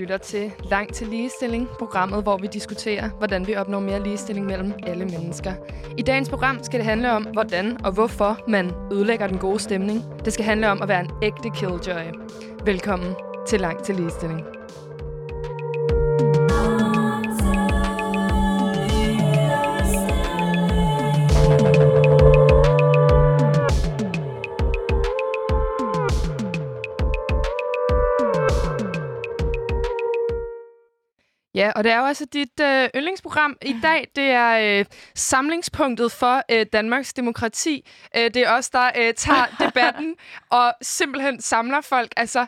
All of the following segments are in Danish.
Du lytter til Langt til ligestilling, programmet, hvor vi diskuterer, hvordan vi opnår mere ligestilling mellem alle mennesker. I dagens program skal det handle om, hvordan og hvorfor man ødelægger den gode stemning. Det skal handle om at være en ægte killjoy. Velkommen til Langt til ligestilling. Ja, og det er jo altså dit øh, yndlingsprogram i dag. Det er øh, samlingspunktet for øh, Danmarks demokrati. Øh, det er os, der øh, tager debatten og simpelthen samler folk. Altså,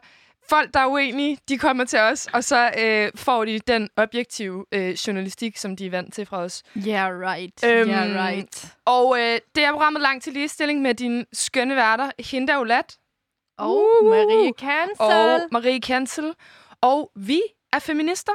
folk, der er uenige, de kommer til os, og så øh, får de den objektive øh, journalistik, som de er vant til fra os. Yeah, right. Øhm, yeah, right. Og øh, det er programmet Langt til ligestilling med dine skønne værter, Hinda Olat Og Marie Cancel. og Marie Kansel. Og vi er feminister.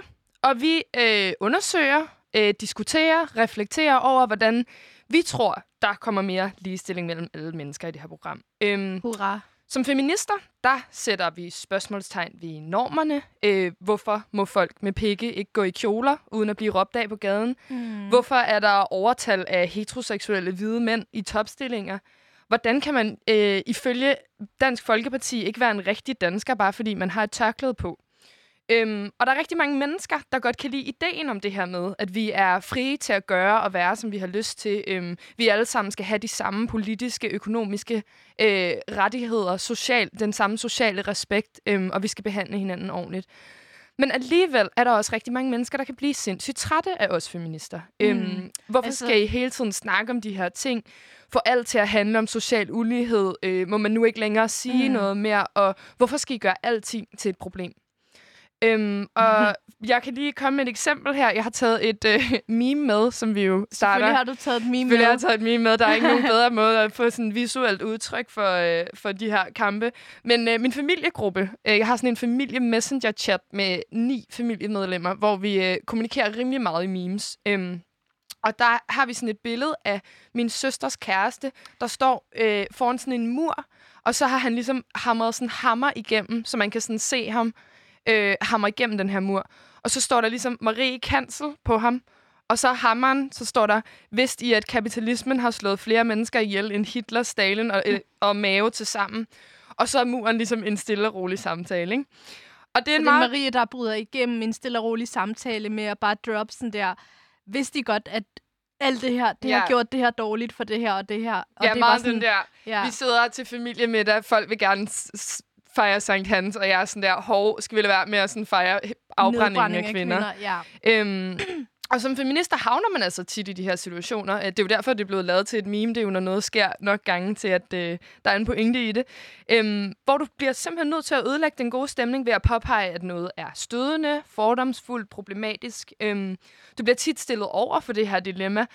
Og vi øh, undersøger, øh, diskuterer, reflekterer over, hvordan vi tror, der kommer mere ligestilling mellem alle mennesker i det her program. Øhm, Hurra. som feminister, der sætter vi spørgsmålstegn ved normerne. Øh, hvorfor må folk med pikke ikke gå i kjoler, uden at blive råbt af på gaden? Mm. Hvorfor er der overtal af heteroseksuelle hvide mænd i topstillinger? Hvordan kan man øh, ifølge Dansk Folkeparti ikke være en rigtig dansker, bare fordi man har et tørklæde på? Øhm, og der er rigtig mange mennesker, der godt kan lide ideen om det her med, at vi er frie til at gøre og være, som vi har lyst til. Øhm, vi alle sammen skal have de samme politiske, økonomiske øh, rettigheder, social, den samme sociale respekt, øhm, og vi skal behandle hinanden ordentligt. Men alligevel er der også rigtig mange mennesker, der kan blive sindssygt trætte af os feminister. Mm. Øhm, hvorfor altså... Skal I hele tiden snakke om de her ting? Få alt til at handle om social ulighed? Øh, må man nu ikke længere sige. Mm. noget mere? Og hvorfor skal I gøre alting til et problem? Øhm, og jeg kan lige komme med et eksempel her. Jeg har taget et øh, meme med, som vi jo starter. Selvfølgelig har du taget et meme har jeg med. taget et meme med. Der er ikke nogen bedre måde at få sådan visuelt udtryk for, øh, for de her kampe. Men øh, min familiegruppe, øh, jeg har sådan en familie-messenger-chat med ni familiemedlemmer, hvor vi øh, kommunikerer rimelig meget i memes. Øhm, og der har vi sådan et billede af min søsters kæreste, der står øh, foran sådan en mur, og så har han ligesom hamret sådan en hammer igennem, så man kan sådan se ham øh, hammer igennem den her mur. Og så står der ligesom Marie Kansel på ham, og så hammeren, så står der, vidst I, at kapitalismen har slået flere mennesker ihjel end Hitler, Stalin og, øh, og Mao til sammen. Og så er muren ligesom en stille og rolig samtale, ikke? Og det er en det er meget... Marie, der bryder igennem en stille og rolig samtale med at bare droppe sådan der. Vidste I godt, at alt det her, det Ja. har gjort det her dårligt for det her og det her. Og Ja, det er meget sådan, den der, Ja. vi sidder til familiemiddag, folk vil gerne fejre Sankt Hans, og jeg er sådan der, hov, skal vi lade være med at sådan fejre afbrændingen nedbrænding af kvinder? Ja. Øhm, og som feminister havner man altså tit i de her situationer. Øh, Det er jo derfor, det er blevet lavet til et meme. Det er jo, når noget sker nok gange til, at øh, der er en pointe i det. Øhm, hvor du bliver simpelthen nødt til at ødelægge den gode stemning ved at påpege, at noget er stødende, fordomsfuldt, problematisk. Øhm, du bliver tit stillet over for det her dilemma.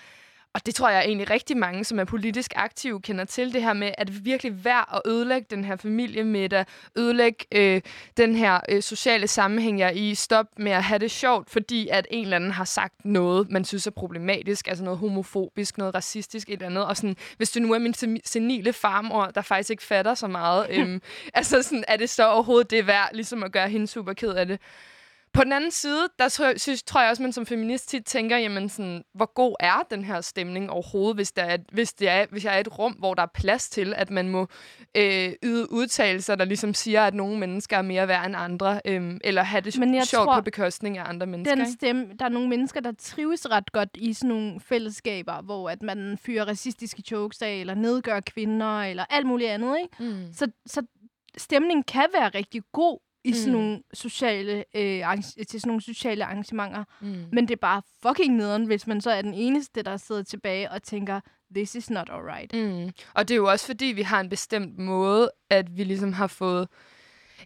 Og det tror jeg egentlig rigtig mange, som er politisk aktive, kender til. Det her med, at det virkelig værd at ødelægge den her familiemiddag, ødelægge øh, den her øh, sociale sammenhæng, jeg er i. Stop med at have det sjovt, fordi at en eller anden har sagt noget, man synes er problematisk, altså noget homofobisk, noget racistisk, et eller andet. Og sådan, hvis du nu er min sen- senile farmor, der faktisk ikke fatter så meget, øhm, altså sådan, er det så overhovedet det værd, ligesom at gøre hende super ked af det? På den anden side, der synes, tror jeg også, man som feminist tit tænker, jamen sådan, hvor god er den her stemning overhovedet, hvis, der er, hvis, det er, hvis jeg er et rum, hvor der er plads til, at man må øh, yde udtalelser, der ligesom siger, at nogle mennesker er mere værd end andre, øh, eller have det Men jeg sjovt tror, på bekostning af andre mennesker. Den stemme, der er nogle mennesker, der trives ret godt i sådan nogle fællesskaber, hvor at man fyrer racistiske jokes af, eller nedgør kvinder, eller alt muligt andet, ikke? Mm. Så, så stemningen kan være rigtig god i Mm. sådan nogle sociale, øh, til sådan nogle sociale arrangementer. Mm. Men det er bare fucking nederen, hvis man så er den eneste, der sidder tilbage og tænker, this is not alright. Mm. Og det er jo også fordi, vi har en bestemt måde, at vi ligesom har fået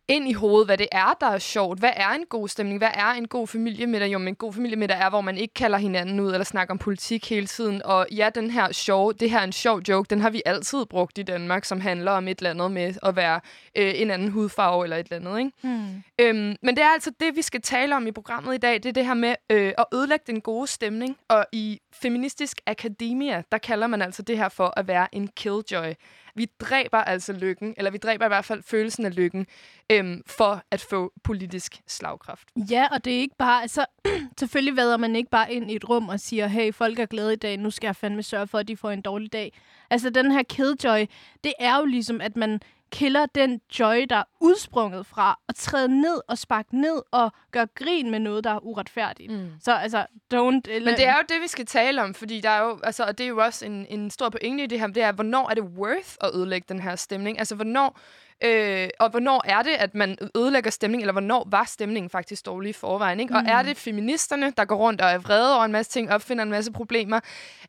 ind i hovedet, hvad det er, der er sjovt. Hvad er en god stemning? Hvad er en god familiemiddag? Jo, men en god familiemiddag er, hvor man ikke kalder hinanden ud eller snakker om politik hele tiden. Og ja, den her sjov, det her er en sjov joke, den har vi altid brugt i Danmark, som handler om et eller andet med at være øh, en anden hudfarve eller et eller andet. Ikke? Hmm. Øhm, men det er altså det, vi skal tale om i programmet i dag. Det er det her med øh, at ødelægge den gode stemning. Og i Feministisk Akademia, der kalder man altså det her for at være en killjoy. Vi dræber altså lykken, eller vi dræber i hvert fald følelsen af lykken, øhm, for at få politisk slagkraft. Ja, og det er ikke bare... Altså, selvfølgelig vader man ikke bare ind i et rum og siger, hey, folk er glade i dag, nu skal jeg fandme sørge for, at de får en dårlig dag. Altså, den her killjoy, det er jo ligesom, at man killer den joy, der er udsprunget fra at træde ned og sparke ned og gøre grin med noget, der er uretfærdigt. Mm. Så altså, don't... Eller... Men det er jo det, vi skal tale om, fordi der er jo, altså, og det er jo også en, en stor pointe i det her, det er, hvornår er det worth at ødelægge den her stemning? Altså, hvornår Øh, og hvornår er det, at man ødelægger stemning, eller hvornår var stemningen faktisk dårlig i forvejen? Ikke? Mm. Og er det feministerne, der går rundt og er vrede over en masse ting, opfinder en masse problemer?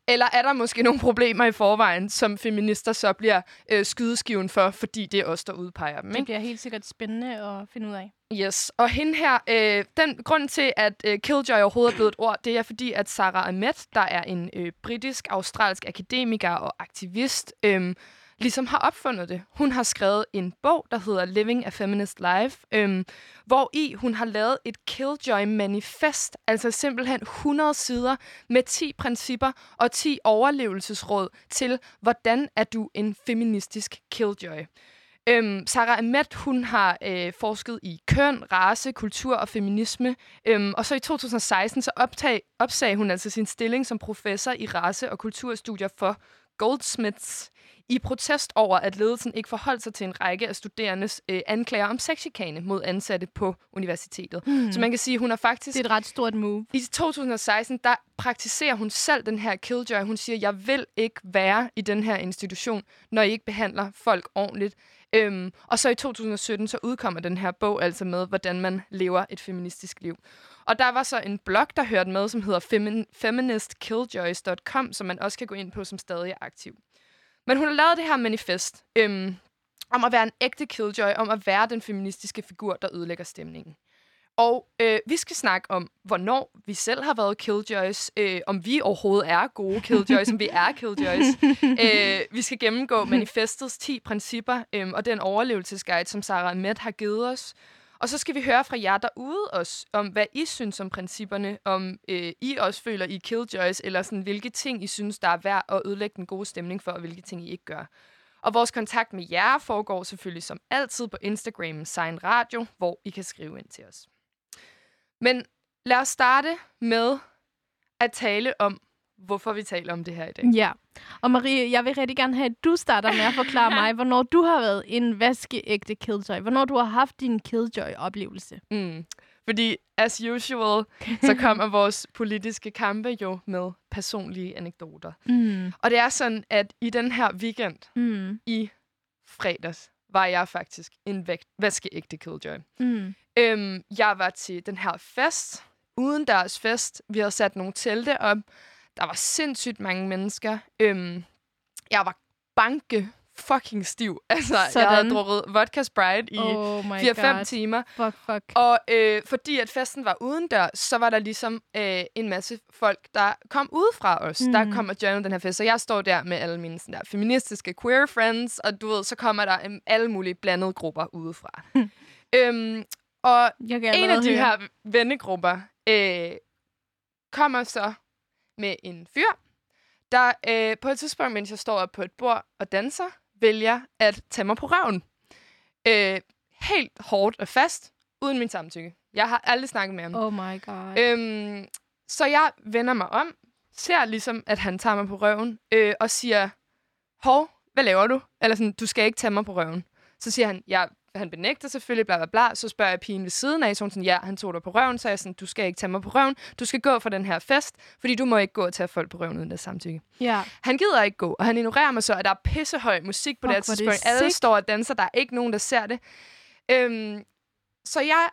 Eller er der måske nogle problemer i forvejen, som feminister så bliver øh, skydeskiven for, fordi det er os, der udpeger dem? Ikke? Det bliver helt sikkert spændende at finde ud af. Yes, og hende her, øh, den grund til, at øh, Killjoy overhovedet er blevet et ord, det er fordi, at Sarah Ahmed, der er en øh, britisk-australsk akademiker og aktivist, øh, ligesom har opfundet det. Hun har skrevet en bog, der hedder Living a Feminist Life, øhm, hvor i hun har lavet et Killjoy-manifest, altså simpelthen 100 sider med 10 principper og 10 overlevelsesråd til, hvordan er du en feministisk Killjoy. Øhm, Sarah Ahmed, hun har øh, forsket i køn, race, kultur og feminisme. Øhm, og så i 2016 så optag, opsag hun altså sin stilling som professor i race- og kulturstudier for Goldsmiths i protest over, at ledelsen ikke forholdt sig til en række af studerendes øh, anklager om sexchikane mod ansatte på universitetet. Mm. Så man kan sige, at hun er faktisk... Det er et ret stort move. I 2016, der praktiserer hun selv den her killjoy. Hun siger, jeg vil ikke være i den her institution, når I ikke behandler folk ordentligt. Øhm, og så i 2017, så udkommer den her bog altså med, hvordan man lever et feministisk liv. Og der var så en blog, der hørte med, som hedder femin- feministkilljoys.com, som man også kan gå ind på, som stadig er aktiv. Men hun har lavet det her manifest øhm, om at være en ægte killjoy, om at være den feministiske figur, der ødelægger stemningen. Og øh, vi skal snakke om, hvornår vi selv har været killjoys, øh, om vi overhovedet er gode killjoys, om vi er killjoys. øh, vi skal gennemgå manifestets 10 principper øh, og den overlevelsesguide, som Sarah Ahmed har givet os. Og så skal vi høre fra jer derude også, om hvad I synes om principperne, om øh, I også føler, I killjoys, eller sådan, hvilke ting I synes, der er værd at ødelægge den gode stemning for, og hvilke ting I ikke gør. Og vores kontakt med jer foregår selvfølgelig som altid på Instagram Sign Radio, hvor I kan skrive ind til os. Men lad os starte med at tale om, hvorfor vi taler om det her i dag. Ja, og Marie, jeg vil rigtig gerne have, at du starter med at forklare mig, hvornår du har været en vaskeægte killjoy. Hvornår du har haft din killjoy-oplevelse. Mm. Fordi, as usual, så kommer vores politiske kampe jo med personlige anekdoter. Mm. Og det er sådan, at i den her weekend, mm. i fredags, var jeg faktisk en vaskeægte killjoy. Mm. Øhm, jeg var til den her fest, uden deres fest. Vi havde sat nogle telte op. Der var sindssygt mange mennesker. Øhm, jeg var banke fucking stiv. Altså, Sådan. jeg havde drukket vodka Sprite i oh 4-5 timer. Fuck, fuck. Og øh, fordi at festen var udendør, så var der ligesom øh, en masse folk, der kom ud fra os. Mm. Der kom og joinede den her fest. Så jeg står der med alle mine sådan der, feministiske queer friends, og du ved, så kommer der um, alle mulige blandede grupper udefra. øhm, og en af de her vennegrupper øh, kommer så med en fyr, der øh, på et tidspunkt, mens jeg står op på et bord og danser, vælger at tage mig på røven. Øh, helt hårdt og fast, uden min samtykke. Jeg har aldrig snakket med ham. Oh my god. Øhm, så jeg vender mig om, ser ligesom, at han tager mig på røven, øh, og siger, hov, hvad laver du? Eller sådan, du skal ikke tage mig på røven. Så siger han, jeg han benægter selvfølgelig, bla bla bla. Så spørger jeg pigen ved siden af, så hun sådan, ja, han tog dig på røven. Så jeg sådan, du skal ikke tage mig på røven. Du skal gå fra den her fest, fordi du må ikke gå og tage folk på røven uden det samtykke. Ja. Han gider ikke gå, og han ignorerer mig så, at der er pissehøj musik på oh, det her tidspunkt. Alle står og danser, der er ikke nogen, der ser det. Øhm, så jeg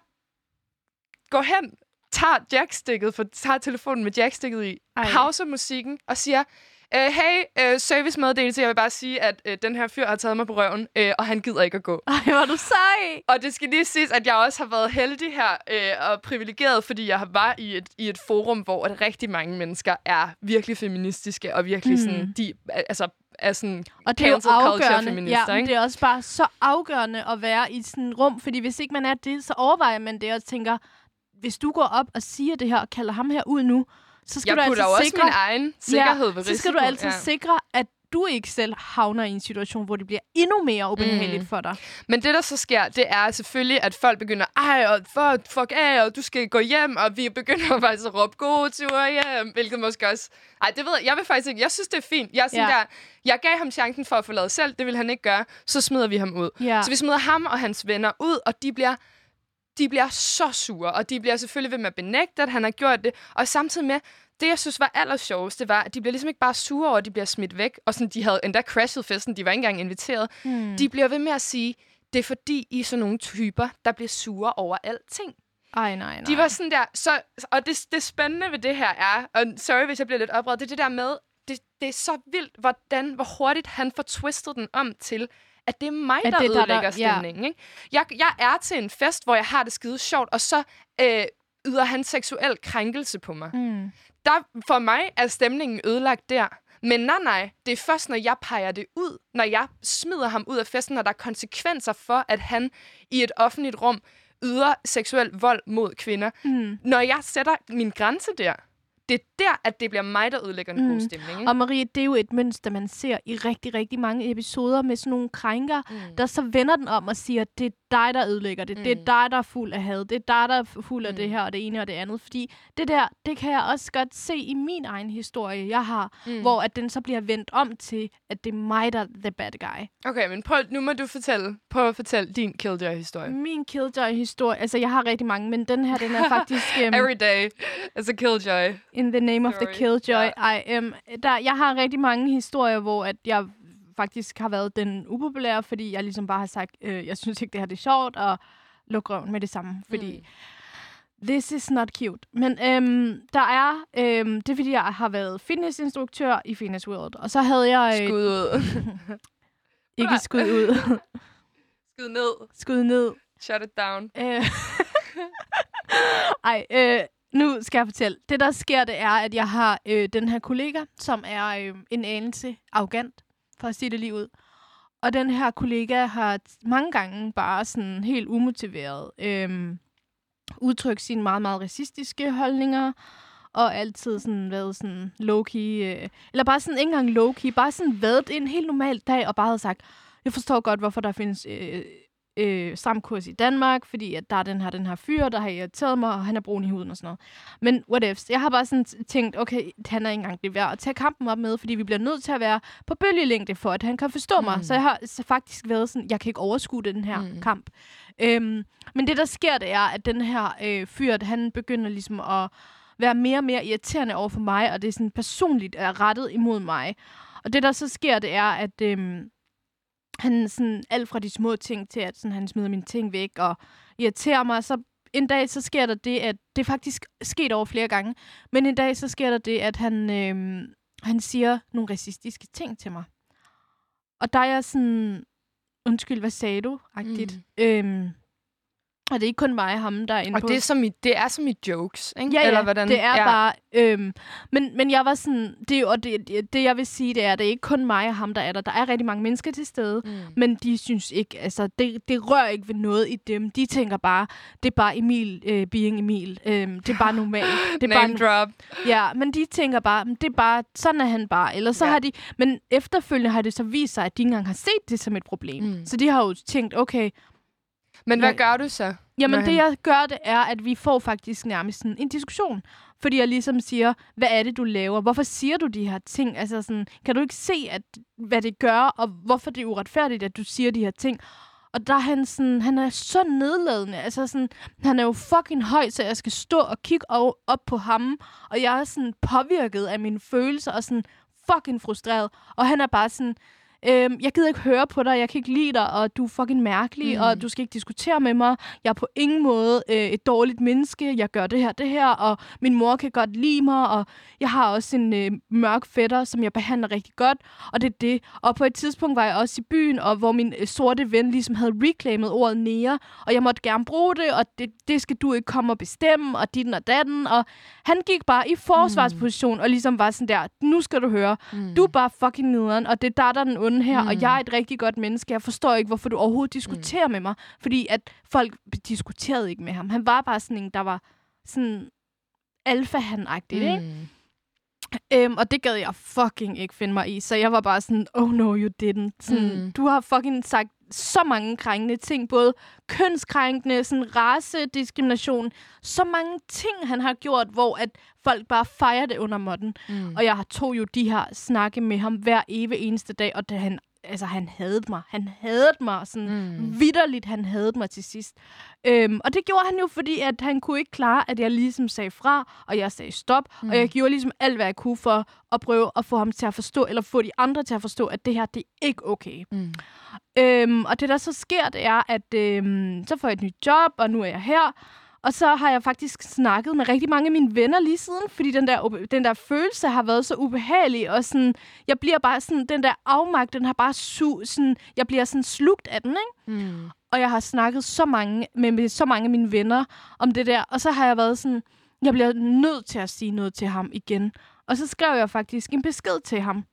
går hen, tager jackstikket, for tager telefonen med jackstikket i, pauser musikken og siger, Uh, hey, uh, servicemeddelelse. Jeg vil bare sige, at uh, den her fyr har taget mig på røven, uh, og han gider ikke at gå. Ej, hvor du sej! Og det skal lige siges, at jeg også har været heldig her uh, og privilegeret, fordi jeg var i et, i et forum, hvor at rigtig mange mennesker er virkelig feministiske, og virkelig mm. sådan, de, altså, er sådan og det er jo afgørende. Ja, ikke? det er også bare så afgørende at være i sådan et rum, fordi hvis ikke man er det, så overvejer man det og tænker, hvis du går op og siger det her og kalder ham her ud nu, så skal Jeg du altså jo også sikre, min egen sikkerhed ved så risiko. skal du altid ja. sikre, at du ikke selv havner i en situation, hvor det bliver endnu mere ubehageligt Mm. for dig. Men det, der så sker, det er selvfølgelig, at folk begynder, ej, og fuck, fuck af, og du skal gå hjem, og vi begynder faktisk at råbe gode ture hjem, hvilket måske også... Ej, det ved jeg, jeg vil faktisk ikke, jeg synes, det er fint. Jeg, er sådan Ja. der, jeg gav ham chancen for at lavet selv, det vil han ikke gøre, så smider vi ham ud. Ja. Så vi smider ham og hans venner ud, og de bliver, de bliver så sure, og de bliver selvfølgelig ved med at benægte, at han har gjort det, og samtidig med, det, jeg synes var allersjovest, det var, at de bliver ligesom ikke bare sure over, at de bliver smidt væk, og sådan, de havde endda crashet festen, de var ikke engang inviteret. Hmm. De bliver ved med at sige, det er fordi, I er sådan nogle typer, der bliver sure over alting. Ej, nej, nej. De var sådan der, så, og det, det spændende ved det her er, og sorry, hvis jeg bliver lidt oprevet, det er det der med, det, det er så vildt, hvordan, hvor hurtigt han får twistet den om til, at det er mig, At der det er der, ødelægger der- ja. stemningen. Ikke? Jeg, jeg er til en fest, hvor jeg har det skide sjovt, og så øh, yder han seksuel krænkelse på mig. Mm. Der, for mig er stemningen ødelagt der. Men nej, nej, det er først, når jeg peger det ud, når jeg smider ham ud af festen, når der er konsekvenser for, at han i et offentligt rum yder seksuel vold mod kvinder. Mm. Når jeg sætter min grænse der, det er der, at det bliver mig, der ødelægger en mm. god stemning. Ikke? Og Marie, det er jo et mønster, man ser i rigtig, rigtig mange episoder med sådan nogle krænker, Mm. der så vender den om og siger, det er dig, der ødelægger det. Mm. Det er Mm. dig, der er fuld af had. Det er dig, der er fuld af Mm. det her og det ene og det andet. Fordi det der, det kan jeg også godt se i min egen historie, jeg har, Mm. hvor at den så bliver vendt om til, at det er mig, der er the bad guy. Okay, men prøv, nu må du fortælle, prøv at fortælle din Killjoy-historie. Min Killjoy-historie, altså jeg har rigtig mange, men den her, den er faktisk um, Every day as a Killjoy. in the name of the. Killjoy. Ja. I am, der, jeg har rigtig mange historier, hvor at jeg faktisk har været den upopulære, fordi jeg ligesom bare har sagt, øh, jeg synes ikke, det her det er sjovt, og luk røven med det samme, fordi Mm. this is not cute. Men øhm, der er, øhm, det er fordi, jeg har været fitnessinstruktør i Fitness World, og så havde jeg øh, Skud ud. ikke skud ud, Skud ned. skud ned. Shut it down. Øh. Ej, øh, nu skal jeg fortælle. Det, der sker, det er, at jeg har øh, den her kollega, som er øh, en anelse arrogant, for at sige det lige ud. Og den her kollega har mange gange bare sådan helt umotiveret øhm, udtrykt sine meget, meget racistiske holdninger, og altid sådan været sådan low-key, øh, eller bare sådan ikke engang low-key, bare sådan været en helt normal dag, og bare havde sagt, jeg forstår godt, hvorfor der findes øh, øh, stramkurs i Danmark, fordi at der er den her, den her fyr, der har irriteret mig, og han er brun i huden og sådan noget. Men what ifs. Jeg har bare sådan tænkt, okay, han er ikke engang det værd at tage kampen op med, fordi vi bliver nødt til at være på bølgelængde for, at han kan forstå mig. Mm. Så jeg har så faktisk været sådan, jeg kan ikke overskue den her Mm. kamp. Øhm, men det, der sker, det er, at den her øh, fyr, han begynder ligesom at være mere og mere irriterende over for mig, og det er sådan personligt er rettet imod mig. Og det, der så sker, det er, at øhm, han sådan alt fra de små ting til, at sådan, han smider mine ting væk og irriterer mig. Så en dag, så sker der det, at det faktisk sket over flere gange, men en dag, så sker der det, at han, øhm, han siger nogle racistiske ting til mig. Og der er jeg sådan, undskyld, hvad sagde du? Agtigt. Mm. Øhm, og det er ikke kun mig og ham, der er inde Og på. det er, som i, det er som i jokes, ikke? Ja, ja, Eller hvordan? det er ja. bare... Øhm, men, men jeg var sådan... Det, og det, det, det, jeg vil sige, det er, det er ikke kun mig og ham, der er der. Der er rigtig mange mennesker til stede, Mm. men de synes ikke... Altså, det, det rører ikke ved noget i dem. De tænker bare, det er bare Emil, øh, being Emil. Øhm, det er bare normalt. Det er Name bare, drop. ja, men de tænker bare, "Men det er bare... Sådan er han bare. Eller så Ja. har de... Men efterfølgende har det så vist sig, at de ikke engang har set det som et problem. Mm. Så de har jo tænkt, okay, Men hvad gør du så? Jamen, det jeg gør, det er, at vi får faktisk nærmest sådan en diskussion. Fordi jeg ligesom siger, hvad er det, du laver? Hvorfor siger du de her ting? Altså sådan, kan du ikke se, at, hvad det gør, og hvorfor det er uretfærdigt, at du siger de her ting? Og der er han sådan, han er så nedladende. Altså sådan, han er jo fucking høj, så jeg skal stå og kigge op på ham. Og jeg er sådan påvirket af mine følelser, og sådan fucking frustreret. Og han er bare sådan, øhm, jeg gider ikke høre på dig, jeg kan ikke lide dig, og du er fucking mærkelig, Mm. mm. og du skal ikke diskutere med mig. Jeg er på ingen måde øh, et dårligt menneske, jeg gør det her, det her, og min mor kan godt lide mig, og jeg har også en øh, mørk fætter, som jeg behandler rigtig godt, og det er det. Og på et tidspunkt var jeg også i byen, og hvor min øh, sorte ven ligesom havde reclaimet ordet nære, og jeg måtte gerne bruge det, og det, det skal du ikke komme og bestemme, og dit og datten, og han gik bare i forsvarsposition, og ligesom var sådan der, nu skal du høre, Mm. du er bare fucking nederen, og det er dig, der er den onde her, mm. Mm. og jeg er et rigtig godt menneske. Jeg forstår ikke, hvorfor du overhovedet diskuterer mm. med mig. Fordi at folk diskuterede ikke med ham. Han var bare sådan en, der var sådan alfa han agtigt mm. ikke? Øhm, og det gad jeg fucking ikke finde mig i. Så jeg var bare sådan, oh no, you didn't. Sådan, Mm. Du har fucking sagt så mange krænkende ting. Både kønskrænkende, sådan racediskrimination. Så mange ting, han har gjort, hvor at folk bare fejrer det under modden. Mm. Og jeg har tog jo de her snakke med ham hver evig eneste dag, og det, han, altså, han hadede mig. Han hadede mig sådan Mm. vidderligt, han hadede mig til sidst. Øhm, og det gjorde han jo, fordi at han kunne ikke klare, at jeg ligesom sagde fra, og jeg sagde stop, mm. og jeg gjorde ligesom alt, hvad jeg kunne for at prøve at få ham til at forstå, eller få de andre til at forstå, at det her, det er ikke okay. Mm. Øhm, og det, der så sker, det er, at øhm, så får jeg et nyt job, og nu er jeg her. Og så har jeg faktisk snakket med rigtig mange af mine venner lige siden, fordi den der, den der følelse har været så ubehagelig, og sådan, jeg bliver bare sådan, den der afmagt, den har bare su, sådan, jeg bliver sådan slugt af den, ikke? Mm. Og jeg har snakket så mange, med, med så mange af mine venner om det der, og så har jeg været sådan, jeg bliver nødt til at sige noget til ham igen. Og så skrev jeg faktisk en besked til ham,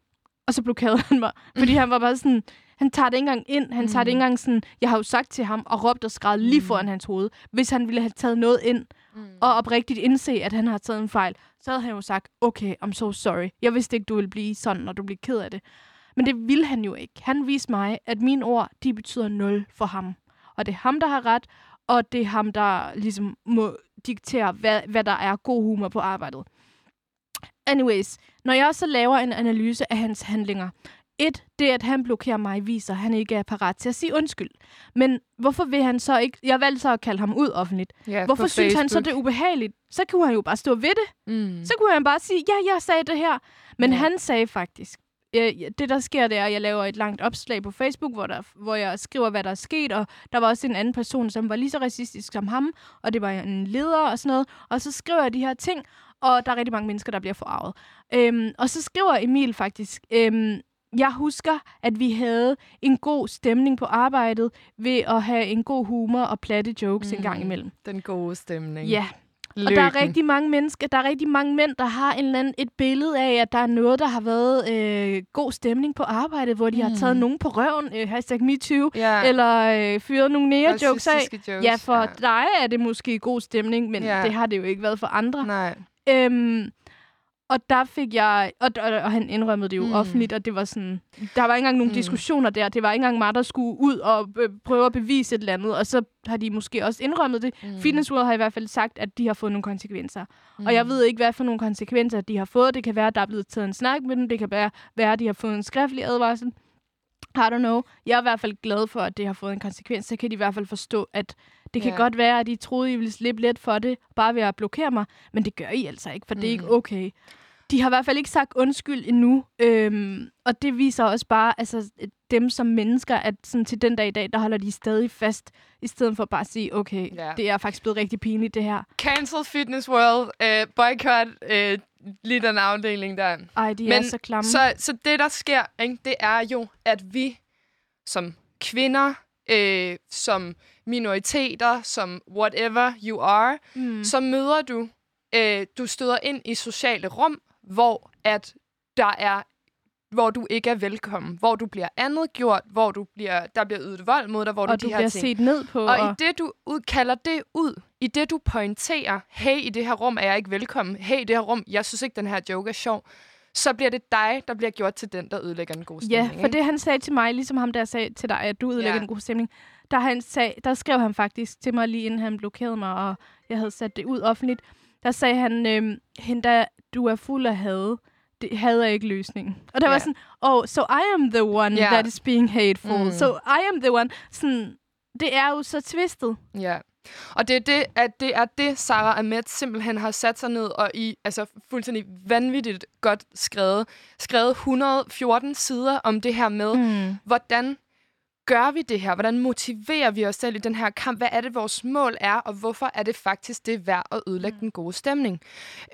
og så blokerede han mig, fordi han var bare sådan, han tager det ikke engang ind, han tager det ikke engang sådan, jeg har jo sagt til ham og råbt og skrevet lige Mm. foran hans hoved, hvis han ville have taget noget ind, Mm. og oprigtigt indse, at han har taget en fejl, så havde han jo sagt, okay, I'm so sorry. Jeg vidste ikke, du ville blive sådan, når du bliver ked af det. Men det ville han jo ikke. Han viste mig, at mine ord, de betyder nul for ham. Og det er ham, der har ret, og det er ham, der ligesom må diktere, hvad, hvad der er god humor på arbejdet. Anyways, når jeg så laver en analyse af hans handlinger, et, det at han blokerer mig, viser, at han ikke er parat til at sige undskyld. Men hvorfor vil han så ikke... Jeg valgte så at kalde ham ud offentligt. Ja, Hvorfor synes han så, Facebook. det er ubehageligt? Så kunne han jo bare stå ved det. Mm. Så kunne han bare sige, ja, jeg sagde det her. Men Ja. ja. han sagde faktisk, øh, det der sker, det er, at jeg laver et langt opslag på Facebook, hvor, der, hvor jeg skriver, hvad der er sket, og der var også en anden person, som var lige så racistisk som ham, og det var en leder og sådan noget. Og så skriver jeg de her ting, og der er rigtig mange mennesker, der bliver forarvet. Øhm, og så skriver Emil faktisk, øhm, jeg husker, at vi havde en god stemning på arbejdet ved at have en god humor og platte jokes mm. en gang Mm. imellem. Den gode stemning. Ja, Lykken. og der er rigtig mange mennesker, der er rigtig mange mænd, der har en eller anden, et billede af, at der er noget, der har været øh, god stemning på arbejdet, hvor de mm. har taget Mm. nogen på røven, øh, hashtag MeToo, ja. eller øh, fyret nogle nære-jokes af. Racistiske jokes. Ja, for ja. dig er det måske god stemning, men ja. det har det jo ikke været for andre. Nej. Øhm, og der fik jeg, og, og, og han indrømmede det jo Mm. mm. offentligt, og det var sådan, der var ikke engang nogen Mm. mm. diskussioner der. Det var ikke engang mig, der skulle ud og øh, prøve at bevise et eller andet, og så har de måske også indrømmet det. Mm. Mm. Fitness World har i hvert fald sagt, at de har fået nogle konsekvenser. Mm. Og jeg ved ikke, hvad for nogle konsekvenser de har fået. Det kan være, at der er blevet taget en snak med dem. Det kan være, at de har fået en skriftlig advarsel. I don't know. Jeg er i hvert fald glad for, at det har fået en konsekvens. Så kan de i hvert fald forstå, at det kan Ja. godt være, at de troede, I ville slippe let for det, bare ved at blokere mig. Men det gør I altså ikke, for mm. det er ikke Mm. okay. De har i hvert fald ikke sagt undskyld endnu. Øhm, og det viser også bare, altså dem som mennesker, at sådan til den dag i dag, der holder de stadig fast, i stedet for bare at sige, okay, Ja. det er faktisk blevet rigtig pinligt, det her. Cancel Fitness World. Øh, boycott. Øh, lige den afdeling der. Ej, de Men er så klamme. Så, så det, der sker, ikke, det er jo, at vi som kvinder, øh, som minoriteter, som whatever you are, mm. så møder du, øh, du støder ind i sociale rum, hvor at der er hvor du ikke er velkommen, hvor du bliver andet gjort, hvor du bliver, der bliver ydet vold mod dig, hvor og du du de her bliver ting. set ned på. Og i det, du ud, kalder det ud, i det, du pointerer, hey, i det her rum er jeg ikke velkommen, hey, i det her rum, jeg synes ikke, den her joke er sjov, så bliver det dig, der bliver gjort til den, der ødelægger den gode Ja, stemning. for ikke? det han sagde til mig, ligesom ham der sagde til dig, at du ødelægger Ja. ja. en god stemning, der, han sag, der skrev han faktisk til mig lige inden han blokerede mig, og jeg havde sat det ud offentligt. Der sagde han, øhm, Henda, du er fuld af had. Det hader ikke løsningen. Og der Ja. var sådan, oh, so I am the one Ja. that is being hateful. Mm. So I am the one. Sådan, det er jo så twistet. Ja. Og det er det, at det er det, Sarah Ahmed simpelthen har sat sig ned og i altså fuldstændig vanvittigt godt skrevet. Skrevet 114 sider om det her med, Mm. hvordan gør vi det her? Hvordan motiverer vi os selv i den her kamp? Hvad er det, vores mål er, og hvorfor er det faktisk det værd at ødelægge den gode stemning?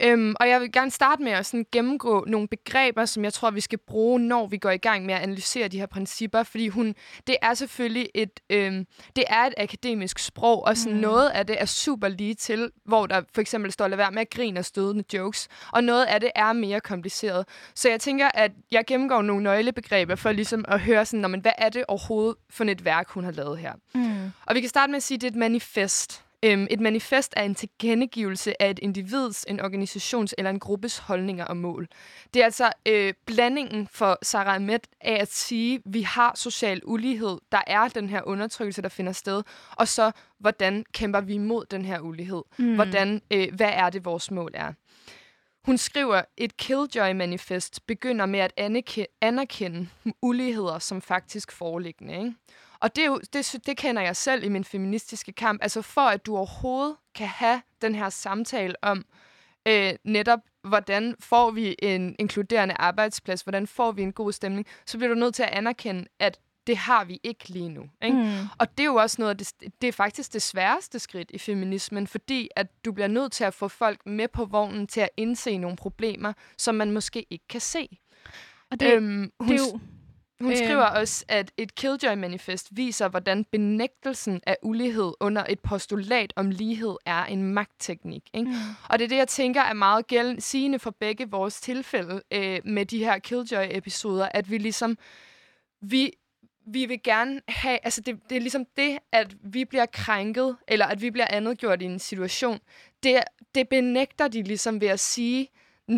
Øhm, og jeg vil gerne starte med at sådan gennemgå nogle begreber, som jeg tror, vi skal bruge, når vi går i gang med at analysere de her principper, fordi hun, det er selvfølgelig et, øhm, det er et akademisk sprog, og sådan Mm. noget af det er super lige til, hvor der for eksempel står, lad være med at grine og stødende jokes, og noget af det er mere kompliceret. Så jeg tænker, at jeg gennemgår nogle nøglebegreber for ligesom at høre sådan, "Nå, men hvad er det overhovedet for et værk, hun har lavet her? Mm. Og vi kan starte med at sige, at det er et manifest. Øhm, et manifest er en tilkendegivelse af et individs, en organisations eller en gruppes holdninger og mål. Det er altså øh, blandingen for Sarah Ahmed af at sige, at vi har social ulighed, der er den her undertrykkelse, der finder sted, og så hvordan kæmper vi imod den her ulighed? Mm. Hvordan, øh, hvad er det, vores mål er? Hun skriver, et Killjoy-manifest begynder med at anerkende uligheder som faktisk foreliggende. Ikke? Og det, er jo, det, det kender jeg selv i min feministiske kamp. Altså for at du overhovedet kan have den her samtale om øh, netop, hvordan får vi en inkluderende arbejdsplads, hvordan får vi en god stemning, så bliver du nødt til at anerkende, at det har vi ikke lige nu. Ikke? Mm. Og det er jo også noget det, det er faktisk det sværeste skridt i feminismen, fordi at du bliver nødt til at få folk med på vognen til at indse nogle problemer, som man måske ikke kan se. Og det, øhm, hun, det er jo... Hun øh. skriver også, at et Killjoy-manifest viser, hvordan benægtelsen af ulighed under et postulat om lighed er en magtteknik. Ikke? Mm. Og det er det, jeg tænker er meget gældende, sigende for begge vores tilfælde øh, med de her Killjoy-episoder, at vi ligesom, vi, vi vil gerne have, altså det, det er ligesom det, at vi bliver krænket, eller at vi bliver andet gjort i en situation, det, det benægter de ligesom ved at sige,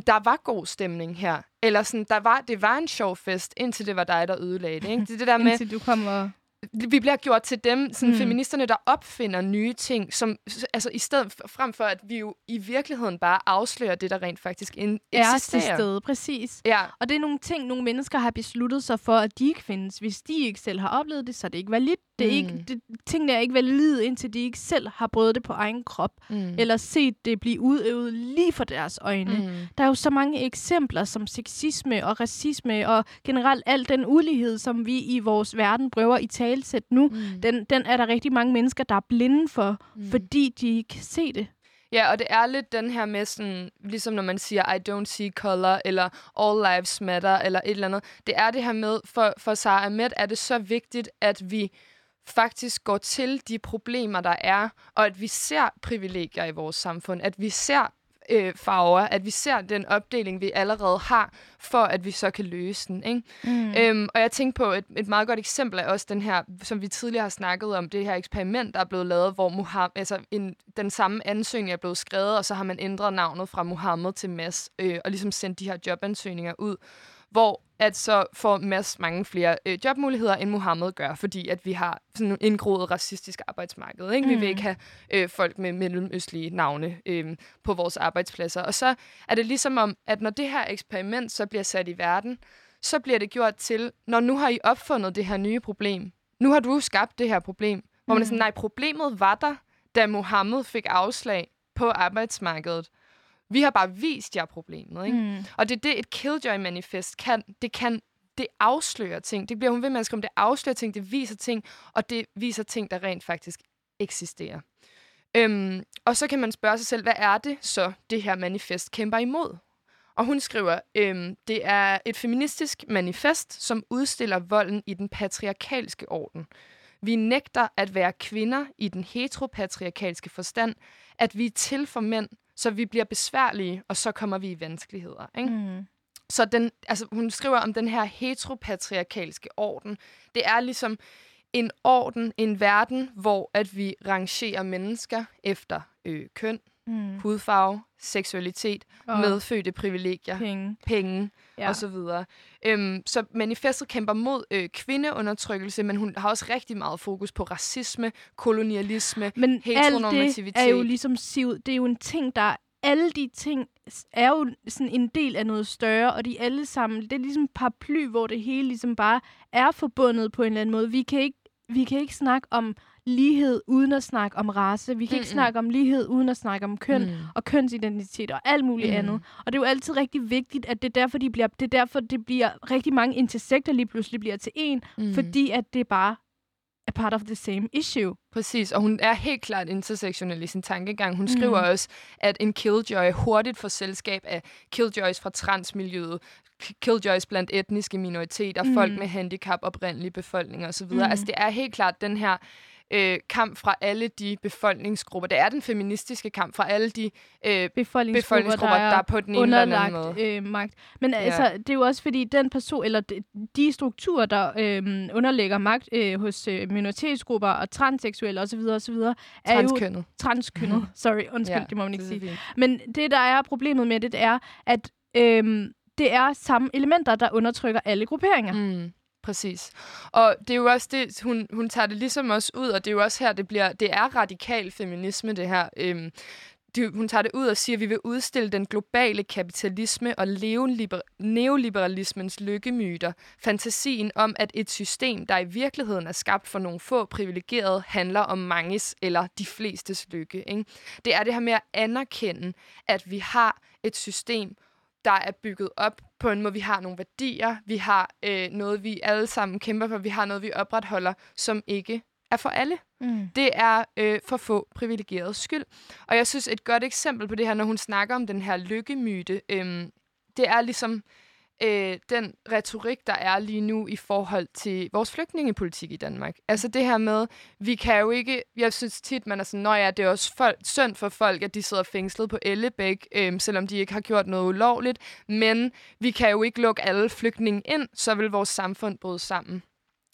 der var god stemning her. Eller sådan, der var, det var en sjov fest, indtil det var dig, der ødelagde det. Ikke? Det, det der med, indtil du kommer vi bliver gjort til dem, sådan mm. feministerne, der opfinder nye ting, som, altså i stedet for, frem for, at vi jo i virkeligheden bare afslører det, der rent faktisk in- er eksisterer. til stede, præcis. Ja. Og det er nogle ting, nogle mennesker har besluttet sig for, at de ikke findes. Hvis de ikke selv har oplevet det, så er det ikke validt. Det er mm. ikke, det, tingene er ikke valide, indtil de ikke selv har prøvet det på egen krop, mm. eller set det blive udøvet lige for deres øjne. Mm. Der er jo så mange eksempler som sexisme og racisme, og generelt al den ulighed, som vi i vores verden prøver i talsæt nu, mm. den, den er der rigtig mange mennesker, der er blinde for, mm. fordi de ikke kan se det. Ja, og det er lidt den her med sådan, ligesom når man siger, I don't see color, eller all lives matter, eller et eller andet. Det er det her med, for, for Sarah Ahmed er det så vigtigt, at vi faktisk går til de problemer, der er, og at vi ser privilegier i vores samfund, at vi ser øh, farver, at vi ser den opdeling, vi allerede har, for at vi så kan løse den. Ikke? Mm. Øhm, og jeg tænkte på et, et meget godt eksempel af også den her, som vi tidligere har snakket om, det her eksperiment, der er blevet lavet, hvor Muhammed, altså en, den samme ansøgning er blevet skrevet, og så har man ændret navnet fra Mohammed til Mads, øh, og ligesom sendt de her jobansøgninger ud hvor at så får Mads mange flere øh, jobmuligheder, end Mohammed gør, fordi at vi har sådan en indgroet racistisk arbejdsmarked. Ikke? Mm. Vi vil mm. ikke have øh, folk med mellemøstlige navne øh, på vores arbejdspladser. Og så er det ligesom om, at når det her eksperiment så bliver sat i verden, så bliver det gjort til, når nu har I opfundet det her nye problem, nu har du skabt det her problem, hvor man er sådan, mm. nej, problemet var der, da Mohammed fik afslag på arbejdsmarkedet. Vi har bare vist jer problemet, ikke? Mm. Og det er det, et Killjoy-manifest kan. Det kan det afslører ting. Det bliver hun ved med at skrive, det afslører ting, det viser ting, og det viser ting, der rent faktisk eksisterer. Øhm, og så kan man spørge sig selv, hvad er det så, det her manifest kæmper imod? Og hun skriver, øhm, det er et feministisk manifest, som udstiller volden i den patriarkalske orden. Vi nægter at være kvinder i den heteropatriarkalske forstand, at vi er til for mænd, så vi bliver besværlige, og så kommer vi i vanskeligheder. Ikke? Mm. Så den, altså, hun skriver om den her heteropatriarkalske orden. Det er ligesom en orden, en verden, hvor at vi rangerer mennesker efter øh, køn, mm. hudfarve, seksualitet, og medfødte privilegier, penge, penge ja. osv. Øhm, så manifestet kæmper mod øh, kvindeundertrykkelse, men hun har også rigtig meget fokus på racisme, kolonialisme, men heteronormativitet. alt det er jo ligesom sivet. Det er jo en ting, der alle de ting er jo sådan en del af noget større, og de alle sammen, det er ligesom paraply, hvor det hele ligesom bare er forbundet på en eller anden måde. Vi kan ikke, vi kan ikke snakke om lighed uden at snakke om race. Vi kan Mm-mm. ikke snakke om lighed uden at snakke om køn mm. og kønsidentitet og alt muligt mm. andet. Og det er jo altid rigtig vigtigt, at det er derfor, de bliver, det er derfor, det bliver rigtig mange intersekter lige pludselig bliver til en, mm. fordi at det bare er part of the same issue. Præcis, og hun er helt klart intersektionel i sin tankegang. Hun mm. skriver også, at en killjoy hurtigt får selskab af killjoys fra transmiljøet, killjoys blandt etniske minoriteter, mm. folk med handicap, oprindelige befolkninger osv. Mm. Altså det er helt klart den her øh, kamp fra alle de befolkningsgrupper. Det er den feministiske kamp fra alle de øh, befolkningsgrupper, befolkningsgrupper, der, der der er er på den ene eller anden måde. øh, magt. Men Ja. altså, det er jo også fordi, den person, eller de, de strukturer, der øh, underlægger magt øh, hos øh, minoritetsgrupper og transseksuelle osv., osv., er jo Transkønnet. transkønnet. Sorry, undskyld, Ja, det må man ikke er sige. fint. Men det, der er problemet med det, det er, at øhm, det er samme elementer, der undertrykker alle grupperinger. Mm. Præcis. Og det er jo også det, hun, hun tager det ligesom også ud, og det er jo også her, det bliver, det er radikal feminisme, det her. Øhm, det, hun tager det ud og siger, at vi vil udstille den globale kapitalisme og neoliberalismens lykkemyter. Fantasien om, at et system, der i virkeligheden er skabt for nogle få privilegerede, handler om manges eller de flestes lykke. Ikke? Det er det her med at anerkende, at vi har et system, der er bygget op på en måde, vi har nogle værdier, vi har øh, noget, vi alle sammen kæmper for, vi har noget, vi opretholder, som ikke er for alle. Mm. Det er øh, for få privilegerede skyld. Og jeg synes, et godt eksempel på det her, når hun snakker om den her lykkemyte, øh, det er ligesom øh, den retorik, der er lige nu i forhold til vores flygtningepolitik i Danmark. Altså det her med, vi kan jo ikke, jeg synes tit, man er sådan, nå ja, det er også folk, synd for folk, at de sidder fængslet på Ellebæk, øh, selvom de ikke har gjort noget ulovligt, men vi kan jo ikke lukke alle flygtninge ind, så vil vores samfund bryde sammen.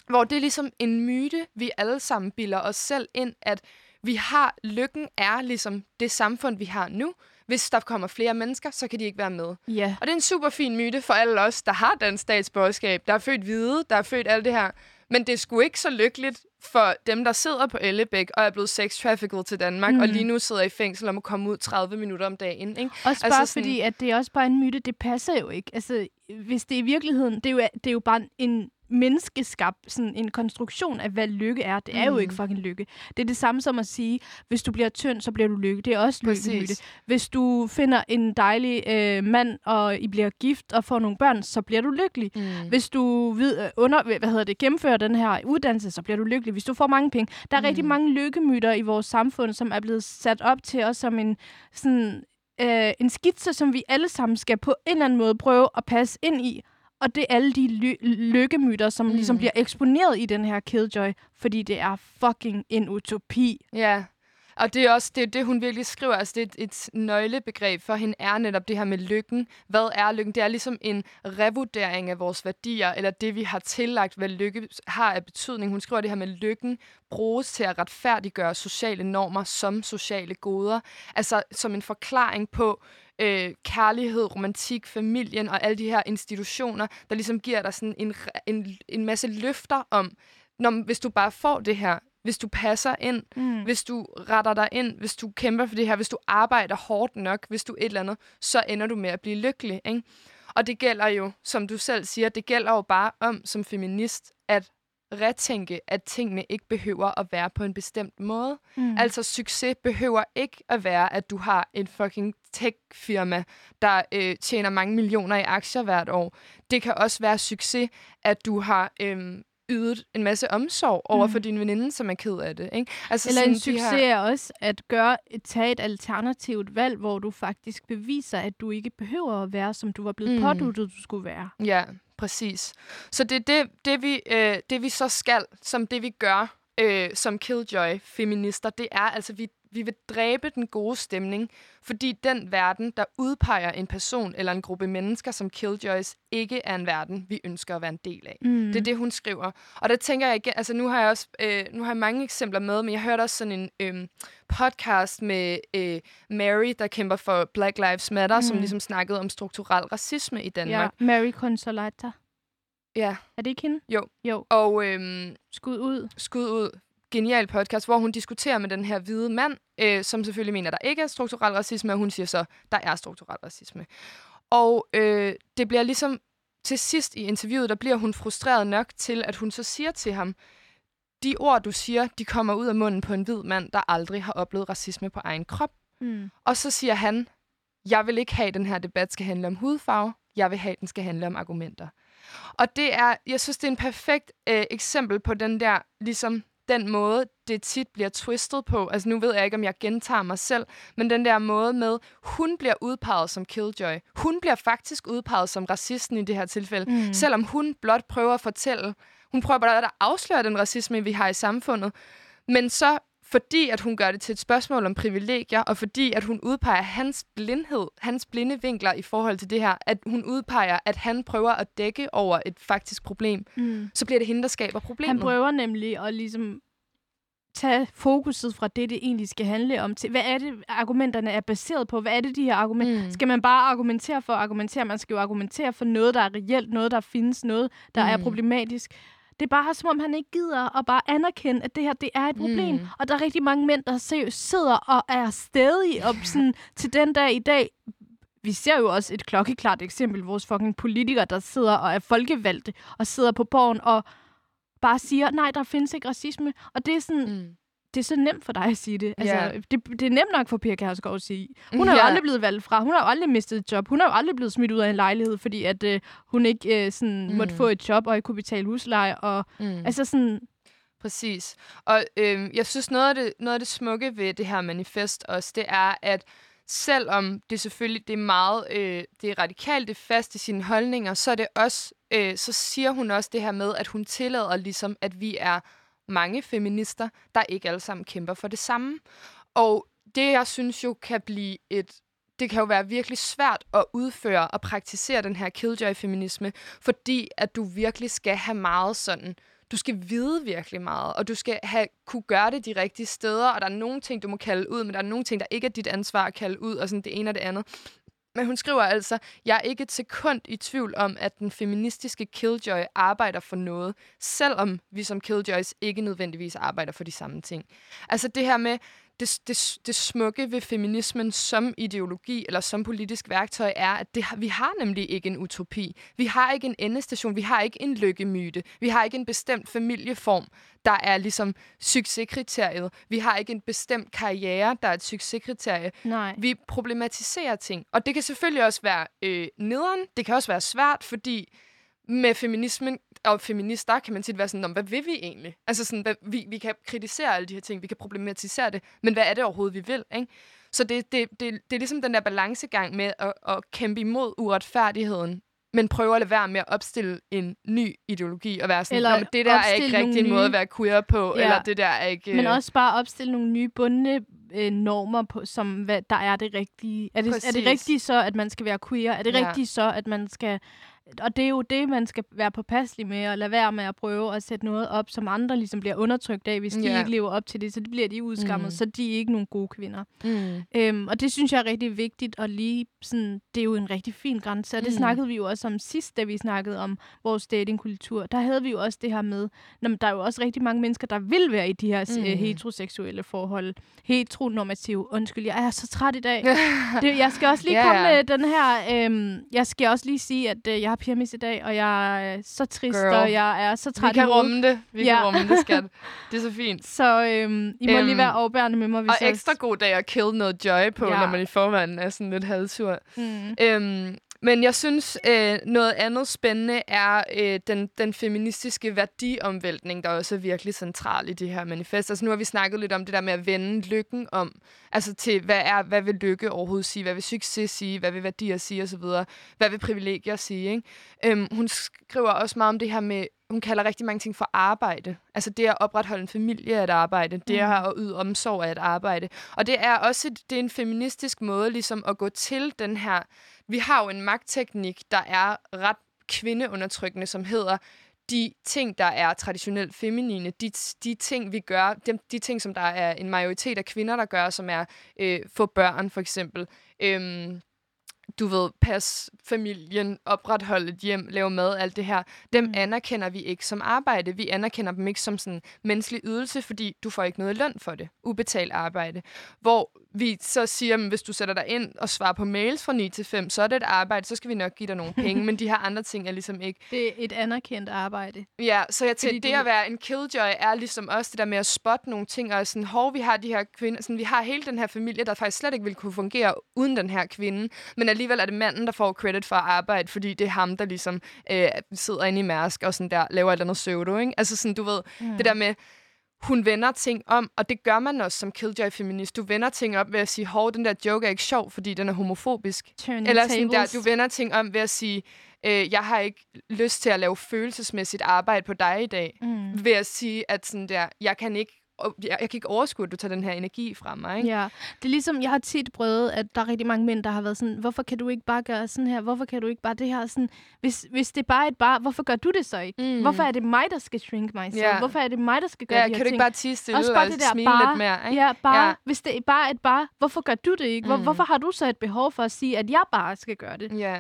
Hvor det er ligesom en myte, vi alle sammen bilder os selv ind, at vi har, lykken er ligesom det samfund, vi har nu. Hvis der kommer flere mennesker, så kan de ikke være med. Ja. Og det er en super fin myte for alle os, der har dansk statsborgerskab, der er født hvide, der er født alt det her. Men det er sgu ikke så lykkeligt for dem, der sidder på Ellebæk og er blevet sex-trafficked til Danmark, mm. og lige nu sidder i fængsel og må komme ud 30 minutter om dagen. Ikke? Også bare Altså altså sådan- fordi, at det er også bare en myte, det passer jo ikke. Altså, hvis det i virkeligheden, det er jo, det er jo bare en menneskeskabt sådan en konstruktion af, hvad lykke er. Det er jo Mm. ikke fucking lykke. Det er det samme som at sige, hvis du bliver tynd, så bliver du lykke. Det er også lykkemyte. Hvis du finder en dejlig øh, mand, og I bliver gift og får nogle børn, så bliver du lykkelig. Mm. Hvis du ved, øh, under, hvad hedder det, gennemfører den her uddannelse, så bliver du lykkelig. Hvis du får mange penge. Der er mm. rigtig Mm. mange lykkemyter i vores samfund, som er blevet sat op til os som en, sådan, øh, en skitse, som vi alle sammen skal på en eller anden måde prøve at passe ind i. Og det er alle de ly- lykkemyter, som mm. ligesom Mm. bliver eksponeret i den her Killjoy, fordi det er fucking en utopi. Ja, og det er også det, er det hun virkelig skriver. Altså, det er et, et nøglebegreb for hende er netop det her med lykken. Hvad er lykken? Det er ligesom en revurdering af vores værdier, eller det, vi har tillagt, hvad lykke har af betydning. Hun skriver det her med lykken bruges til at retfærdiggøre sociale normer som sociale goder. Altså som en forklaring på øh, kærlighed, romantik, familien og alle de her institutioner, der ligesom giver dig sådan en, en, en masse løfter om, når, hvis du bare får det her, hvis du passer ind, Mm. hvis du retter dig ind, hvis du kæmper for det her, hvis du arbejder hårdt nok, hvis du et eller andet, så ender du med at blive lykkelig. Ikke? Og det gælder jo, som du selv siger, det gælder jo bare om som feminist, at retænke, at tingene ikke behøver at være på en bestemt måde. Mm. Altså succes behøver ikke at være, at du har en fucking tech-firma, der øh, tjener mange millioner i aktier hvert år. Det kan også være succes, at du har øh, ydet en masse omsorg over Mm. for din veninde, som er ked af det. Ikke? Altså Eller sådan en succes Her... er også at gøre, tage et alternativt valg, hvor du faktisk beviser, at du ikke behøver at være, som du var blevet mm. påduttet, du skulle være. Ja, præcis. Så det er det, det, vi, øh, det, vi så skal, som det vi gør øh, som Killjoy-feminister, det er altså, vi, vi vil dræbe den gode stemning, fordi den verden, der udpeger en person eller en gruppe mennesker som Killjoys, ikke er en verden, vi ønsker at være en del af. Mm. Det er det, hun skriver. Og der tænker jeg igen, altså nu har jeg også øh, nu har jeg mange eksempler med, men jeg hørte også sådan en øh, podcast med øh, Mary, der kæmper for Black Lives Matter, mm. som ligesom snakkede om strukturel racisme i Ja, Danmark. Mary Consolata. Ja. Er det ikke hende? Jo. Jo. Og øhm, Skud ud. skud ud, genial podcast, hvor hun diskuterer med den her hvide mand, øh, som selvfølgelig mener, der ikke er strukturel racisme, og hun siger så, der er strukturel racisme. Og øh, det bliver ligesom til sidst i interviewet, der bliver hun frustreret nok til, at hun så siger til ham, de ord, du siger, de kommer ud af munden på en hvid mand, der aldrig har oplevet racisme på egen krop. Mm. Og så siger han, jeg vil ikke have, at den her debat skal handle om hudfarve. Jeg vil have, at den skal handle om argumenter. Og det er, jeg synes, det er en perfekt øh, eksempel på den der, ligesom den måde, det tit bliver twistet på. Altså nu ved jeg ikke, om jeg gentager mig selv, men den der måde med, hun bliver udpeget som killjoy. Hun bliver faktisk udpeget som racisten i det her tilfælde, Mm. selvom hun blot prøver at fortælle, hun prøver bare at afsløre den racisme, vi har i samfundet. Men så fordi at hun gør det til et spørgsmål om privilegier, og fordi at hun udpeger hans blindhed, hans blinde vinkler i forhold til det her, at hun udpeger, at han prøver at dække over et faktisk problem, mm. så bliver det hende, der skaber problemet. Han prøver nemlig at ligesom tage fokuset fra det, det egentlig skal handle om, til hvad er det, argumenterne er baseret på? Hvad er det, de her argumenter? Mm. Skal man bare argumentere for at argumentere? Man skal jo argumentere for noget, der er reelt, noget, der findes, noget, der mm. er problematisk. Det er bare som om, han ikke gider at bare anerkende, at det her det er et problem. Mm. Og der er rigtig mange mænd, der sidder og er stadig op sådan, til den dag i dag. Vi ser jo også et klokkeklart eksempel. Vores fucking politikere, der sidder og er folkevalgte og sidder på borgen og bare siger, nej, der findes ikke racisme. Og det er sådan... Mm det er så nemt for dig at sige det. Altså, yeah. det, det er nemt nok for Pia Kærsgaard at sige. Hun har jo aldrig blevet valgt fra. Hun har jo aldrig mistet et job. Hun har jo aldrig blevet smidt ud af en lejlighed, fordi at øh, hun ikke øh, sådan, mm. måtte få et job og ikke kunne betale husleje. Og, mm. Altså sådan... Præcis. Og øh, jeg synes, noget af, det, noget af det smukke ved det her manifest også, det er, at selvom det selvfølgelig det er meget øh, det er radikalt, det er fast i sine holdninger, så er det også, øh, så siger hun også det her med, at hun tillader ligesom, at vi er mange feminister, der ikke alle sammen kæmper for det samme. Og det, jeg synes jo kan blive et det kan jo være virkelig svært at udføre og praktisere den her killjoy-feminisme, fordi at du virkelig skal have meget sådan, du skal vide virkelig meget, og du skal have, kunne gøre det de rigtige steder, og der er nogle ting, du må kalde ud, men der er nogle ting, der ikke er dit ansvar at kalde ud, og sådan det ene og det andet. Men hun skriver altså, jeg er ikke et sekund i tvivl om, at den feministiske Killjoy arbejder for noget, selvom vi som Killjoys ikke nødvendigvis arbejder for de samme ting. Altså det her med, det, det, det smukke ved feminismen som ideologi eller som politisk værktøj er, at det, vi har nemlig ikke en utopi. Vi har ikke en endestation. Vi har ikke en lykkemyte. Vi har ikke en bestemt familieform, der er ligesom succeskriteriet. Vi har ikke en bestemt karriere, der er et succeskriterie. Nej. Vi problematiserer ting. Og det kan selvfølgelig også være øh, nederen. Det kan også være svært, fordi med feminismen og feminister kan man tit være sådan, hvad vil vi egentlig? Altså sådan, hvad, vi, vi kan kritisere alle de her ting, vi kan problematisere det, men hvad er det overhovedet, vi vil? Ikke? Så det, det, det, det er ligesom den der balancegang med at, at kæmpe imod uretfærdigheden, men prøve at lade være med at opstille en ny ideologi og være sådan, eller det der er ikke rigtig en måde at være queer på, ja. eller det der er ikke... Men også bare opstille nogle nye bundne øh, normer, på, som hvad, der er det rigtige. Er det, er det rigtige så, at man skal være queer? Er det ja. rigtige så, at man skal og det er jo det, man skal være påpasselig med, og lade være med at prøve at sætte noget op, som andre ligesom bliver undertrykt af, hvis de yeah. ikke lever op til det, så det bliver de udskammet, mm. så de er ikke nogle gode kvinder. Mm. Øhm, og det synes jeg er rigtig vigtigt, og lige sådan, det er jo en rigtig fin grænse, og det mm. snakkede vi jo også om sidst, da vi snakkede om vores datingkultur. Der havde vi jo også det her med, når der er jo også rigtig mange mennesker, der vil være i de her mm. heteroseksuelle forhold. Heteronormative. Undskyld, jeg er så træt i dag. det, jeg skal også lige yeah. komme med den her, øhm, jeg skal også lige sige, at øh, jeg har PMS i dag, og jeg er så trist, Girl. og jeg er så træt Vi kan rumme det. Vi ja. kan rumme det, skat. Det er så fint. Så øhm, I må øhm, lige være overbærende med mig. Hvis og jeg... ekstra god dag at kill noget joy på, ja. når man i forvejen er sådan lidt halvsur. Mm. Øhm, men jeg synes, øh, noget andet spændende er øh, den, den feministiske værdiomvæltning, der også er virkelig central i det her manifest. Altså nu har vi snakket lidt om det der med at vende lykken om, altså til, hvad, er, hvad vil lykke overhovedet sige, hvad vil succes sige, hvad vil værdier sige osv., hvad vil privilegier sige. Ikke? Øhm, hun skriver også meget om det her med hun kalder rigtig mange ting for arbejde. Altså det at opretholde en familie er et arbejde. Det mm. at yde omsorg er et arbejde. Og det er også det er en feministisk måde ligesom at gå til den her... Vi har jo en magtteknik, der er ret kvindeundertrykkende, som hedder de ting, der er traditionelt feminine, de, de ting, vi gør, de, de ting, som der er en majoritet af kvinder, der gør, som er øh, få børn, for eksempel. Øhm, du ved, passe familien, opretholde et hjem, lave mad, alt det her, dem mm. anerkender vi ikke som arbejde. Vi anerkender dem ikke som sådan menneskelig ydelse, fordi du får ikke noget løn for det. Ubetalt arbejde. Hvor vi så siger, at hvis du sætter dig ind og svarer på mails fra 9 til 5, så er det et arbejde, så skal vi nok give dig nogle penge, men de her andre ting er ligesom ikke... Det er et anerkendt arbejde. Ja, så jeg tænker, det du... at være en killjoy er ligesom også det der med at spotte nogle ting, og sådan, hov, vi har de her kvinder, sådan, vi har hele den her familie, der faktisk slet ikke ville kunne fungere uden den her kvinde, men alligevel er det manden, der får credit for at arbejde, fordi det er ham, der ligesom øh, sidder inde i Mærsk og sådan der, laver et eller andet pseudo, ikke? Altså sådan, du ved, mm. det der med, hun vender ting om, og det gør man også som killjoy-feminist. Du vender ting op ved at sige, hov, den der joke er ikke sjov, fordi den er homofobisk. Turning Eller sådan der, du vender ting om ved at sige, øh, jeg har ikke lyst til at lave følelsesmæssigt arbejde på dig i dag. Mm. Ved at sige, at sådan der, jeg kan ikke jeg, jeg kan ikke overskue, at du tager den her energi fra mig. Ikke? Ja, det er ligesom, jeg har tit prøvet, at der er rigtig mange mænd, der har været sådan, hvorfor kan du ikke bare gøre sådan her? Hvorfor kan du ikke bare det her? Sådan, hvis, hvis det er bare et bare, hvorfor gør du det så ikke? Mm. Hvorfor er det mig, der skal shrink mig selv? Ja. Hvorfor er det mig, der skal gøre Ja, de her kan du ting? ikke bare tige stille Også bare og det der smile bare, lidt mere? Ikke? Ja, bare, Ja. ja. hvis det er bare et bare, hvorfor gør du det ikke? Hvor, Mm. Hvorfor har du så et behov for at sige, at jeg bare skal gøre det? Ja,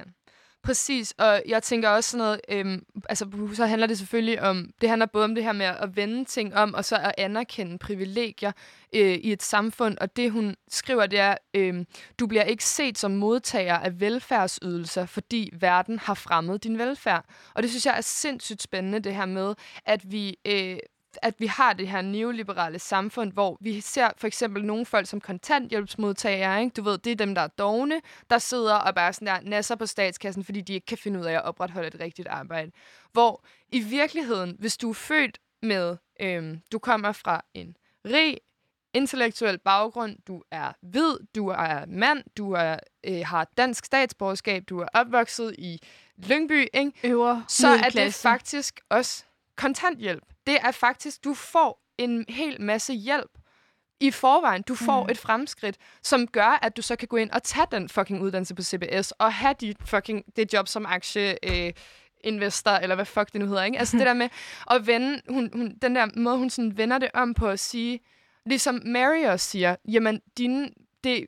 præcis. Og jeg tænker også sådan noget, øhm, altså så handler det selvfølgelig om, det handler både om det her med at vende ting om, og så at anerkende privilegier øh, i et samfund. Og det hun skriver, det er, øhm, du bliver ikke set som modtager af velfærdsydelser, fordi verden har fremmet din velfærd. Og det synes jeg er sindssygt spændende, det her med, at vi... Øh, at vi har det her neoliberale samfund, hvor vi ser for eksempel nogle folk som kontanthjælpsmodtagere, ikke? du ved, det er dem, der er dogne, der sidder og bare sådan der nasser på statskassen, fordi de ikke kan finde ud af at opretholde et rigtigt arbejde. Hvor i virkeligheden, hvis du er født med, øhm, du kommer fra en rig, intellektuel baggrund, du er hvid, du er mand, du er, øh, har dansk statsborgerskab, du er opvokset i Lyngby, ikke? Øver så er det faktisk også kontanthjælp. Det er faktisk, du får en hel masse hjælp i forvejen. Du får Mm. et fremskridt, som gør, at du så kan gå ind og tage den fucking uddannelse på CBS, og have dit fucking, det job som aktie... Øh, investor, eller hvad fuck det nu hedder, ikke? Altså det der med at vende, hun, hun, den der måde, hun sådan vender det om på at sige, ligesom Mary også siger, jamen, din, det,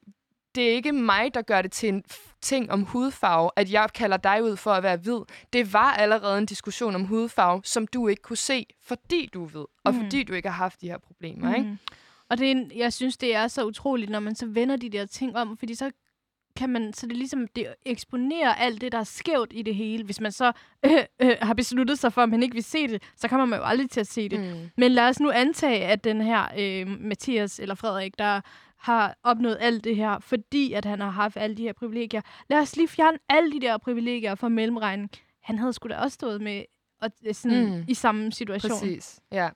det er ikke mig, der gør det til en ting om hudfarve, at jeg kalder dig ud for at være hvid. Det var allerede en diskussion om hudfarve, som du ikke kunne se, fordi du er hvid, og Mhm. fordi du ikke har haft de her problemer, ikke? Mm. Og det er, en- jeg synes, det er så utroligt, når man så vender de der ting om, fordi så kan man, så det ligesom, det eksponerer alt det, der er skævt i det hele. Hvis man så øh, øh, har besluttet sig for, at man ikke vil se det, så kommer man jo aldrig til at se det. Mm. Men lad os nu antage, at den her øh, Mathias eller Frederik, der har opnået alt det her, fordi at han har haft alle de her privilegier. Lad os lige fjerne alle de der privilegier fra mellemregnen. Han havde sgu da også stået med og, øh, sådan, Mm. i samme situation. Præcis, ja.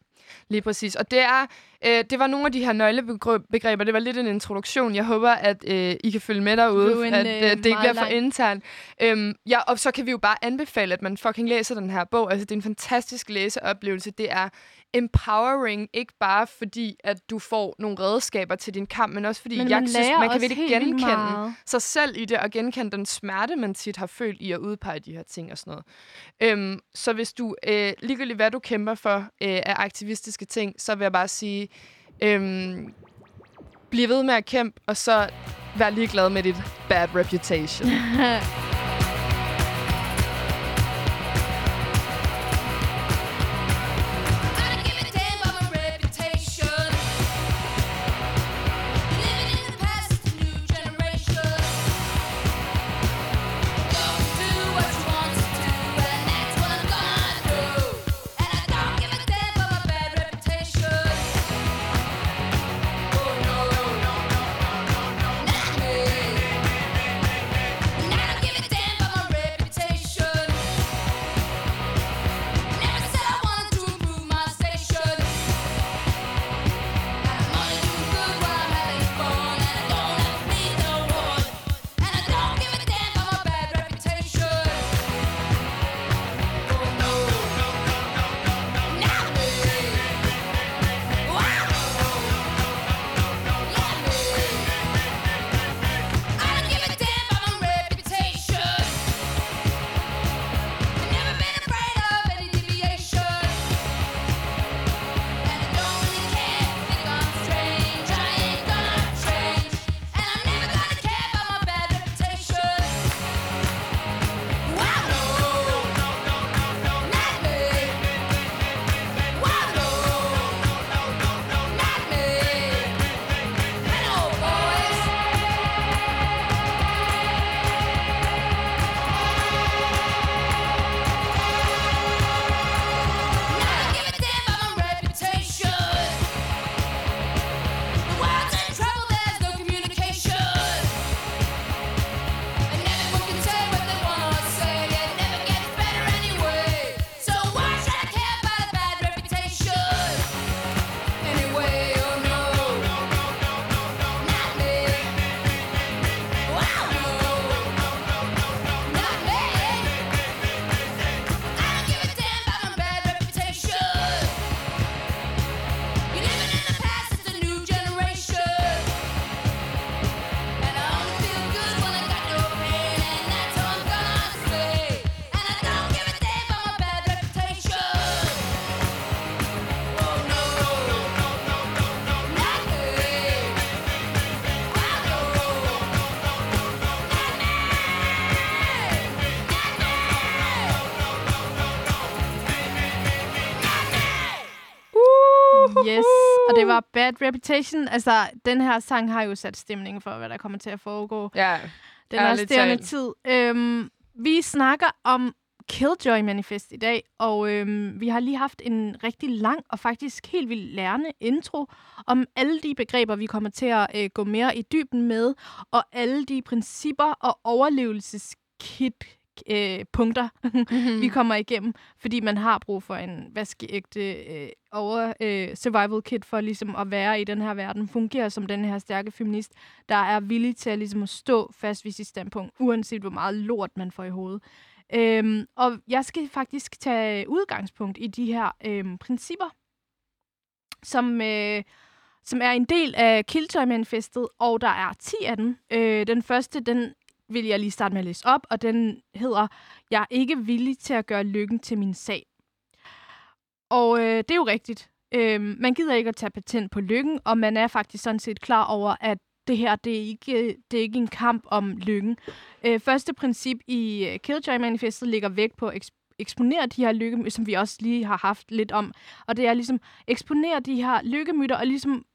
Lige præcis. Og det er, øh, det var nogle af de her nøglebegreber. Det var lidt en introduktion. Jeg håber, at øh, I kan følge med derude, en, at øh, øh, det ikke bliver for internt. Øhm, ja, og så kan vi jo bare anbefale, at man fucking læser den her bog. Altså, det er en fantastisk læseoplevelse. Det er empowering, ikke bare fordi, at du får nogle redskaber til din kamp, men også fordi, Men jeg man synes, man kan virkelig genkende meget. sig selv i det, og genkende den smerte, man tit har følt i at udpege de her ting og sådan noget. Øhm, så hvis du, øh, ligegyldigt hvad du kæmper for øh, af aktivistiske ting, så vil jeg bare sige, øhm, bliv ved med at kæmpe, og så vær ligeglad med dit bad reputation. Bad Reputation. Altså, den her sang har jo sat stemningen for, hvad der kommer til at foregå. Ja. Den resterende tid. Øhm, vi snakker om Killjoy Manifest i dag, og øhm, vi har lige haft en rigtig lang og faktisk helt vildt lærende intro om alle de begreber, vi kommer til at øh, gå mere i dybden med, og alle de principper og overlevelseskit øh, punkter, vi kommer igennem, fordi man har brug for en vaskeægte øh, over øh, survival kit for ligesom at være i den her verden, fungere som den her stærke feminist, der er villig til at, ligesom at stå fast ved sit standpunkt, uanset hvor meget lort man får i hovedet. Øhm, og jeg skal faktisk tage udgangspunkt i de her øhm, principper, som, øh, som er en del af Killjoy-manifestet, og der er 10 af dem. Øh, den første, den vil jeg lige starte med at læse op, og den hedder, jeg er ikke villig til at gøre lykken til min sag. Og øh, det er jo rigtigt. Øh, man gider ikke at tage patent på lykken, og man er faktisk sådan set klar over, at det her, det er ikke, det er ikke en kamp om lykken. Øh, første princip i øh, Killjoy-manifestet ligger vægt på eks- eksponere de her lykke, som vi også lige har haft lidt om. Og det er ligesom eksponere de her lykkemyter og ligesom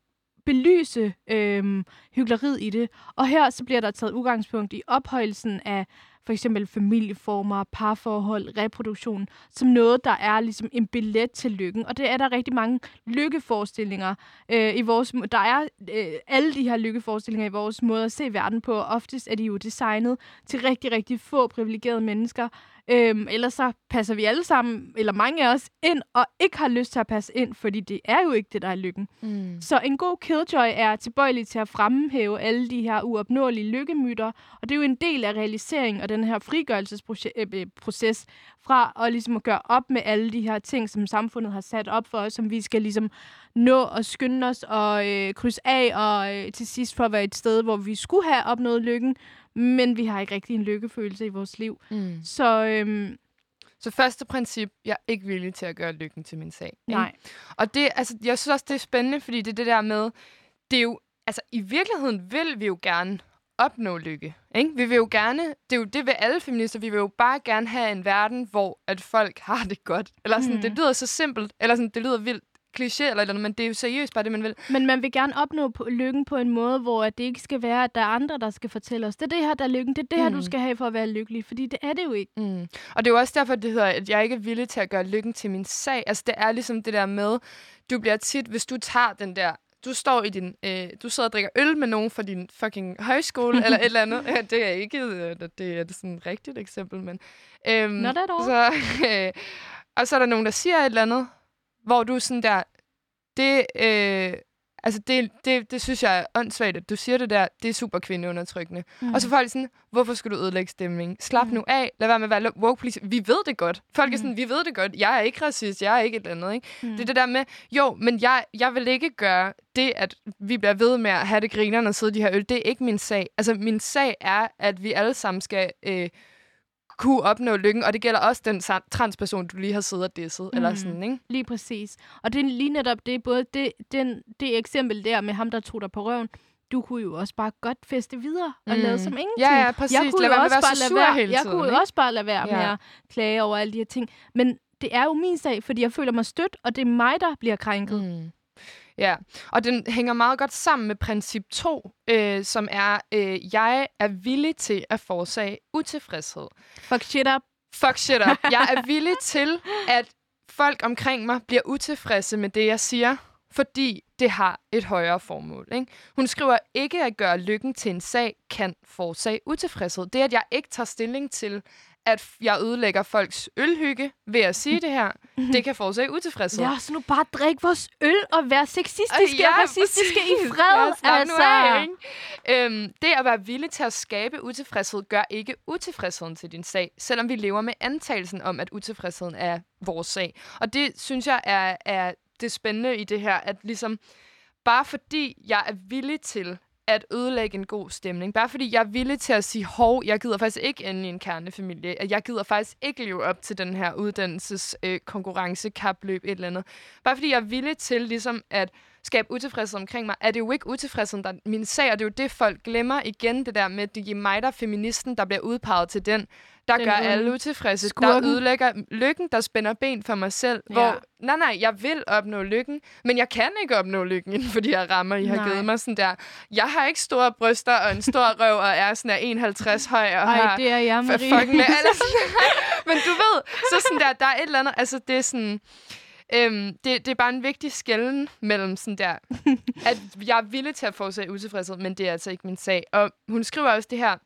belyse øhm, hyggeleriet i det. Og her så bliver der taget udgangspunkt i ophøjelsen af for eksempel familieformer, parforhold, reproduktion, som noget, der er ligesom en billet til lykken. Og det er der rigtig mange lykkeforestillinger øh, i vores... Der er øh, alle de her lykkeforestillinger i vores måde at se verden på. Oftest er de jo designet til rigtig, rigtig få privilegerede mennesker. Øhm, ellers så passer vi alle sammen, eller mange af os, ind og ikke har lyst til at passe ind, fordi det er jo ikke det, der er lykken. Mm. Så en god killjoy er tilbøjelig til at fremhæve alle de her uopnåelige lykkemyter, og det er jo en del af realiseringen og den her frigørelsesproces fra at, ligesom at gøre op med alle de her ting, som samfundet har sat op for os, som vi skal ligesom nå og skynde os og øh, krydse af, og øh, til sidst for at være et sted, hvor vi skulle have opnået lykken, men vi har ikke rigtig en lykkefølelse i vores liv. Mm. Så øhm, Så første princip, jeg er ikke villig til at gøre lykken til min sag. ikke? nej. Og det, altså, jeg synes også, det er spændende, fordi det er det der med, det er jo, altså i virkeligheden vil vi jo gerne opnå lykke. Ikke? Vi vil jo gerne, det er jo det ved alle feminister, vi vil jo bare gerne have en verden, hvor at folk har det godt. Eller sådan, Mm. det lyder så simpelt, eller sådan, det lyder vildt kliché eller eller men det er jo seriøst bare det, man vil. Men man vil gerne opnå på, lykken på en måde, hvor det ikke skal være, at der er andre, der skal fortælle os, det er det her, der er lykken, det er det her, du Mm. skal have for at være lykkelig. Fordi det er det jo ikke. Mm. Og det er jo også derfor, det hedder, at jeg ikke er villig til at gøre lykken til min sag. Altså, det er ligesom det der med, du bliver tit, hvis du tager den der du står i din, øh, du sidder og drikker øl med nogen fra din fucking højskole, eller et eller andet. Ja, det er ikke, øh, det er sådan et rigtigt eksempel, men... Øhm, Not at all. Så, øh, og så er der nogen, der siger et eller andet, hvor du er sådan der, det, øh, altså det, det, det synes jeg er åndssvagt, at du siger det der, det er super kvindeundertrykkende. Mm. Og så folk sådan, hvorfor skal du ødelægge stemningen? Slap Mm. nu af, lad være med at være woke police. Vi ved det godt. Folk mm. er sådan, vi ved det godt. Jeg er ikke racist, jeg er ikke et eller andet. Ikke? Mm. Det er det der med, jo, men jeg, jeg vil ikke gøre det, at vi bliver ved med at have det grinerne og sidde de her øl. Det er ikke min sag. Altså, min sag er, at vi alle sammen skal øh, kunne opnå lykken, og det gælder også den transperson, du lige har siddet og disset, mm. eller sådan, ikke? Lige præcis. Og det er lige netop det, både det, den, det eksempel der med ham, der tog dig på røven, du kunne jo også bare godt feste videre og Mm. lade som ingenting. Ja, ja, præcis. Jeg kunne Lad jo med også bare så lade være, hele jeg tiden, kunne ikke? også bare lade være med Ja. at klage over alle de her ting. Men det er jo min sag, fordi jeg føler mig stødt, og det er mig, der bliver krænket. Mm. Ja, og den hænger meget godt sammen med princip 2, øh, som er, øh, jeg er villig til at forårsage utilfredshed. Fuck shit up. Fuck shit up. Jeg er villig til, at folk omkring mig bliver utilfredse med det, jeg siger, fordi det har et højere formål. Ikke? Hun skriver, ikke at gøre lykken til en sag kan forårsage utilfredshed. Det, at jeg ikke tager stilling til, at jeg ødelægger folks ølhygge ved at sige det her, det kan forårsage utilfredshed. Lad os nu bare drikke vores øl og være sexistiske ja, og racistiske i fred. Ja, altså. af, ikke? Øhm, det at være villig til at skabe utilfredshed, gør ikke utilfredsheden til din sag, selvom vi lever med antagelsen om, at utilfredsheden er vores sag. Og det synes jeg er, er det spændende i det her, at ligesom, bare fordi jeg er villig til at ødelægge en god stemning. Bare fordi jeg er villig til at sige, hov, jeg gider faktisk ikke ende i en kernefamilie. at Jeg gider faktisk ikke leve op til den her uddannelses øh, konkurrence, kapløb, et eller andet. Bare fordi jeg er villig til ligesom at skabe utilfredshed omkring mig, er det jo ikke utilfredsheden, der er min sag, og det er jo det, folk glemmer igen, det der med, at det er mig, der er feministen, der bliver udpeget til den, der Den gør alle utilfredse, skurken. der ødelægger lykken, der spænder ben for mig selv, Ja. hvor, nej, nej, jeg vil opnå lykken, men jeg kan ikke opnå lykken inden for de her rammer, I har Nej. givet mig sådan der. Jeg har ikke store bryster og en stor røv, og er sådan af 51 høj, og Ej, har det er jeg, Marie. fucking med, eller sådan, men du ved, så sådan der, der er et eller andet, altså det er sådan, øhm, det, det er bare en vigtig skælden mellem sådan der, at jeg er villig til at forårsage utilfredshed, men det er altså ikke min sag. Og hun skriver også det her,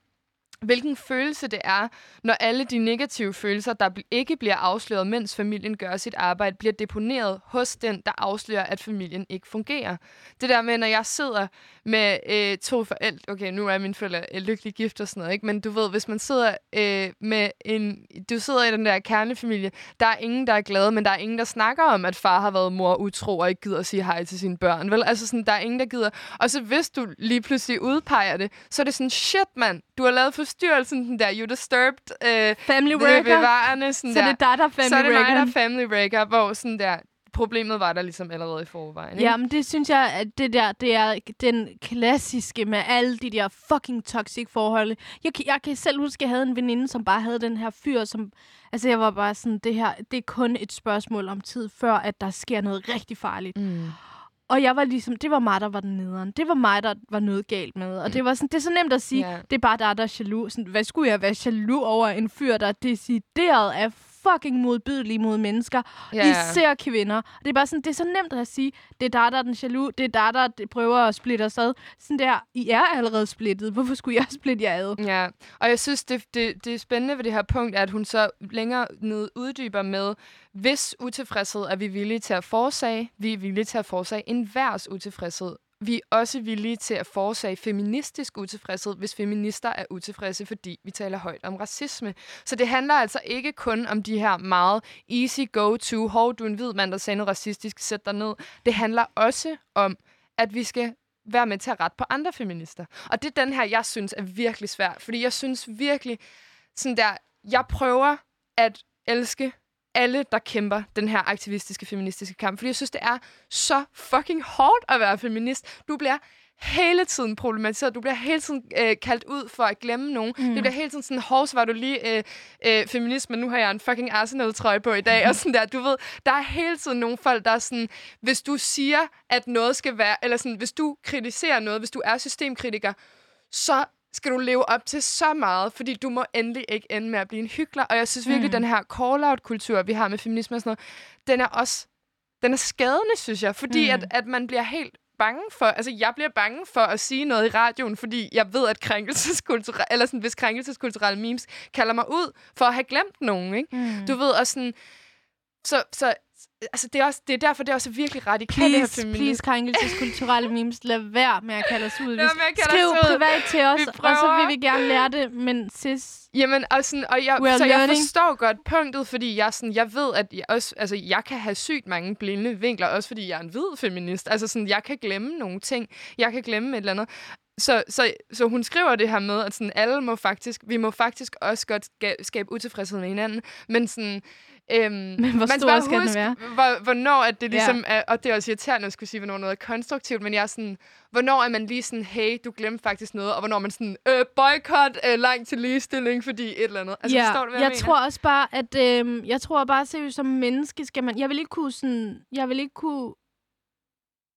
hvilken følelse det er, når alle de negative følelser, der ikke bliver afsløret, mens familien gør sit arbejde, bliver deponeret hos den, der afslører, at familien ikke fungerer. Det der med, når jeg sidder med øh, to forældre, okay, nu er mine forældre øh, lykkelig gift og sådan noget, ikke? men du ved, hvis man sidder øh, med en, du sidder i den der kernefamilie, der er ingen, der er glade, men der er ingen, der snakker om, at far har været mor utro og ikke gider at sige hej til sine børn, vel? Altså sådan, der er ingen, der gider. Og så hvis du lige pludselig udpeger det, så er det sådan, shit mand, du har lavet forstyrrelsen, den der, you disturbed, øh, Family det breaker. bevarende, sådan Så der. det er dig, der er family så er det mig, der er family breaker, hvor sådan der, problemet var der ligesom allerede i forvejen. Ikke? Ja, men det synes jeg, at det der, det er den klassiske med alle de der fucking toxic forhold. Jeg, jeg kan selv huske, at jeg havde en veninde, som bare havde den her fyr, som... Altså, jeg var bare sådan, det her, det er kun et spørgsmål om tid, før at der sker noget rigtig farligt. Mm. Og jeg var ligesom, det var mig, der var den nederen. Det var mig, der var noget galt med. Og det var sådan, det er så nemt at sige, Ja. det er bare dig, der er jaloux. Sådan, hvad skulle jeg være jaloux over en fyr, der decideret er fucking modbydelig mod mennesker, Ja, især kvinder. Det er bare sådan, det er så nemt at sige, det er dig, der er den jaloux, det er dig, der prøver at splitte os ad. Sådan der, I er allerede splittet. Hvorfor skulle jeg splitte jer ad? Ja, og jeg synes, det, det, det spændende ved det her punkt er, at hun så længere ned uddyber med, hvis utilfredshed er vi villige til at forårsage, vi er villige til at forårsage enhvers utilfredshed. Vi er også villige til at forårsage feministisk utilfredshed, hvis feminister er utilfredse, fordi vi taler højt om racisme. Så det handler altså ikke kun om de her meget easy go-to, hov, du er en hvid mand, der sagde noget racistisk, sæt dig ned. Det handler også om, at vi skal være med til at rette på andre feminister. Og det er den her, jeg synes er virkelig svær. Fordi jeg synes virkelig, sådan der, jeg prøver at elske alle, der kæmper den her aktivistiske, feministiske kamp. Fordi jeg synes, det er så fucking hårdt at være feminist. Du bliver hele tiden problematiseret. Du bliver hele tiden øh, kaldt ud for at glemme nogen. Mm. Det bliver hele tiden sådan, hov, så var du lige øh, øh, feminist, men nu har jeg en fucking Arsenal-trøje på i dag. Og sådan der, du ved, der er hele tiden nogle folk, der er sådan, hvis du siger, at noget skal være, eller sådan, hvis du kritiserer noget, hvis du er systemkritiker, så skal du leve op til så meget, fordi du må endelig ikke ende med at blive en hyggelig. Og jeg synes virkelig, mm. den her call-out-kultur, vi har med feminisme og sådan noget, den er også den er skadende, synes jeg, fordi mm. at, at man bliver helt bange for, altså jeg bliver bange for at sige noget i radioen, fordi jeg ved, at krænkelseskulturelle, eller sådan, hvis krænkelseskulturelle memes kalder mig ud for at have glemt nogen, ikke? Mm. Du ved, og sådan, så, så altså det er, også, det er derfor, det er også virkelig radikalt, det her Please, please, krænkelseskulturelle memes, lad være med at kalde os ud. Kalde Skriv ud. privat til os, Vi og så vil vi gerne lære det, men sis... Jamen, og, sådan, og jeg, så jeg learning. forstår godt punktet, fordi jeg, sådan, jeg ved, at jeg, også, altså, jeg kan have sygt mange blinde vinkler, også fordi jeg er en hvid feminist. Altså, sådan, jeg kan glemme nogle ting. Jeg kan glemme et eller andet. Så, så, så hun skriver det her med, at sådan, alle må faktisk, vi må faktisk også godt ska- skabe utilfredshed med hinanden, men sådan... Øhm, men hvor man stor skal den huske, være? Hvor, hvornår at det Ja. ligesom er, og det er også irriterende at skulle sige, hvornår noget er konstruktivt, men jeg er sådan, hvornår er man lige sådan, hey, du glemte faktisk noget, og hvornår er man sådan, øh, boykot, øh, langt til ligestilling, fordi et eller andet. Altså, ja, forstår du, hvad jeg, jeg, mener? tror også bare, at øhm, jeg tror bare seriøst som menneske skal man, jeg vil ikke kunne sådan, jeg vil ikke kunne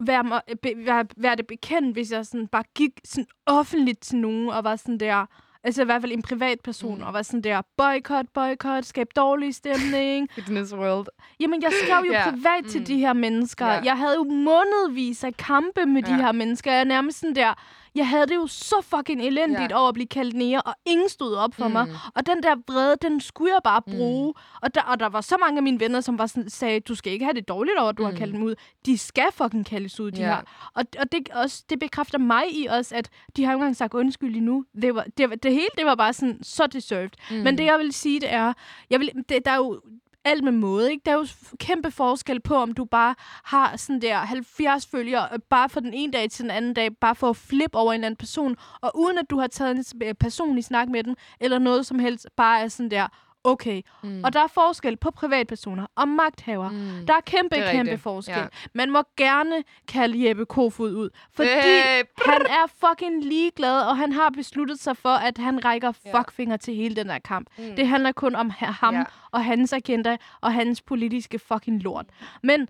være, mig, be, være, være det bekendt, hvis jeg sådan bare gik sådan offentligt til nogen og var sådan der, altså i hvert fald en privat person, Mm. og var sådan der, boykot, boykot, skab dårlig stemning. Fitness world. Jamen, jeg skrev jo ja. privat til mm. de her mennesker. Ja. Jeg havde jo månedvis af kampe med de Ja. her mennesker. Jeg er nærmest sådan der, jeg havde det jo så fucking elendigt Ja. over at blive kaldt nære, og ingen stod op for Mm. mm. mig. Og den der vrede, den skulle jeg bare bruge. Mm. Og, der, og der var så mange af mine venner, som var sådan, sagde, du skal ikke have det dårligt over, at du mm. Mm. har kaldt dem ud. De skal fucking kaldes ud, de Ja. her. Og, og det, også, det bekræfter mig i også, at de har jo engang sagt undskyld endnu. Det, var, det, det hele, det var bare sådan, så deserved. Mm. Men det, jeg vil sige, det er, jeg vil, det, der er jo alt med måde, ikke? Der er jo kæmpe forskel på, om du bare har sådan der 70 følgere, øh, bare fra den ene dag til den anden dag, bare for at flippe over en eller anden person, og uden at du har taget en øh, personlig snak med dem, eller noget som helst, bare er sådan der, okay. Mm. Og der er forskel på privatpersoner og magthavere. Mm. Der er kæmpe, er kæmpe forskel. Ja. Man må gerne kalde Jeppe Kofod ud, fordi Øh, han er fucking ligeglad, og han har besluttet sig for, at han rækker Ja. fuckfinger til hele den her kamp. Mm. Det handler kun om ha- ham Ja. og hans agenda og hans politiske fucking lort. Men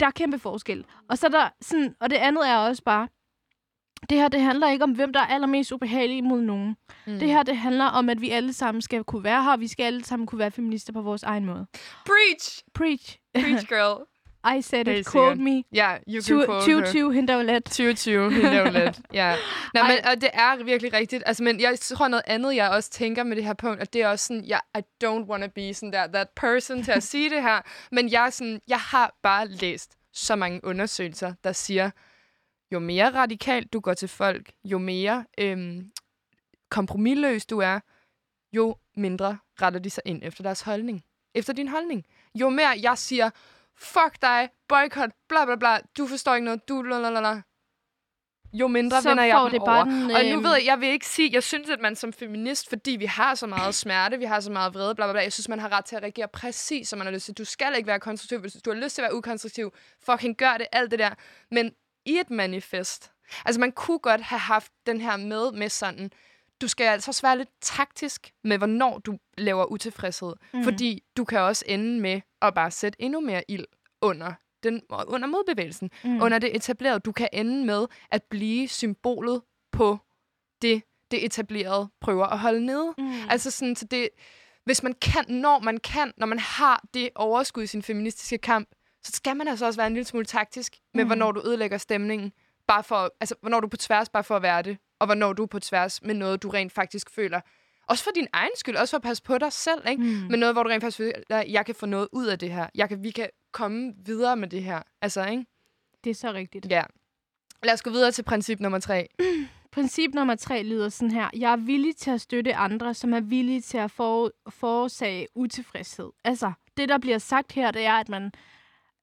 der er kæmpe forskel. Og så er der sådan, og det andet er også bare, det her, det handler ikke om, hvem der er allermest ubehagelig mod nogen. Mm. Det her, det handler om, at vi alle sammen skal kunne være her, og vi skal alle sammen kunne være feminister på vores egen måde. Preach! Preach. Preach, girl. I said Helt it. Quote me. Ja, you can quote her. 2020, hende der var let. 2020, hende er jo lidt. Ja. Nå, men, og det er virkelig rigtigt. Altså, men jeg tror noget andet, jeg også tænker med det her punkt, og det er også sådan, jeg, I don't wanna be sådan der, that person til at sige det her, men jeg, er sådan, jeg har bare læst så mange undersøgelser, der siger, jo mere radikalt du går til folk, jo mere øhm, kompromilløs du er, jo mindre retter de sig ind efter deres holdning. Efter din holdning. Jo mere jeg siger, fuck dig, boykot, bla bla bla, du forstår ikke noget, du lalalala, jo mindre Så vender jeg dem det over. den, Og nu øhm, ved jeg, jeg vil ikke sige, jeg synes, at man som feminist, fordi vi har så meget smerte, vi har så meget vrede, bla bla bla, jeg synes, man har ret til at reagere præcis, som man har lyst til. Du skal ikke være konstruktiv, hvis du har lyst til at være ukonstruktiv. Fucking gør det, alt det der. Men i et manifest, altså man kunne godt have haft den her med, med sådan, du skal altså også være lidt taktisk med, hvornår du laver utilfredshed. Mm. Fordi du kan også ende med at bare sætte endnu mere ild under den, under modbevægelsen, mm. under det etablerede. Du kan ende med at blive symbolet på det, det etablerede prøver at holde nede. Mm. Altså sådan, så det, hvis man kan, når man kan, når man har det overskud i sin feministiske kamp, så skal man altså også være en lille smule taktisk med, mm. hvornår du ødelægger stemningen. Bare for, altså, hvornår du er på tværs bare for at være det, og hvornår du er på tværs med noget, du rent faktisk føler. Også for din egen skyld, også for at passe på dig selv, ikke? Mm. Men noget, hvor du rent faktisk føler, at jeg kan få noget ud af det her. Jeg kan, vi kan komme videre med det her. Altså, ikke? Det er så rigtigt. Ja. Lad os gå videre til princip nummer tre. Princip nummer tre lyder sådan her. Jeg er villig til at støtte andre, som er villige til at for, forårsage utilfredshed. Altså, det der bliver sagt her, det er, at man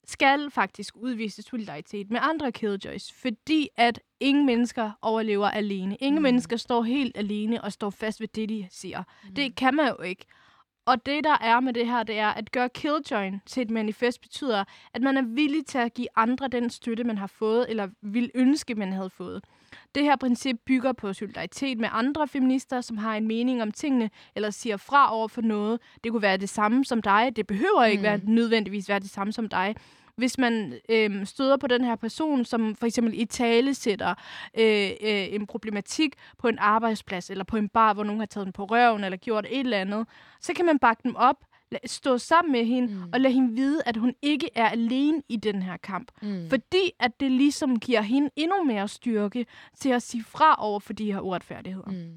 skal faktisk udvise solidaritet med andre killjoys, fordi at ingen mennesker overlever alene. Ingen mm. mennesker står helt alene og står fast ved det, de siger. Mm. Det kan man jo ikke. Og det, der er med det her, det er, at gøre Killjoin til et manifest betyder, at man er villig til at give andre den støtte, man har fået, eller vil ønske, man havde fået. Det her princip bygger på solidaritet med andre feminister, som har en mening om tingene, eller siger fra over for noget. Det kunne være det samme som dig. Det behøver ikke Mm. være nødvendigvis være det samme som dig. Hvis man øhm, støder på den her person, som for eksempel i tale sætter øh, øh, en problematik på en arbejdsplads, eller på en bar, hvor nogen har taget den på røven, eller gjort et eller andet, så kan man bakke dem op, stå sammen med hende, mm. og lade hende vide, at hun ikke er alene i den her kamp. Mm. Fordi at det ligesom giver hende endnu mere styrke til at sige fra over for de her uretfærdigheder. Mm.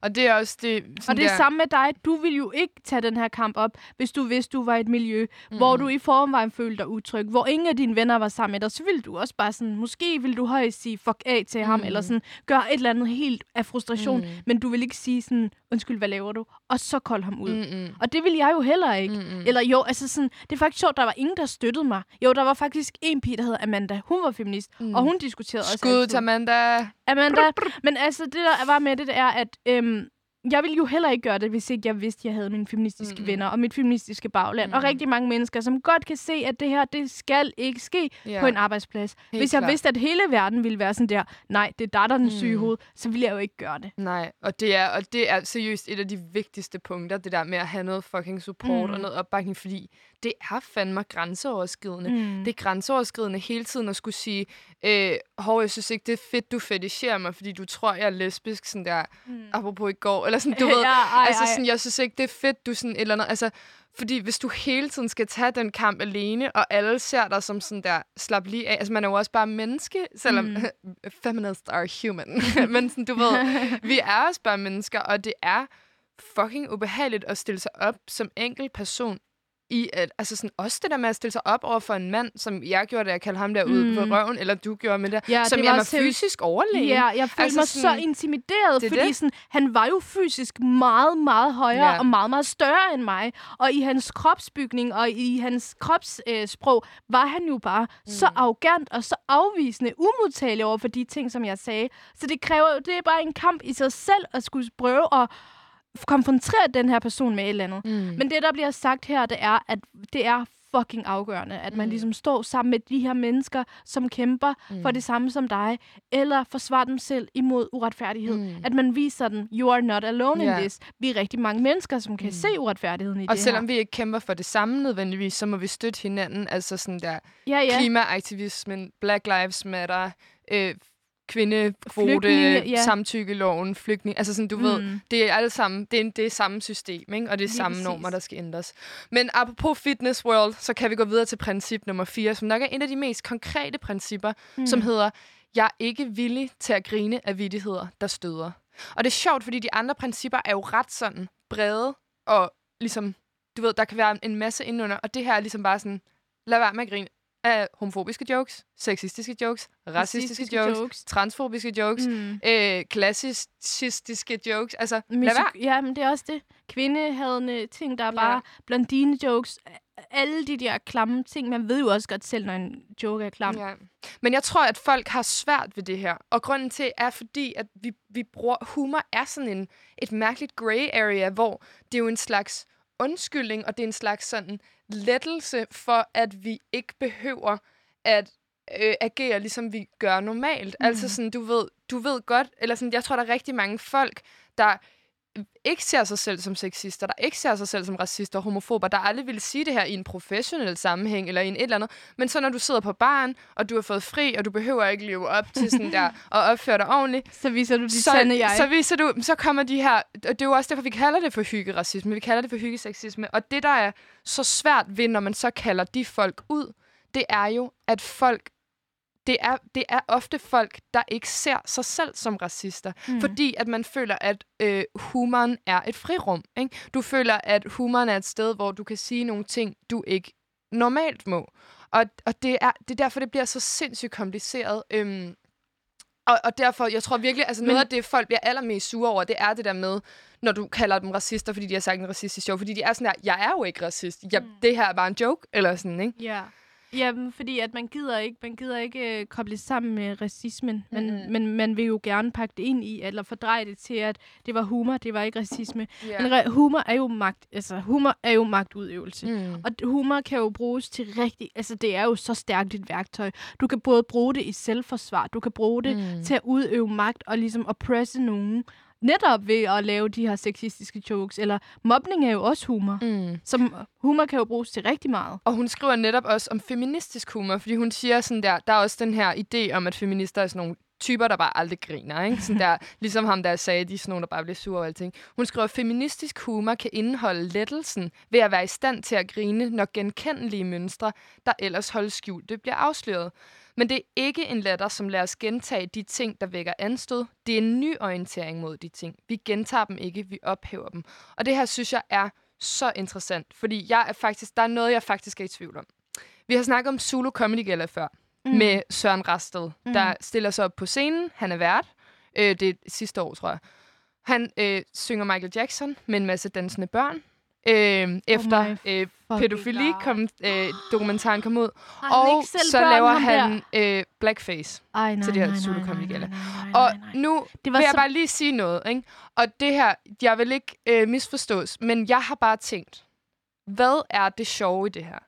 Og det er også det... Og det er der, samme med dig. Du vil jo ikke tage den her kamp op, hvis du vidste, du var i et miljø, mm. hvor du i forvejen følte dig utryg, hvor ingen af dine venner var sammen med dig, så ville du også bare sådan, måske vil du højst sige fuck af til ham, eller sådan, gøre et eller andet helt af frustration, mm. men du vil ikke sige sådan, undskyld, hvad laver du? Og så kolde ham ud. Mm-mm. Og det vil jeg jo heller ikke. Mm-hmm. Eller jo, altså sådan, det er faktisk sjovt, der var ingen, der støttede mig. Jo, der var faktisk en pige, der hedder Amanda. Hun var feminist, mm. og hun diskuterede også Skud til Amanda. Amanda. Men altså, det der var med det, det er, at øhm, jeg ville jo heller ikke gøre det, hvis ikke jeg vidste, at jeg havde mine feministiske mm. venner og mit feministiske bagland. Mm. Og rigtig mange mennesker, som godt kan se, at det her, det skal ikke ske Ja. på en arbejdsplads. Helt hvis jeg klart. vidste, at hele verden ville være sådan der, nej, det er dig, der er den syge i hovedet, så ville jeg jo ikke gøre det. Nej, og det, er, og det er seriøst et af de vigtigste punkter, det der med at have noget fucking support mm. og noget opbakning, fordi det er fandme grænseoverskridende. Mm. Det er grænseoverskridende hele tiden at skulle sige, øh, hov, jeg synes ikke, det er fedt, du fetisherer mig, fordi du tror, jeg er lesbisk, sådan der, mm. apropos i går, eller sådan, du ved, Ja, ej, altså sådan, jeg synes ikke, det er fedt, du sådan eller andet, altså, fordi hvis du hele tiden skal tage den kamp alene, og alle ser dig som sådan der, slap lige af, altså man er jo også bare menneske, selvom mm. feminists are human, men sådan, du ved, vi er også bare mennesker, og det er fucking ubehageligt at stille sig op som enkelt person i at, altså sådan, også det der med at stille sig op over for en mand, som jeg gjorde, da jeg kaldte ham der ud Mm. på røven, eller du gjorde med det, Ja, som det jeg var fysisk overlegen. Ja, jeg følte Altså mig så sådan- intimideret, Det fordi det. Sådan, han var jo fysisk meget, meget højere Ja. og meget, meget større end mig. Og i hans kropsbygning og i hans kropssprog øh, var han jo bare mm. så arrogant og så afvisende, umodtagelig over for de ting, som jeg sagde. Så det kræver jo, det er bare en kamp i sig selv at skulle prøve at konfrontere den her person med et eller andet. Mm. Men det, der bliver sagt her, det er, at det er fucking afgørende, at man Mm. ligesom står sammen med de her mennesker, som kæmper mm. for det samme som dig, eller forsvarer dem selv imod uretfærdighed. Mm. At man viser dem, you are not alone Ja. in this. Vi er rigtig mange mennesker, som kan Mm. se uretfærdigheden i Og det selvom her. vi ikke kæmper for det samme nødvendigvis, så må vi støtte hinanden. Altså sådan der Ja, ja. klimaaktivismen, Black Lives Matter, øh, kvindekvote, ja. samtykkeloven, flygtning. Altså sådan, du mm. ved, det er alle sammen, det er, det er samme system, ikke? og det er Lige samme præcis. normer, der skal ændres. Men apropos fitness world, så kan vi gå videre til princip nummer 4, som nok er en af de mest konkrete principper, mm. som hedder, jeg er ikke villig til at grine af vidigheder, der støder. Og det er sjovt, fordi de andre principper er jo ret sådan brede, og ligesom, du ved, der kan være en masse indenunder, og det her er ligesom bare sådan, lad være med at grine af homofobiske jokes, sexistiske jokes, racistiske jokes, jokes. transfobiske jokes, Mm. øh, klassistiske jokes. Altså, lad Musik- være. Ja, men det er også det. Kvindehadende ting, der er Ja. bare blondine-jokes. Alle de der klamme ting. Man ved jo også godt selv, når en joke er klam. Ja. Men jeg tror, at folk har svært ved det her. Og grunden til er fordi, at vi, vi bruger... Humor er sådan en, et mærkeligt gray area, hvor det er jo en slags undskyldning, og det er en slags sådan lettelse for, at vi ikke behøver at øh, agere, ligesom vi gør normalt. Mm. Altså sådan, du ved, du ved godt, eller sådan, jeg tror, der er rigtig mange folk, der ikke ser sig selv som sexister, der ikke ser sig selv som racister og homofober, der aldrig ville sige det her i en professionel sammenhæng eller i en et eller andet. Men så når du sidder på baren, og du har fået fri, og du behøver ikke leve op til sådan der, og opføre dig ordentligt, Så viser du dit så, sande jeg. så viser du, så kommer de her, og det er jo også derfor, vi kalder det for hyggeracisme, vi kalder det for hyggeseksisme, og det, der er så svært ved, når man så kalder de folk ud, det er jo, at folk, det er, det er ofte folk, der ikke ser sig selv som racister, mm. fordi at man føler, at øh, humoren er et frirum. Ikke? Du føler, at humoren er et sted, hvor du kan sige nogle ting, du ikke normalt må. Og, og det, er, det er derfor, det bliver så sindssygt kompliceret. Øhm, og, og derfor, jeg tror virkelig, altså noget Men- af det, folk bliver allermest sure over, det er det der med, når du kalder dem racister, fordi de har sagt en racistisk joke. Fordi de er sådan der, jeg er jo ikke racist. Jeg, mm. Det her er bare en joke, eller sådan, ikke? Ja. Jamen, fordi at man gider ikke, man gider ikke øh, koble sammen med racismen, men, Mhm. men man vil jo gerne pakke det ind i, eller fordreje det til, at det var humor, det var ikke racisme. Ja. Men re- humor er jo magt, altså humor er jo magtudøvelse. Mm. Og humor kan jo bruges til rigtig... Altså, det er jo så stærkt et værktøj. Du kan både bruge det i selvforsvar, du kan bruge det Mm. til at udøve magt og ligesom oppresse nogen. Netop ved at lave de her sexistiske jokes. Eller mobning er jo også humor. Mm. Som humor kan jo bruges til rigtig meget. Og hun skriver netop også om feministisk humor, fordi hun siger sådan der, der er også den her idé om, at feminister er sådan nogle typer, der bare aldrig griner, ikke? Sådan der, ligesom ham, der sagde, de er sådan nogle, der bare bliver sure og alting. Hun skriver, feministisk humor kan indeholde lettelsen ved at være i stand til at grine, når genkendelige mønstre, der ellers holdes skjult, det bliver afsløret. Men det er ikke en latter, som lader os gentage de ting, der vækker anstød. Det er en ny orientering mod de ting. Vi gentager dem ikke, vi ophæver dem. Og det her synes jeg er så interessant, fordi jeg er faktisk, der er noget, jeg faktisk er i tvivl om. Vi har snakket om Zulu Comedy Gala før, mm. med Søren Rasted, mm. der stiller sig op på scenen. Han er vært. Øh, det er sidste år, tror jeg. Han øh, synger Michael Jackson med en masse dansende børn. Øh, efter my øh, fucking pædofili God. kom, øh, dokumentaren kom ud. Har og så laver han øh, blackface. Ej, nej, til det her Zulu Og nu Det var vil jeg så- bare lige sige noget. Ikke? Og det her, jeg vil ikke øh, misforstås, men jeg har bare tænkt, hvad er det sjove i det her?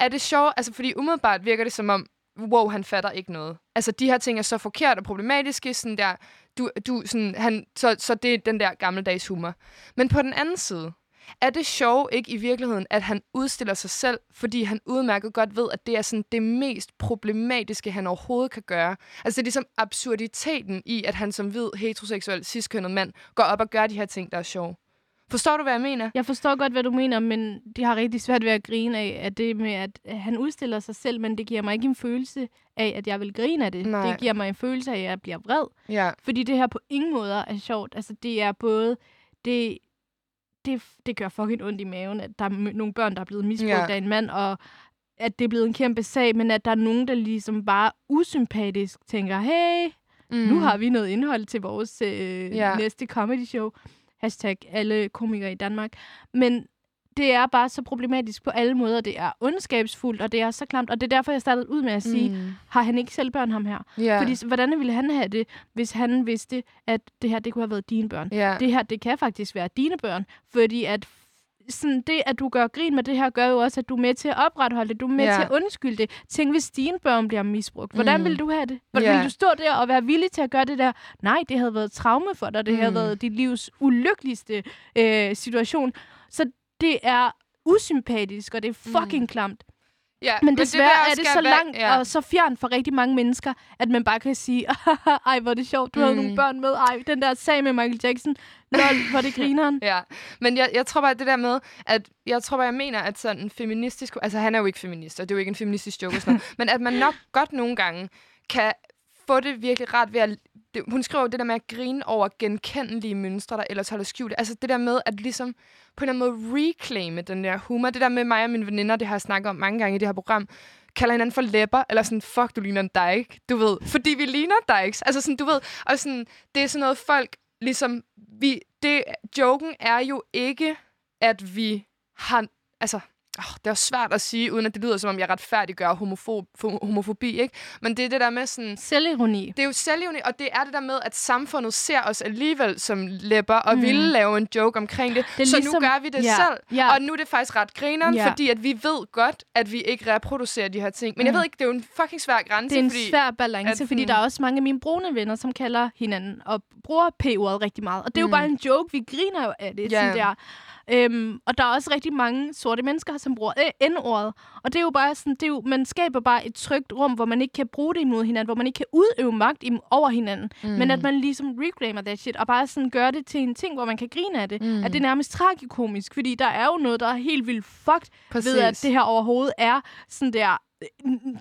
Er det sjovt? Altså, fordi umiddelbart virker det som om, wow, han fatter ikke noget. Altså, de her ting er så forkert og problematiske, sådan der, du, du, sådan, han, så, så det er den der gammeldags humor. Men på den anden side, er det sjove ikke i virkeligheden, at han udstiller sig selv, fordi han udmærket godt ved, at det er sådan det mest problematiske, han overhovedet kan gøre. Altså det er ligesom absurditeten i, at han som hvid, heteroseksuel, ciskønnet mand går op og gør de her ting, der er sjove. Forstår du, hvad jeg mener? Jeg forstår godt, hvad du mener, men de har rigtig svært ved at grine af, at det med, at han udstiller sig selv, men det giver mig ikke en følelse af, at jeg vil grine af det. Nej. Det giver mig en følelse af, at jeg bliver vred. Ja. Fordi det her på ingen måder er sjovt. Altså, det er både... Det, det, det gør fucking ondt i maven, at der er nogle børn, der er blevet misbrugt ja. af en mand, og at det er blevet en kæmpe sag, men at der er nogen, der ligesom bare usympatisk tænker, hey, Mm. nu har vi noget indhold til vores øh, Ja. næste comedy show. Hashtag alle komikere i Danmark. Men det er bare så problematisk på alle måder. Det er ondskabsfuldt, og det er så klamt. Og det er derfor, jeg startede ud med at sige, mm. har han ikke selv børn, ham her? Ja. Fordi hvordan ville han have det, hvis han vidste, at det her, det kunne have været dine børn? ja. Det her, det kan faktisk være dine børn, fordi at sådan det, at du gør grin med det her, gør jo også, at du er med til at opretholde det. Du er med Ja. til at undskylde det. Tænk, hvis dine børn bliver misbrugt. Hvordan Mm. ville du have det? Hvordan Ja. ville du stå der og være villig til at gøre det der? Nej, det havde været traume for dig. Det mm. havde været dit livs ulykkeligste øh, situation. Så det er usympatisk, og det er fucking mm. klamt. ja. Men det desværre vil er det så langt ja. og så fjern for rigtig mange mennesker, at man bare kan sige, ej, hvor er det sjovt, du mm. havde Mm. nogle børn med. Ej, den der sag med Michael Jackson, lol, hvor det grineren. Ja, men jeg, jeg tror bare, det der med, at jeg tror bare, jeg mener, at sådan en feministisk... Altså, han er jo ikke feminist, og det er jo ikke en feministisk joke og sådan noget, men at man nok godt nogle gange kan få det virkelig rart ved at... Det, hun skriver jo det der med at grine over genkendelige mønstre, der ellers holder skjult. Altså det der med at ligesom på en eller anden måde reclaime den der humor. Det der med mig og mine veninder, det har jeg snakket om mange gange i det her program, kalder hinanden for læpper, eller sådan, fuck, du ligner en dyke, du ved. Fordi vi ligner dykes. Altså sådan, du ved, og sådan, det er sådan noget folk, ligesom, vi, det, joken er jo ikke, at vi har, altså, oh, det er jo svært at sige, uden at det lyder, som om jeg retfærdiggør homofob, homofobi, ikke? Men det er det der med sådan, Selvironi. det er jo selvjævning, og det er det der med, at samfundet ser os alligevel som læpper, og Mm. ville lave en joke omkring det. Det så ligesom- nu gør vi det ja, selv. ja. Og nu er det faktisk ret grineren, Ja. fordi at vi ved godt, at vi ikke reproducerer de her ting. Men jeg Mm. ved ikke, det er jo en fucking svær grænse, Det er en fordi... svær balance, at fordi der er også mange af mine brune venner, som kalder hinanden og bruger P-ordet rigtig meget. Og det er jo Mm. bare en joke, vi griner jo af det. Ja. Sådan der. Øhm, og der er også rigtig mange sorte mennesker, som bruger øh, N-ordet. Og det er jo bare sådan, det er jo, man skaber bare et trygt rum, hvor man ikke kan bruge det imod hinanden, hvor man ikke kan udøve magt im- over hinanden. Mm. Men at man ligesom reclaimer that shit, og bare sådan gør det til en ting, hvor man kan grine af det. Mm. At det er nærmest tragikomisk, fordi der er jo noget, der er helt vildt fucked Præcis. ved, at det her overhovedet er sådan der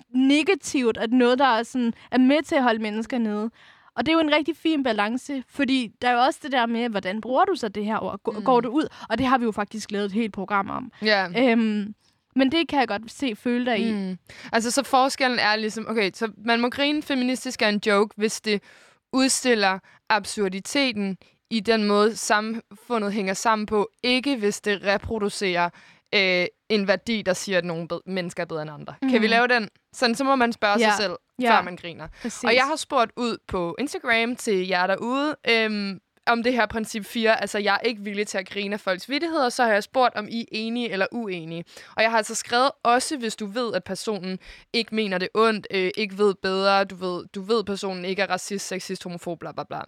negativt, at noget, der er, sådan, er med til at holde mennesker nede. Og det er jo en rigtig fin balance, fordi der er jo også det der med, hvordan bruger du så det her ord? Går, mm. går det ud? Og det har vi jo faktisk lavet et helt program om. Ja. Øhm, men det kan jeg godt se føle dig i. Mm. Altså, så forskellen er ligesom, okay, så man må grine feministisk af en joke, hvis det udstiller absurditeten i den måde, samfundet hænger sammen på, ikke hvis det reproducerer øh, en værdi, der siger, at nogle mennesker er bedre end andre. Mm. Kan vi Mhm. lave den? Sådan, så må man spørge Ja. sig selv, Ja. før man griner. Præcis. Og jeg har spurgt ud på Instagram til jer derude, øhm, om det her princip 4, altså jeg er ikke villig til at grine af folks vittigheder, så har jeg spurgt, om I er enige eller uenige. Og jeg har altså skrevet, også hvis du ved, at personen ikke mener det ondt, øh, ikke ved bedre, du ved, du ved, personen ikke er racist, sexist, homofob, bla bla bla.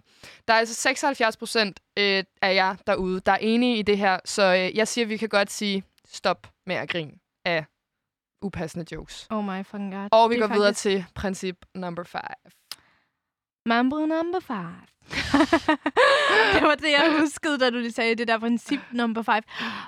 Der er altså 76 procent øh, af jer derude, der er enige i det her, så øh, jeg siger, at vi kan godt sige stop med at grine af upassende jokes. Oh my fucking god. Og vi Det går er videre faktisk til princip number 5. Mambo number five. det var det, jeg huskede, da du sagde det der princip number five.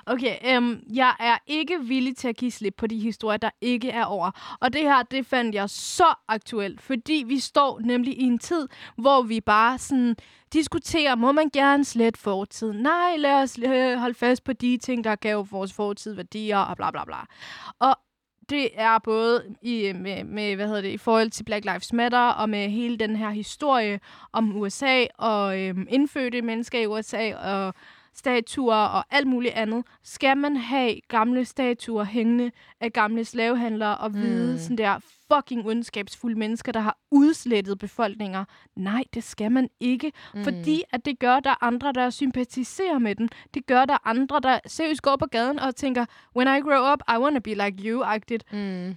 Okay, øhm, jeg er ikke villig til at give slip på de historier, der ikke er over. Og det her, det fandt jeg så aktuelt, fordi vi står nemlig i en tid, hvor vi bare sådan diskuterer, må man gerne slet fortiden? Nej, lad os øh, holde fast på de ting, der gav vores fortid værdier og bla bla bla. Og det er både i, øh, med, med, hvad hedder det, i forhold til Black Lives Matter og med hele den her historie om USA og øh, indfødte mennesker i USA og statuer og alt muligt andet. Skal man have gamle statuer hængende af gamle slavehandlere og hvide Mm. sådan der fucking ondskabsfulde mennesker, der har udslettet befolkninger? Nej, det skal man ikke. Mm. Fordi at det gør, der er andre, der sympatiserer med dem. Det gør, der er andre, der seriøst går på gaden og tænker, when I grow up, I wanna be like you-agtigt. Mm.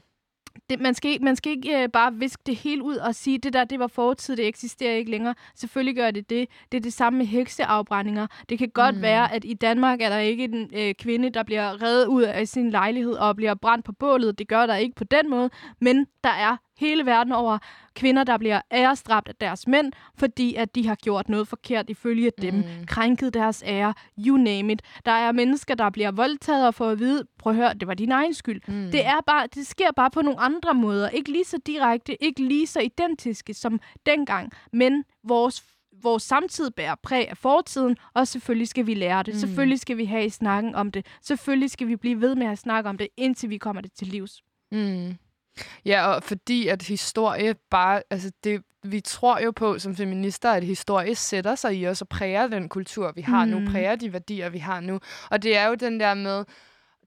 Det, man skal, ikke- man skal ikke øh, bare viske det hele ud og sige, det der, det var fortid, det eksisterer ikke længere. Selvfølgelig gør det det. Det er det samme med hekseafbrændinger. Det kan godt Mm. mm. være, at i Danmark er der ikke en øh, kvinde, der bliver reddet ud af sin lejlighed og bliver brændt på bålet. Det gør der ikke på den måde. Men der er hele verden over kvinder, der bliver ærestrabt af deres mænd, fordi at de har gjort noget forkert ifølge dem. Mm. Krænket deres ære. You name it. Der er mennesker, der bliver voldtaget og får at vide, prøv at høre, det var din egen skyld. Mm. Det, er bare, det sker bare på nogle andre måder. Ikke lige så direkte, ikke lige så identiske som dengang, men vores vores samtid bærer præg af fortiden, og selvfølgelig skal vi lære det. Mm. Selvfølgelig skal vi have snakken om det. Selvfølgelig skal vi blive ved med at snakke om det, indtil vi kommer det til livs. Mm. Ja, og fordi at historie bare, altså det, vi tror jo på som feminister, at historie sætter sig i os og præger den kultur, vi har mm. Nu, præger de værdier, vi har nu. Og det er jo den der med,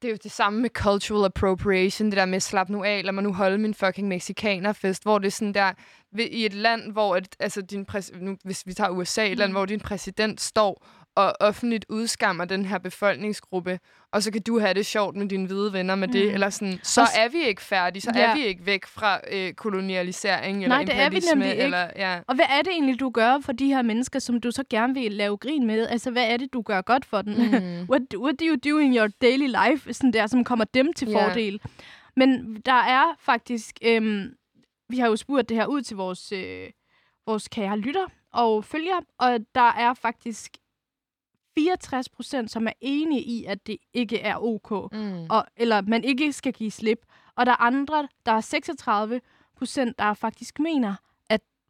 det er jo det samme med cultural appropriation, det der med at slappe nu af, lad mig nu holde min fucking mexikanerfest, hvor det er sådan der, i et land, hvor, at, altså din præs, nu, hvis vi tager USA, et land, Mm. hvor din præsident står og offentligt udskammer den her befolkningsgruppe, og så kan du have det sjovt med dine hvide venner med det, Mm. eller sådan, så Også- er vi ikke færdige, så Ja. er vi ikke væk fra øh, kolonialisering eller Nej, det er vi nemlig ikke. eller, ja. Og hvad er det egentlig, du gør for de her mennesker, som du så gerne vil lave grin med? Altså, hvad er det, du gør godt for dem? Mm. what, what do you do in your daily life, sådan der, som kommer dem til Ja. fordel? Men der er faktisk, øhm, vi har jo spurgt det her ud til vores, øh, vores kære lytter og følger, og der er faktisk 64 procent, som er enige i, at det ikke er ok, Mm. og, eller man ikke skal give slip. Og der er andre, der er 36 procent, der faktisk mener,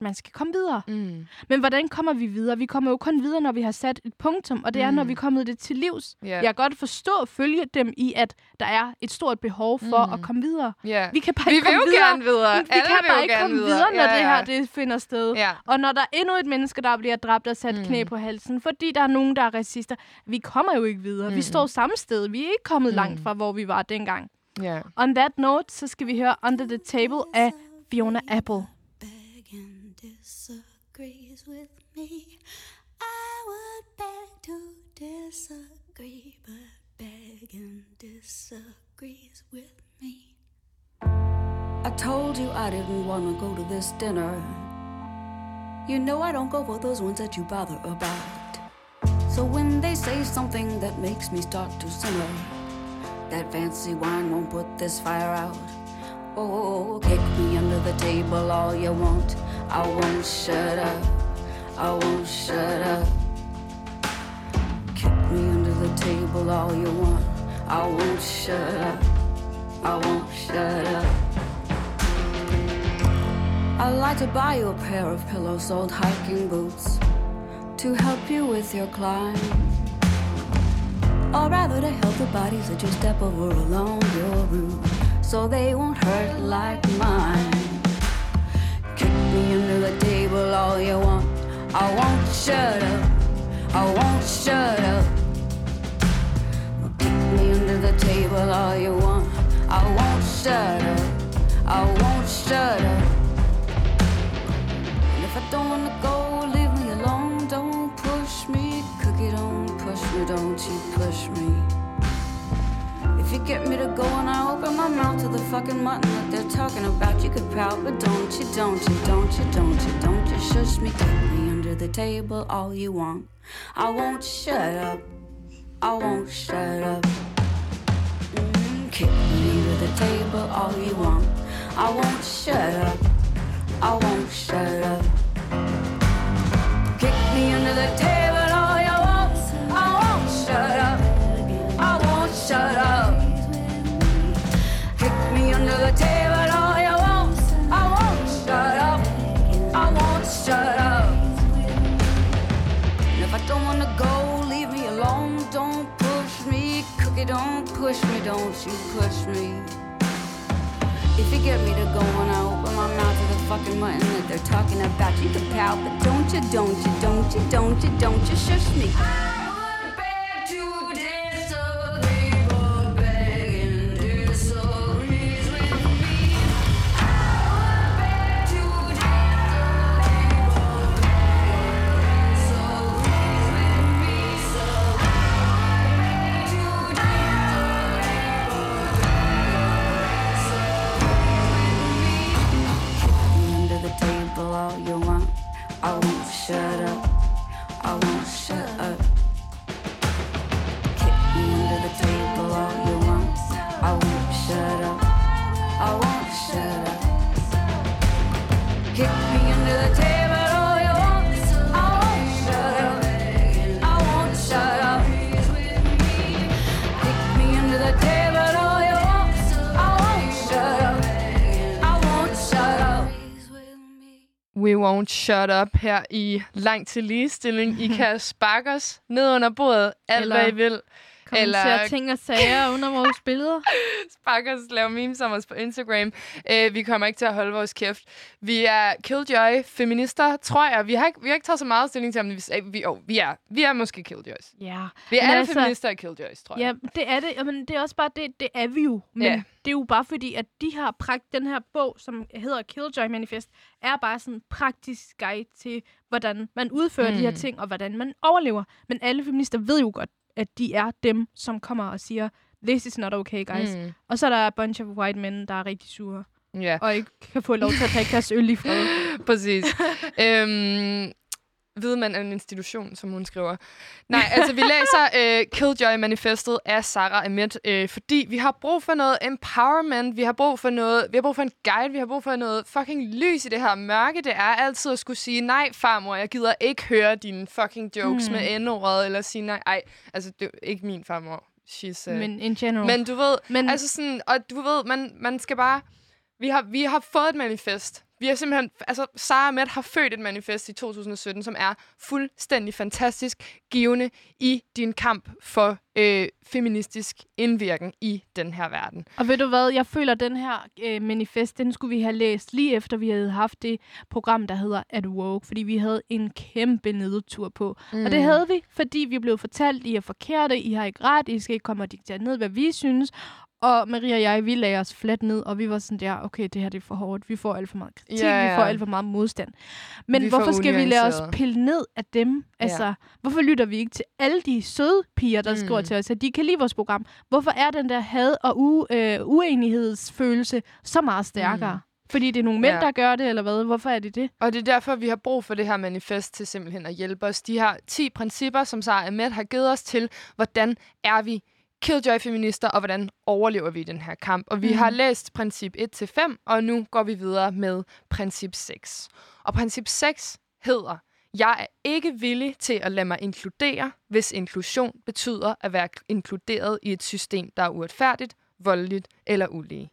man skal komme videre. Mm. Men hvordan kommer vi videre? Vi kommer jo kun videre, når vi har sat et punktum, og det er, når Mm. vi er kommet det til livs. Ja. Jeg kan godt forstå og følge dem i, at der er et stort behov for Mm. at komme videre. ja. Vi kan bare Vi ikke komme videre. gerne videre. Vi Alle kan bare ikke komme videre. videre, når ja, det ja. her det finder sted. Ja. Og når der er endnu et menneske, der bliver dræbt og sat Mm. knæ på halsen, fordi der er nogen, der er racister. Vi kommer jo ikke videre. Mm. Vi står samme sted. Vi er ikke kommet Mm. langt fra, hvor vi var dengang. ja. On that note, så skal vi høre Under the Table af Fiona Apple. Disagrees with me. I would beg to disagree, but begging disagrees with me. I told you I didn't want to go to this dinner. You know I don't go for those ones that you bother about. So when they say something that makes me start to simmer, that fancy wine won't put this fire out. Oh, kick me under the table all you want. I won't shut up. I won't shut up. Kick me under the table all you want. I won't shut up. I won't shut up. I'd like to buy you a pair of pillows, old hiking boots to help you with your climb. Or rather to help the bodies that you step over along your route so they won't hurt like mine. Kick me under the table all you want. I won't shut up. I won't shut up. Kick me under the table all you want. I won't shut up. I won't shut up. And if I don't wanna go, leave me alone. Don't push me, cookie. Don't push me. Don't you push me. If you get me to go and I open my mouth to the fucking mutton that they're talking about, you could pout, but don't you, don't you, don't you, don't you, don't you shush me, kick me under the table all you want. I won't shut up. I won't shut up. Mm, kick me under the table all you want. I won't shut up. I won't shut up. Kick me under the table push me. Don't you push me. If you get me to go and I open my mouth to the fucking mutton that they're talking about, you can pout, but don't you, don't you, don't you, don't you, don't you shush me. We won't shut up her i Langt til ligestilling. I kan sparke os ned under bordet, alt Eller- hvad I vil. Kommentere Eller- ting og sager under vores billeder. Spark os, lave memes om os på Instagram. Uh, vi kommer ikke til at holde vores kæft. Vi er Killjoy feminister, tror jeg. Vi har ikke, vi har ikke taget så meget stilling til, om vi, eh, vi, oh, vi er. Vi er måske Killjoys. Ja. Vi er alle altså- feminister og Killjoys, tror jeg. Ja, det er det. Men det er også bare det, det er vi jo. Men Ja. det er jo bare fordi, at de har prakt, den her bog, som hedder Killjoy Manifest, er bare sådan en praktisk guide til, hvordan man udfører mm. de her Mm. ting, og hvordan man overlever. Men alle feminister ved jo godt, at de er dem, som kommer og siger, this is not okay, guys. Mm. Og så er der a bunch of white men, der er rigtig sure, Ja, og ikke kan få lov til at drikke deres øl i fred. præcis. øhm, ved man er en institution, som hun skriver. Nej, altså vi læser øh, Killjoy-manifestet af Sarah Ahmed, øh, fordi vi har brug for noget empowerment, vi har brug for noget, vi har brug for en guide, vi har brug for noget fucking lys i det her mørke. Det er altid at skulle sige, nej farmor, jeg gider ikke høre dine fucking jokes Mm. med n-ordet, eller sige nej, ej, altså det er ikke min farmor. She's, uh, Men in general. men du ved, Men- altså sådan, og du ved, man, man skal bare... Vi har, vi har fået et manifest. Vi har simpelthen... Altså, Sara Met har født et manifest i 2017, som er fuldstændig fantastisk givende i din kamp for øh, feministisk indvirken i den her verden. Og ved du hvad, jeg føler, at den her øh, manifest, den skulle vi have læst lige efter, vi havde haft det program, der hedder At Woke, fordi vi havde en kæmpe nedtur på. Mm. Og det havde vi, fordi vi blev fortalt, I er forkerte, I har ikke ret, I skal ikke komme og diktere ned, hvad vi synes. Og Maria og jeg, vi lagde os fladt ned, og vi var sådan der, okay, det her det er for hårdt. Vi får alt for meget kritik, Ja, vi får ja. alt for meget modstand. Men Vi for hvorfor skal vi lade os pille ned af dem? Altså, hvorfor lytter vi ikke til alle de søde piger, der mm. skriver Mm. til os, at de kan lide vores program? Hvorfor er den der had- og u- øh, uenighedsfølelse så meget stærkere? Mm. Fordi det er nogle mænd, Ja. der gør det, eller hvad? Hvorfor er det det? Og det er derfor, vi har brug for det her manifest til simpelthen at hjælpe os. De her 10 principper, som Sara Ahmed har givet os til, hvordan er vi Killjoy-feminister, og hvordan overlever vi den her kamp. Og vi Mhm. mm. har læst princip 1-5, og nu går vi videre med princip 6. Og princip 6 hedder, jeg er ikke villig til at lade mig inkludere, hvis inklusion betyder at være inkluderet i et system, der er uretfærdigt, voldeligt eller ulige.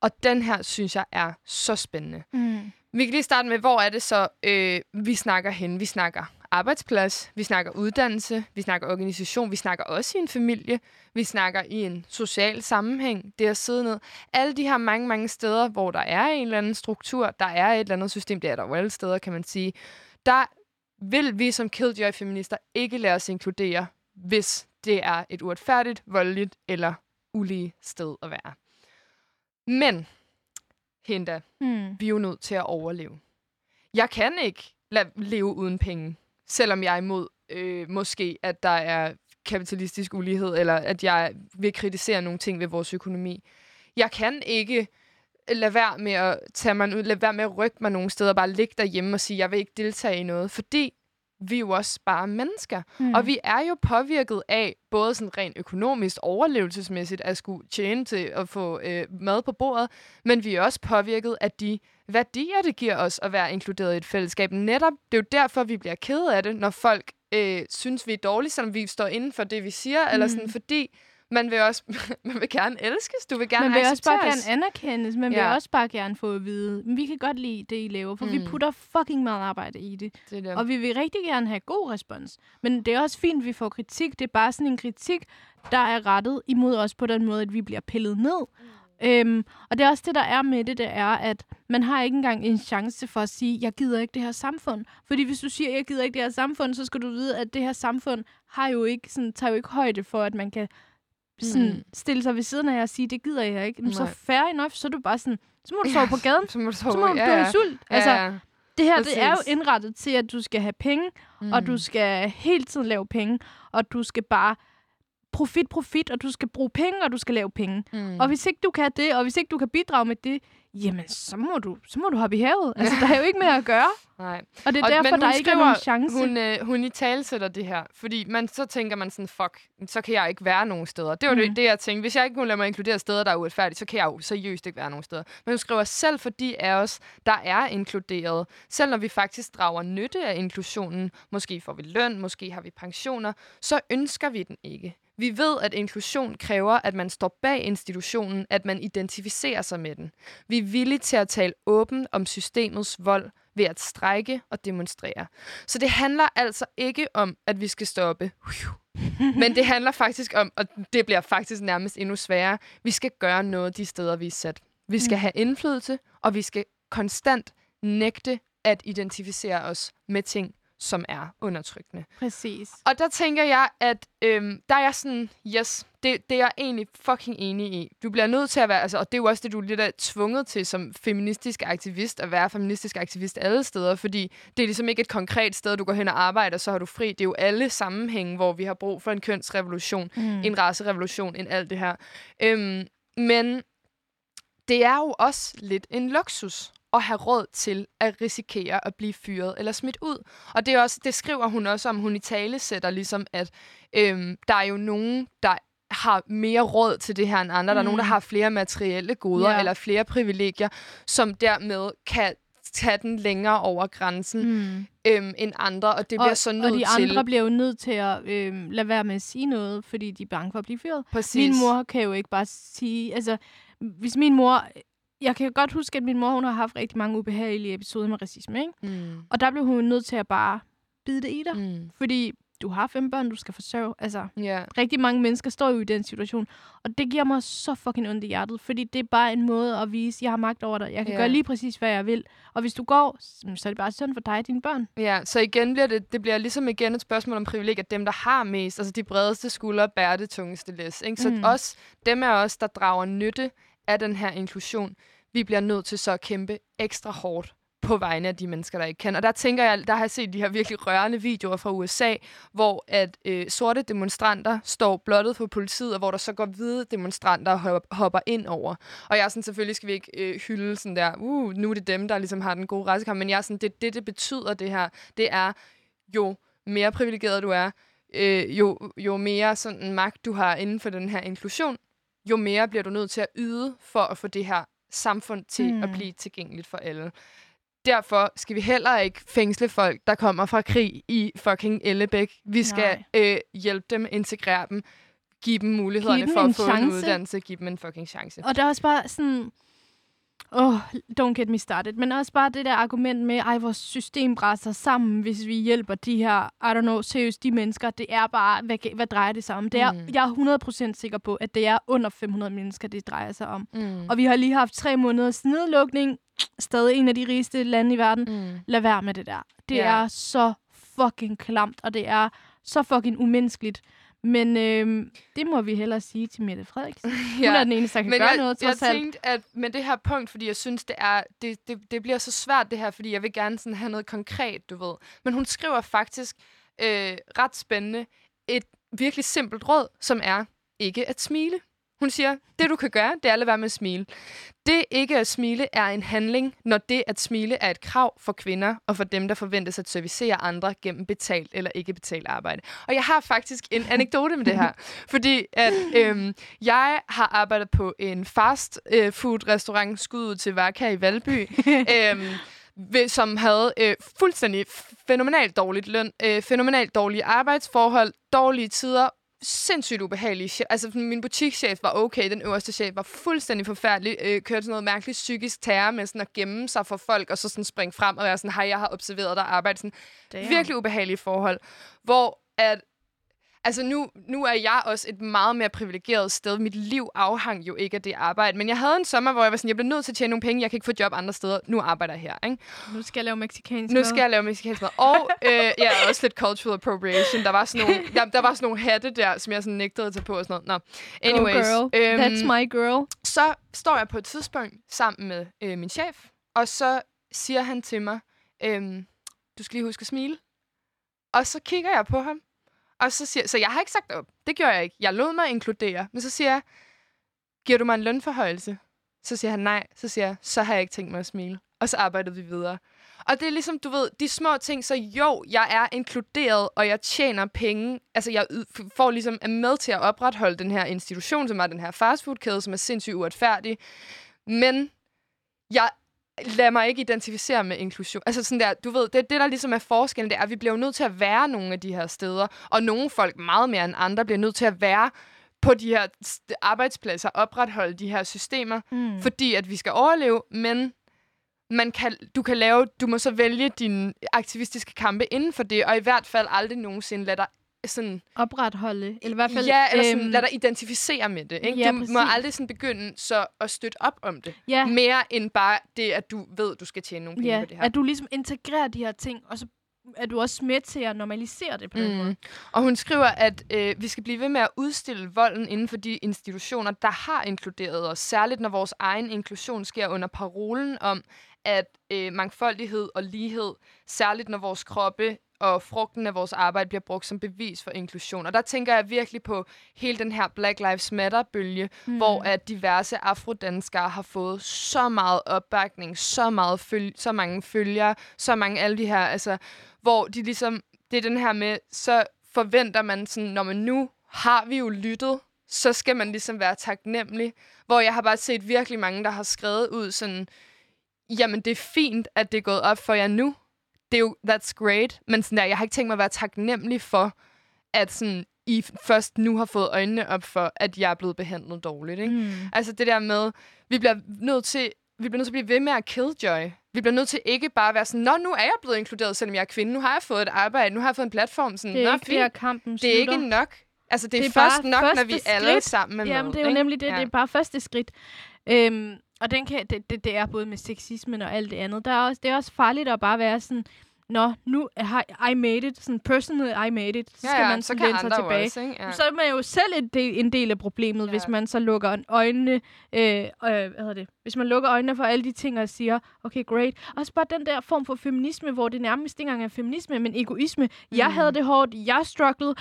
Og den her, synes jeg, er så spændende. Mm. Vi kan lige starte med, hvor er det så, øh, vi snakker hen? Vi snakker arbejdsplads, vi snakker uddannelse, vi snakker organisation, vi snakker også i en familie, vi snakker i en social sammenhæng, det at sidde ned. Alle de her mange, mange steder, hvor der er en eller anden struktur, der er et eller andet system, det er der jo alle steder, kan man sige, der vil vi som Killjoy-feminister ikke lade os inkludere, hvis det er et uretfærdigt, voldeligt eller ulige sted at være. Men, Hinda, Mm. vi er jo nødt til at overleve. Jeg kan ikke lade leve uden penge, selvom jeg er imod øh, måske, at der er kapitalistisk ulighed, eller at jeg vil kritisere nogle ting ved vores økonomi. Jeg kan ikke lade være med at tage mig ud, lade være med at rykke mig nogle steder, bare ligge derhjemme og sige, jeg vil ikke deltage i noget, fordi vi er jo også bare mennesker. Mm. Og vi er jo påvirket af, både sådan rent økonomisk, overlevelsesmæssigt, at skulle tjene til at få øh, mad på bordet, men vi er også påvirket af de værdier, det giver os at være inkluderet i et fællesskab. Netop, det er jo derfor, vi bliver ked af det, når folk øh, synes, vi er dårlige, selvom vi står inden for det, vi siger, mm. eller sådan, fordi man vil også man vil gerne elskes, du vil gerne Man vil også bare gerne anerkendes. Man vil Ja. også bare gerne få at vide, "Men vi kan godt lide det, I laver, for mm. vi Mm. putter fucking meget arbejde i det. Det det. Og vi vil rigtig gerne have god respons. Men det er også fint, at vi får kritik. Det er bare sådan en kritik, der er rettet imod os på den måde, at vi bliver pillet ned. Øhm, og det er også det, der er med det, det er, at man har ikke engang en chance for at sige, jeg gider ikke det her samfund. Fordi hvis du siger, jeg gider ikke det her samfund, så skal du vide, at det her samfund har jo ikke, sådan, tager jo ikke højde for, at man kan sådan, Mm. stille sig ved siden af jer og sige, det gider jeg ikke. Men så fair enough, så er du bare sådan, så må du sove på gaden. så må du Så må du ja, dø ja. sult. Ja, Altså, ja. det her det er jo indrettet til, at du skal have penge, mm. og du Mm. skal hele tiden lave penge, og du skal bare profit, profit, og du skal bruge penge, og du skal lave penge. Mm. Og hvis ikke du kan det, og hvis ikke du kan bidrage med det, jamen, så må du, så må du hoppe i havet. Altså, der er jo ikke mere at gøre. Nej. Og det er Og- derfor, der ikke er nogen chance. Hun, øh, hun i talsætter det her, fordi man, så tænker man sådan, fuck, så kan jeg ikke være nogen steder. Det var. Mm. det, det, jeg tænkte. Hvis jeg ikke kunne lade mig inkludere steder, der er uretfærdige, så kan jeg jo seriøst ikke være nogen steder. Men hun skriver selv for de af os, der er inkluderet, selv når vi faktisk drager nytte af inklusionen, måske får vi løn, måske har vi pensioner, så ønsker vi den ikke. Vi ved, at inklusion kræver, at man står bag institutionen, at man identificerer sig med den. Vi er villige til at tale åbent om systemets vold ved at strække og demonstrere. Så det handler altså ikke om, at vi skal stoppe. Men det handler faktisk om, og det bliver faktisk nærmest endnu sværere, vi skal gøre noget de steder, vi er sat. Vi skal Mm. have indflydelse, og vi skal konstant nægte at identificere os med ting, som er undertrykkende. Præcis. Og der tænker jeg, at øhm, der er jeg sådan, yes, det, det er jeg egentlig fucking enig i. Du bliver nødt til at være, altså, og det er jo også det, du er lidt er tvunget til som feministisk aktivist, at være feministisk aktivist alle steder, fordi det er ligesom ikke et konkret sted, du går hen og arbejder, så har du fri. Det er jo alle sammenhænge, hvor vi har brug for en kønsrevolution, Mm. en racerevolution, en alt det her. Øhm, men det er jo også lidt en luksus at have råd til at risikere at blive fyret eller smidt ud. Og det, er også, det skriver hun også om, hun i tale sætter ligesom, at øhm, der er jo nogen, der har mere råd til det her end andre. Mm. Der er nogen, der Mm. har flere materielle goder Ja. eller flere privilegier, som dermed kan tage den længere over grænsen Mm. øhm, end andre, og det bliver og, så og nødt de til... andre bliver jo nødt til at øh, lade være med at sige noget, fordi de er bange for at blive fyret. Præcis. Min mor kan jo ikke bare sige... Altså, hvis min mor... Jeg kan godt huske, at min mor hun har haft rigtig mange ubehagelige episoder med racisme, ikke? Mm. Og der blev hun nødt til at bare bide det i dig. Mm. Fordi du har fem børn, du skal forsørge. Altså, Ja. rigtig mange mennesker står jo i den situation. Og det giver mig så fucking ondt i hjertet. Fordi det er bare en måde at vise, at jeg har magt over dig. Jeg kan Ja. gøre lige præcis, hvad jeg vil. Og hvis du går, så er det bare synd for dig og dine børn. Ja, så igen bliver det, det bliver ligesom igen et spørgsmål om privilegier. Dem, der har mest, altså de bredeste skuldre, bærer det tungeste læs. Ikke? Så Mm. os, dem er os, der drager nytte af den her inklusion. Vi bliver nødt til så at kæmpe ekstra hårdt på vegne af de mennesker, der ikke kan. Og der tænker jeg, der har jeg set de her virkelig rørende videoer fra USA, hvor at øh, sorte demonstranter står blottet for politiet, og hvor der så går hvide demonstranter og hopper ind over. Og jeg er sådan, selvfølgelig skal vi ikke øh, hylde sådan der, uh, nu er det dem, der ligesom har den gode rejsekamp, men jeg er sådan, det, det, det betyder det her, det er jo mere privilegeret du er, øh, jo, jo mere sådan magt du har inden for den her inklusion, jo mere bliver du nødt til at yde for at få det her samfund til mm. at blive tilgængeligt for alle. Derfor skal vi heller ikke fængsle folk, der kommer fra krig i fucking Ellebæk. Vi skal øh, hjælpe dem, integrere dem, give dem mulighederne dem for en at få en chance. uddannelse, give dem en fucking chance. Og der er også bare sådan... Åh, oh, don't get me started. Men også bare det der argument med, ej, vores system brænder sammen, hvis vi hjælper de her, I don't know, seriøst, de mennesker. Det er bare, hvad, hvad drejer det sig om? Det er, Mm. Jeg er 100% sikker på, at det er under 500 mennesker, det drejer sig om. Mm. Og vi har lige haft tre måneders nedlukning. Stadig en af de rigeste lande i verden. Mm. Lad være med det der. Det Ja. er så fucking klamt, og det er så fucking umenneskeligt. Men øhm, det må vi hellere sige til Mette Frederiksen. Hun er den eneste, der kan Men gøre jeg, noget, jeg trods alt. tænkte, at med det her punkt, fordi jeg synes, det, er, det, det, det bliver så svært det her, fordi jeg vil gerne sådan have noget konkret, du ved. Men hun skriver faktisk øh, ret spændende et virkelig simpelt råd, som er ikke at smile. Hun siger, det du kan gøre, det er at lade være med at smile. Det ikke at smile er en handling, når det at smile er et krav for kvinder og for dem, der forventes at servicere andre gennem betalt eller ikke betalt arbejde. Og jeg har faktisk en anekdote med det her, fordi at øhm, jeg har arbejdet på en fast øh, food restaurant, skud ud til her i Valby, øhm, ved- som havde øh, fuldstændig fænomenalt dårligt løn, øh, fænomenalt dårlige arbejdsforhold, dårlige tider, sindssygt ubehagelige. Altså, min butikschef var okay, den øverste chef var fuldstændig forfærdelig, øh, kørte sådan noget mærkeligt psykisk terror med sådan at gemme sig for folk, og så sådan springe frem og være sådan, hej, jeg har observeret dig arbejde. Sådan, Damn. virkelig ubehagelige forhold, hvor at Altså nu, nu er jeg også et meget mere privilegeret sted. Mit liv afhang jo ikke af det arbejde. Men jeg havde en sommer, hvor jeg var sådan, jeg blev nødt til at tjene nogle penge. Jeg kan ikke få job andre steder. Nu arbejder jeg her. Ikke? Nu skal jeg lave mexicansk Nu mad. skal jeg lave mexicansk mad. Og øh, ja, også lidt cultural appropriation. Der var sådan nogle, ja, der var sådan nogle hatte der, som jeg sådan nægtede at tage på og sådan noget. Nå, anyways. Go girl. That's my girl. Så står jeg på et tidspunkt sammen med øh, min chef, og så siger han til mig, øhm, du skal lige huske at smile. Og så kigger jeg på ham, og så siger så jeg har ikke sagt op. Det gjorde jeg ikke. Jeg lod mig inkludere. Men så siger jeg, giver du mig en lønforhøjelse? Så siger han nej. Så siger jeg, så har jeg ikke tænkt mig at smile. Og så arbejdede vi videre. Og det er ligesom, du ved, de små ting, så jo, jeg er inkluderet, og jeg tjener penge. Altså, jeg får ligesom, er med til at opretholde den her institution, som er den her fastfoodkæde, som er sindssygt uretfærdig. Men jeg lad mig ikke identificere med inklusion. Altså sådan der, du ved, det, det der ligesom er forskellen, det er, at vi bliver jo nødt til at være nogle af de her steder, og nogle folk meget mere end andre bliver nødt til at være på de her arbejdspladser, opretholde de her systemer, Mm. fordi at vi skal overleve, men man kan, du kan lave, du må så vælge dine aktivistiske kampe inden for det, og i hvert fald aldrig nogensinde lade dig sådan, Opretholde, eller i hvert fald... ja, eller sådan, øhm, lad dig identificere med det. Ikke? ja, du må præcis. aldrig sådan begynde så at støtte op om det. ja, Mere end bare det, at du ved, du skal tjene nogle penge ja, på det her. at du ligesom integrerer de her ting, og så er du også med til at normalisere det på den måde. Mm. Og hun skriver, at øh, vi skal blive ved med at udstille volden inden for de institutioner, der har inkluderet os. Særligt når vores egen inklusion sker under parolen om, at øh, mangfoldighed og lighed, særligt når vores kroppe og frugten af vores arbejde bliver brugt som bevis for inklusion. Og der tænker jeg virkelig på hele den her Black Lives Matter-bølge, mm. hvor at diverse afrodanskere har fået så meget opbakning, så, meget føl- så mange følgere, så mange alle de her, altså, hvor de ligesom, det er den her med, så forventer man sådan, når man nu har vi jo lyttet, så skal man ligesom være taknemmelig. Hvor jeg har bare set virkelig mange, der har skrevet ud sådan, jamen det er fint, at det er gået op for jer nu. Det er jo, that's great. Men sådan der, jeg har ikke tænkt mig at være taknemmelig for, at sådan, I først nu har fået øjnene op for, at jeg er blevet behandlet dårligt. Ikke? Mm. Altså det der med, vi bliver nødt til, vi bliver nødt til at blive ved med at killjoy. Vi bliver nødt til ikke bare at være sådan, nå, nu er jeg blevet inkluderet, selvom jeg er kvinde. Nu har jeg fået et arbejde. Nu har jeg fået en platform. Sådan, Det er ikke fint. kampen det er ikke slutter. nok. Altså, det er, Det er er først nok, når vi alle skridt. sammen er med. Jamen, det er jo ikke? nemlig det. Ja. Det er bare første skridt. Øhm, og den kan, det, det, det er både med sexismen og alt det andet. Der er også, det er også farligt at bare være sådan, Nå, nu har I made it. Sådan personally I made it. Så skal ja, ja, man så læne sig tilbage. Også, ikke? Ja. Så er man jo selv en del, en del af problemet, ja. hvis Ja. man så lukker øjnene, øh, øh, hvad hedder det? Hvis man lukker øjnene for alle de ting og siger, okay, great. Også bare den der form for feminisme, hvor det nærmest ikke engang er feminisme, men egoisme. Mm. Jeg havde det hårdt, jeg struggled,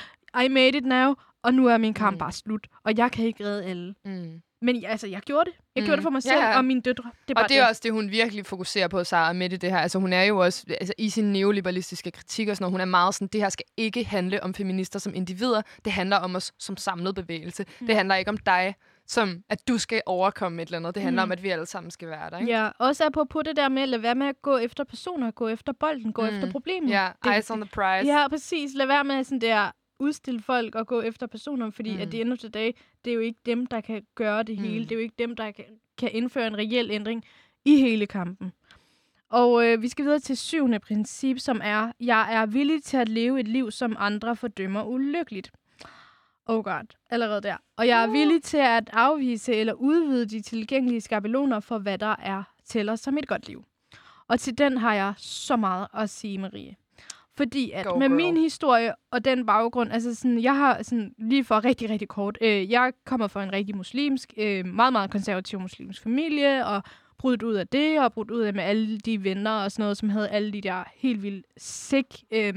I made it now, og nu er min kamp Mm. bare slut. Og jeg kan ikke redde alle. Mm. Men altså, jeg gjorde det. Jeg Mm. gjorde det for mig Ja, selv ja. og mine døtre. Det er bare Og det er også det, hun virkelig fokuserer på, Sara, med det her. Altså, hun er jo også, altså, i sin neoliberalistiske kritik og sådan noget, hun er meget sådan, det her skal ikke handle om feminister som individer. Det handler om os som samlet bevægelse. Mm. Det handler ikke om dig, som at du skal overkomme et eller andet. Det handler Mm. om, at vi alle sammen skal være der, ikke? Ja, også på på det der med at lade være med at gå efter personer, gå efter bolden, gå Mm. efter problemet. Ja, Det- eyes on the prize. Ja, præcis. Lad være med sådan der udstille folk og gå efter personer, fordi mm. Mm. at det ende af dag, det er jo ikke dem, der kan gøre det Mm. hele. Det er jo ikke dem, der kan, kan indføre en reel ændring i hele kampen. Og øh, vi skal videre til syvende princip, som er, jeg er villig til at leve et liv, som andre fordømmer ulykkeligt. Oh god, allerede der. Og jeg er villig til at afvise eller udvide de tilgængelige skabeloner for, hvad der er tæller som et godt liv. Og til den har jeg så meget at sige, Marie. Fordi at Go med girl. min historie og den baggrund, altså sådan, jeg har sådan, lige for rigtig, rigtig kort, øh, jeg kommer fra en rigtig muslimsk, øh, meget, meget konservativ muslimsk familie, og brudt ud af det, og brudt ud af med alle de venner og sådan noget, som havde alle de der helt vildt sick, øh,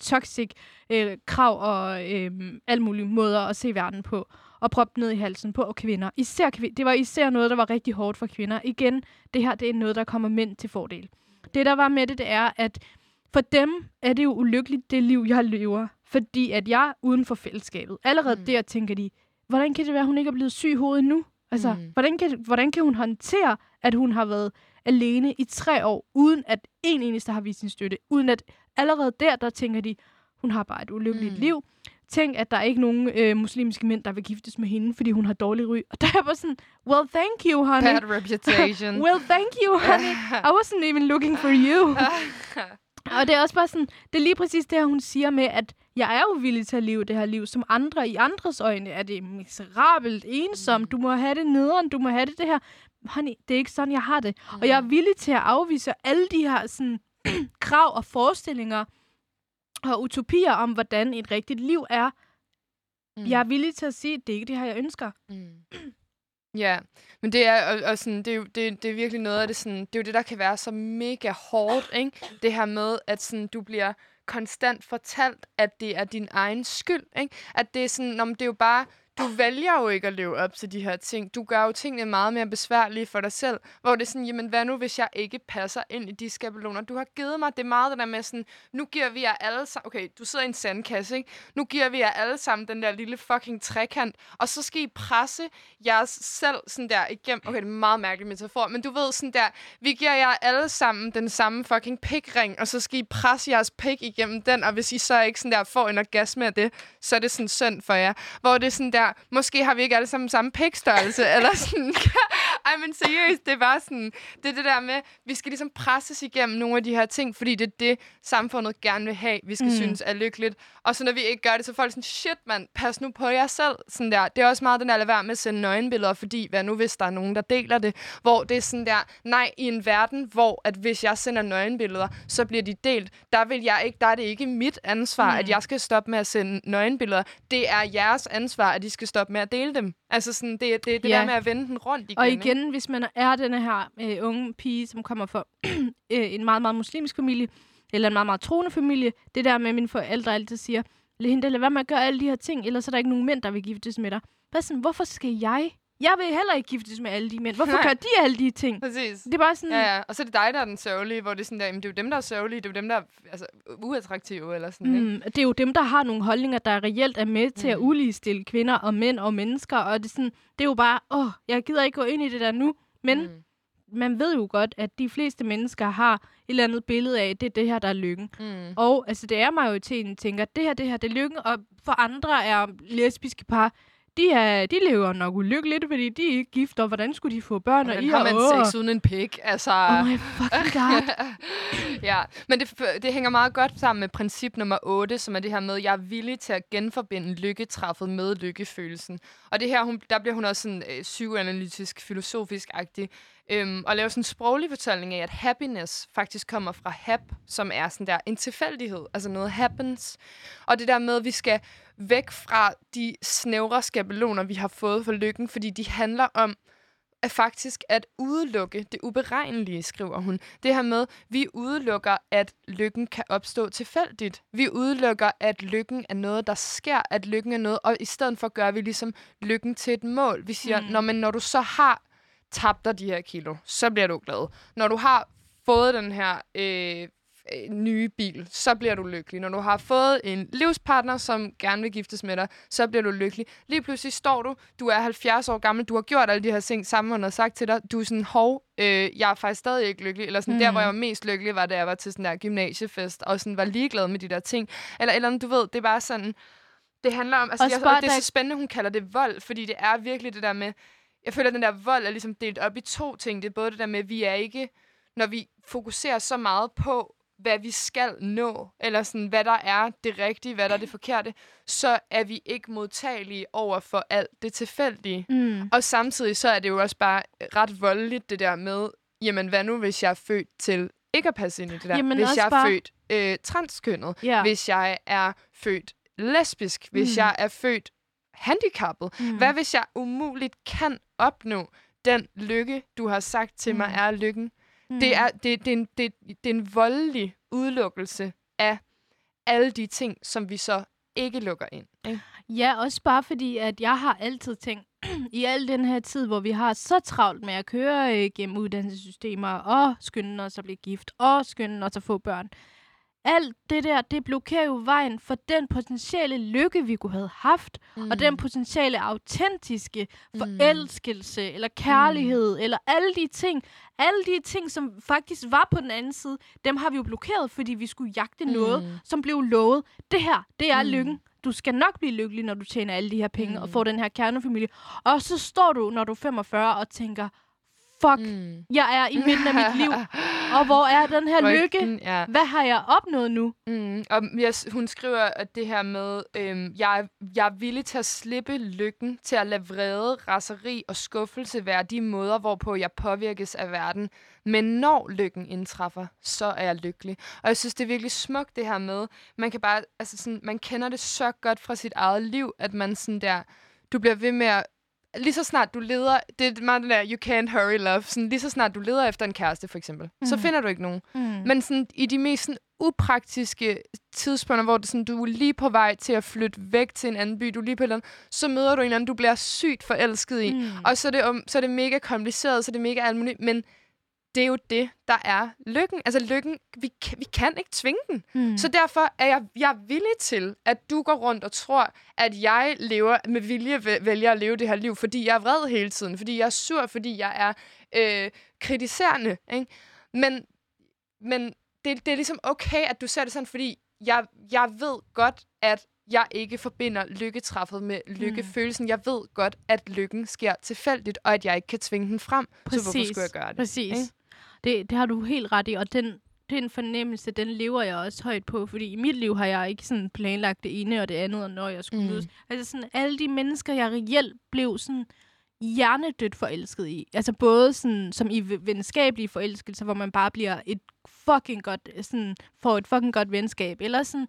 toxic øh, krav og øh, alle mulige måder at se verden på, og proppet ned i halsen på kvinder. Især kvinder. Det var især noget, der var rigtig hårdt for kvinder. Igen, det her det er noget, der kommer mænd til fordel. Det, der var med det, det er, at for dem er det jo ulykkeligt, det liv, jeg lever. Fordi at jeg er uden for fællesskabet. Allerede mm. Der tænker de, hvordan kan det være, at hun ikke er blevet syg i hovedet nu? Altså, mm. Hvordan, kan, hvordan kan hun håndtere, at hun har været alene i tre år, uden at en eneste har vist sin støtte? Uden at allerede der, der tænker de, hun har bare et ulykkeligt mm. Liv. Tænk, at der er ikke nogen øh, muslimske mænd, der vil giftes med hende, fordi hun har dårlig ry. Og der er bare sådan, well, thank you, honey. Bad reputation. Well, thank you, honey. I wasn't even looking for you. Og det er også bare sådan, det er lige præcis det her, hun siger med, at jeg er jo villig til at leve det her liv, som andre i andres øjne er det miserabelt, ensomt, du må have det nederen, du må have det det her. Honey, det er ikke sådan, jeg har det. Mm. Og jeg er villig til at afvise alle de her sådan, krav og forestillinger og utopier om, hvordan et rigtigt liv er. Mm. Jeg er villig til at sige, at det er ikke det her, jeg ønsker. Mm. Ja, men det er, og, og sådan, det, er jo, det, det er virkelig noget af det, sådan, det er jo det, der kan være så mega hårdt, ikke? Det her med, at sådan, du bliver konstant fortalt, at det er din egen skyld, ikke? At det er sådan, om det er jo bare, du vælger jo ikke at leve op til de her ting. Du gør jo tingene meget mere besværlige for dig selv. Hvor det er sådan, jamen hvad nu, hvis jeg ikke passer ind i de skabeloner? Du har givet mig, det er meget det der med sådan, nu giver vi jer alle sammen, okay, du sidder i en sandkasse, ikke? Nu giver vi jer alle sammen den der lille fucking trekant, og så skal I presse jeres selv sådan der igennem. Okay, det er en meget mærkelig metafor, men du ved sådan der, vi giver jer alle sammen den samme fucking pikring, og så skal I presse jeres pik igennem den, og hvis I så ikke sådan der får en orgasme af det, så er det sådan synd for jer. Hvor det er sådan der, måske har vi ikke alle sammen samme pikstørrelse, eller sådan. Ej, men seriøst, det er bare sådan, det er det der med, vi skal ligesom presses igennem nogle af de her ting, fordi det er det, samfundet gerne vil have, vi skal mm. synes er lykkeligt. Og så når vi ikke gør det, så er folk sådan, shit mand, pas nu på jer selv. Sådan der. Det er også meget den der, lad være med at sende nøgenbilleder, fordi hvad nu, hvis der er nogen, der deler det? Hvor det er sådan der, nej, i en verden, hvor at hvis jeg sender nøgenbilleder, så bliver de delt. Der vil jeg ikke, der er det ikke mit ansvar, mm. at jeg skal stoppe med at sende nøgenbilleder. Det er jeres ansvar, at de skal stoppe med at dele dem. Altså sådan, det, det, det Ja. der med at vende den rundt igen. Og ikke? igen, hvis man er denne her øh, unge pige, som kommer fra øh, en meget, meget muslimsk familie, eller en meget, meget troende familie, det der med, at mine forældre altid siger, Linda, lad være med at gøre alle de her ting, ellers er der ikke nogen mænd, der vil giftes med dig. Hvad sådan, hvorfor skal jeg? Jeg vil heller ikke giftes med alle de mænd. Hvorfor Nej. gør de alle de ting? Præcis. Det er bare sådan, Ja, ja. Og så er det dig, der er den sørgelige, hvor det er sådan der, jamen, det er jo dem, der er sørgelige, det er jo dem, der er altså, uattraktive, eller sådan, ikke? Mm, det er jo dem, der har nogle holdninger, der reelt er med til at Mm. uligestille kvinder og mænd og mennesker. Og det er, sådan, det er jo bare, åh, jeg gider ikke gå ind i det der nu. Men. Mm. man ved jo godt, at de fleste mennesker har et eller andet billede af, det er det her, der er lykken. Mm. Og altså, det er majoriteten, tænker, det her, det her, det er lykken. Og for andre er lesbiske par, de, er, de lever nok ulykkeligt, fordi de er ikke gift, og hvordan skulle de få børn? Og Hvordan I har man åh. sex uden en pik? Altså... Oh my fucking god. ja, men det, det hænger meget godt sammen med princip nummer 8, som er det her med, at jeg er villig til at genforbinde lykketræffet med lykkefølelsen. Og det her, hun, der bliver hun også sådan øh, psykoanalytisk, filosofisk-agtig, øhm, og laver sådan en sproglig fortælling af, at happiness faktisk kommer fra hap, som er sådan der en tilfældighed, altså noget happens. Og det der med, at vi skal væk fra de snævre skabeloner, vi har fået for lykken, fordi de handler om, er faktisk at udelukke det uberegnelige, skriver hun. Det her med, vi udelukker, at lykken kan opstå tilfældigt. Vi udelukker, at lykken er noget, der sker, at lykken er noget, og i stedet for gør vi ligesom lykken til et mål. Vi siger, mm. når, men når du så har tabt dig de her kilo, så bliver du glad. Når du har fået den her øh, øh, nye bil, så bliver du lykkelig. Når du har fået en livspartner, som gerne vil giftes med dig, så bliver du lykkelig. Lige pludselig står du, du er 70 år gammel, du har gjort alle de her ting, samfundet har sagt til dig, du er sådan, hov, øh, jeg er faktisk stadig ikke lykkelig. Eller sådan, mm. der, Mm. hvor jeg var mest lykkelig, var da jeg var til sådan der gymnasiefest, og sådan var ligeglad med de der ting. Eller, eller du ved, det er bare sådan, det handler om, altså, Også jeg, og det er så spændende, hun kalder det vold, fordi det er virkelig det der med, jeg føler, at den der vold er ligesom delt op i to ting. Det er både det der med, at vi er ikke, når vi fokuserer så meget på, hvad vi skal nå, eller sådan, hvad der er det rigtige, hvad der er det forkerte, så er vi ikke modtagelige over for alt det tilfældige. Mm. Og samtidig så er det jo også bare ret voldeligt, det der med, jamen hvad nu, hvis jeg er født til ikke at passe ind i det der? Jamen hvis jeg er bare- født øh, transkønnet, Ja. hvis jeg er født lesbisk, hvis Mm. jeg er født handicappet, Mm. hvad hvis jeg umuligt kan opnå den lykke, du har sagt til mig Mm. er lykken? Mm. Det, er, det, det, er en, det, det er en voldelig udelukkelse af alle de ting, som vi så ikke lukker ind. Ikke? Ja, også bare fordi, at jeg har altid tænkt, i al den her tid, hvor vi har så travlt med at køre øh, gennem uddannelsessystemer, og skynde os at blive gift, og skynde os at få børn. Alt det der, det blokerer jo vejen for den potentielle lykke, vi kunne have haft, mm. og den potentielle autentiske forelskelse, eller kærlighed, mm. eller alle de ting. Alle de ting, som faktisk var på den anden side, dem har vi jo blokeret, fordi vi skulle jagte mm. noget, som blev lovet. Det her, det er mm. Mm. lykken. Du skal nok blive lykkelig, når du tjener alle de her penge mm. og Mm. får den her kernefamilie. Og så står du, når du er 45, og tænker, fuck, mm. Jeg er i midten af mit liv, og hvor er den her lykke? Frygten, Ja. Hvad har jeg opnået nu? Mm, og yes, hun skriver at det her med, øhm, jeg, jeg er villig til at slippe lykken, til at lade vrede, raseri og skuffelse være de måder, hvorpå jeg påvirkes af verden. Men når lykken indtræffer, så er jeg lykkelig. Og jeg synes, det er virkelig smukt det her med, man kan bare, altså sådan, man kender det så godt fra sit eget liv, at man sådan der, du bliver ved med at lige så snart du leder, det er meget den der, you can't hurry love, sådan, lige så snart du leder efter en kæreste, for eksempel, mm. så finder du ikke nogen. Mm. Men sådan, i de mest sådan, upraktiske tidspunkter, hvor det sådan, du er lige på vej til at flytte væk til en anden by, du er lige på et eller andet, så møder du en anden, du bliver sygt forelsket i. Mm. Og så er, det, så er det mega kompliceret, så er det mega alt muligt, men det er jo det, der er lykken. Altså lykken, vi, kan- vi kan ikke tvinge den. Mm. Så derfor er jeg, jeg er villig til, at du går rundt og tror, at jeg lever med vilje væ- vælger at leve det her liv, fordi jeg er vred hele tiden, fordi jeg er sur, fordi jeg er øh, kritiserende. Ikke? Men, men det, det er ligesom okay, at du ser det sådan, fordi jeg, jeg ved godt, at jeg ikke forbinder lykketræffet med lykkefølelsen. Jeg ved godt, at lykken sker tilfældigt, og at jeg ikke kan tvinge den frem. Så hvorfor Præcis. skulle jeg gøre det? Præcis. ikke? Det, det har du helt ret i, og den, den fornemmelse, den lever jeg også højt på, fordi i mit liv har jeg ikke sådan planlagt det ene og det andet, og når jeg skulle Mm. mødes. Altså sådan alle de mennesker, jeg reelt blev sådan hjernedødt forelsket i. Altså både sådan, som i venskabelige forelskelser, hvor man bare bliver et fucking godt, sådan, får et fucking godt venskab, eller sådan,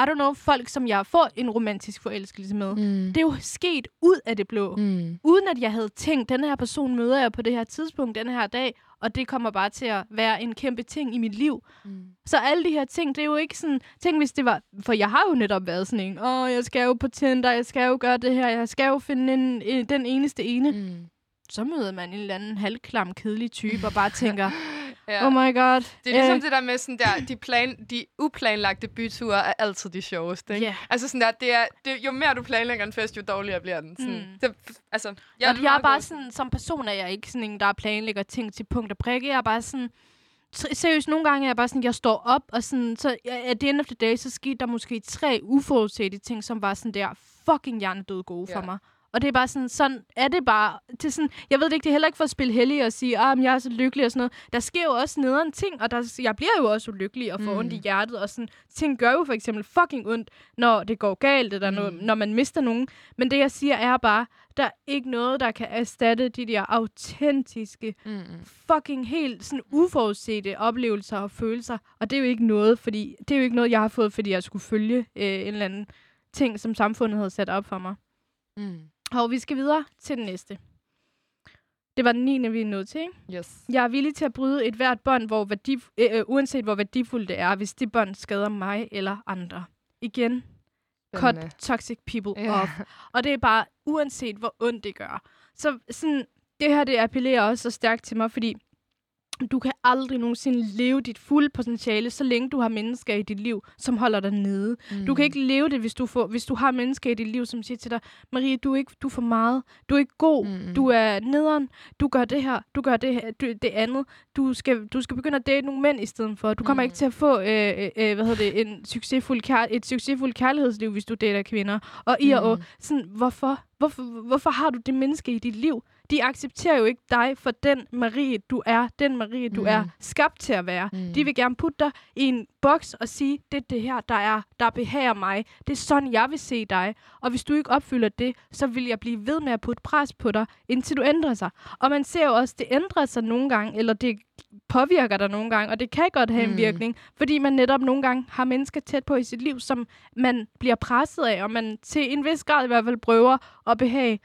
I don't know, folk, som jeg får en romantisk forelskelse med. Mm. Det er jo sket ud af det blå Mm. uden at jeg havde tænkt, den her person møder jeg på det her tidspunkt, den her dag, og det kommer bare til at være en kæmpe ting i mit liv. Mm. Så alle de her ting, det er jo ikke sådan, tænk hvis det var, for jeg har jo netop været sådan en, åh, jeg skal jo på Tinder, jeg skal jo gøre det her, jeg skal jo finde en, en, den eneste ene. Mm. Mm. Så møder man en eller anden halvklam, kedelig type, og bare tænker, Ja. oh my god. Det er ligesom øh, det der med sådan der, de, plan, de uplanlagte byture er altid de sjoveste, ikke? Ja. Altså sådan der, det er, det, jo mere du planlægger en fest, jo dårligere bliver den. Sådan, Mm. det, altså, Jeg, det jeg er bare godt. sådan, som person er jeg ikke sådan en, der planlægger ting til punkt og prikke. Jeg er bare sådan, seriøst, nogle gange er jeg bare sådan, jeg står op, og sådan, så at the end of the day, så skete der måske tre uforudsete ting, som var sådan der fucking hjernedød gode for Ja. mig. Og det er bare sådan, sådan er det bare. Det er sådan, jeg ved det ikke, det er heller ikke for at spille heldig og sige, ah, men jeg er så lykkelig og sådan noget. Der sker jo også nederen ting, og der, jeg bliver jo også ulykkelig og får Mm. ondt i hjertet. Og sådan, ting gør jo for eksempel fucking ondt, når det går galt, eller når, Mm. når man mister nogen. Men det, jeg siger, er bare, der er ikke noget, der kan erstatte de der autentiske, Mm. fucking helt sådan uforudsete oplevelser og følelser. Og det er jo ikke noget, fordi det er jo ikke noget, jeg har fået, fordi jeg skulle følge øh, en eller anden ting, som samfundet havde sat op for mig. Mm. Og vi skal videre til den næste. Det var den 9. vi er nået til, ikke? Yes. Jeg er villig til at bryde et hvert bånd, hvor værdi, øh, øh, uanset hvor værdifuldt det er, hvis det bånd skader mig eller andre. Igen, cut Spændende. toxic people Ja. off. Og det er bare, uanset hvor ondt det gør. Så sådan, det her, det appellerer også så stærkt til mig, fordi du kan aldrig nogensinde leve dit fulde potentiale, så længe du har mennesker i dit liv, som holder dig nede. Mm. Du kan ikke leve det, hvis du, får, hvis du har mennesker i dit liv, som siger til dig, Marie, du er, ikke, du er for meget, du er ikke god, Mm. du er nederen, du gør det her, du gør det, her, du, det andet. Du skal, du skal begynde at date nogle mænd i stedet for. Du kommer Mm. ikke til at få øh, øh, øh, hvad hedder det, en succesfuld kær, et succesfuldt kærlighedsliv, hvis du dater kvinder. Og i og Mm. sådan, hvorfor? hvorfor? Hvorfor har du det menneske i dit liv? De accepterer jo ikke dig for den Marie, du er. Den Marie, du Mm. er skabt til at være. Mm. De vil gerne putte dig i en boks og sige, det er det her, der er, der behager mig. Det er sådan, jeg vil se dig. Og hvis du ikke opfylder det, så vil jeg blive ved med at putte pres på dig, indtil du ændrer sig. Og man ser jo også, det ændrer sig nogle gange, eller det påvirker dig nogle gange, og det kan godt have mm. En virkning, fordi man netop nogle gange har mennesker tæt på i sit liv, som man bliver presset af, og man til en vis grad i hvert fald prøver at behage.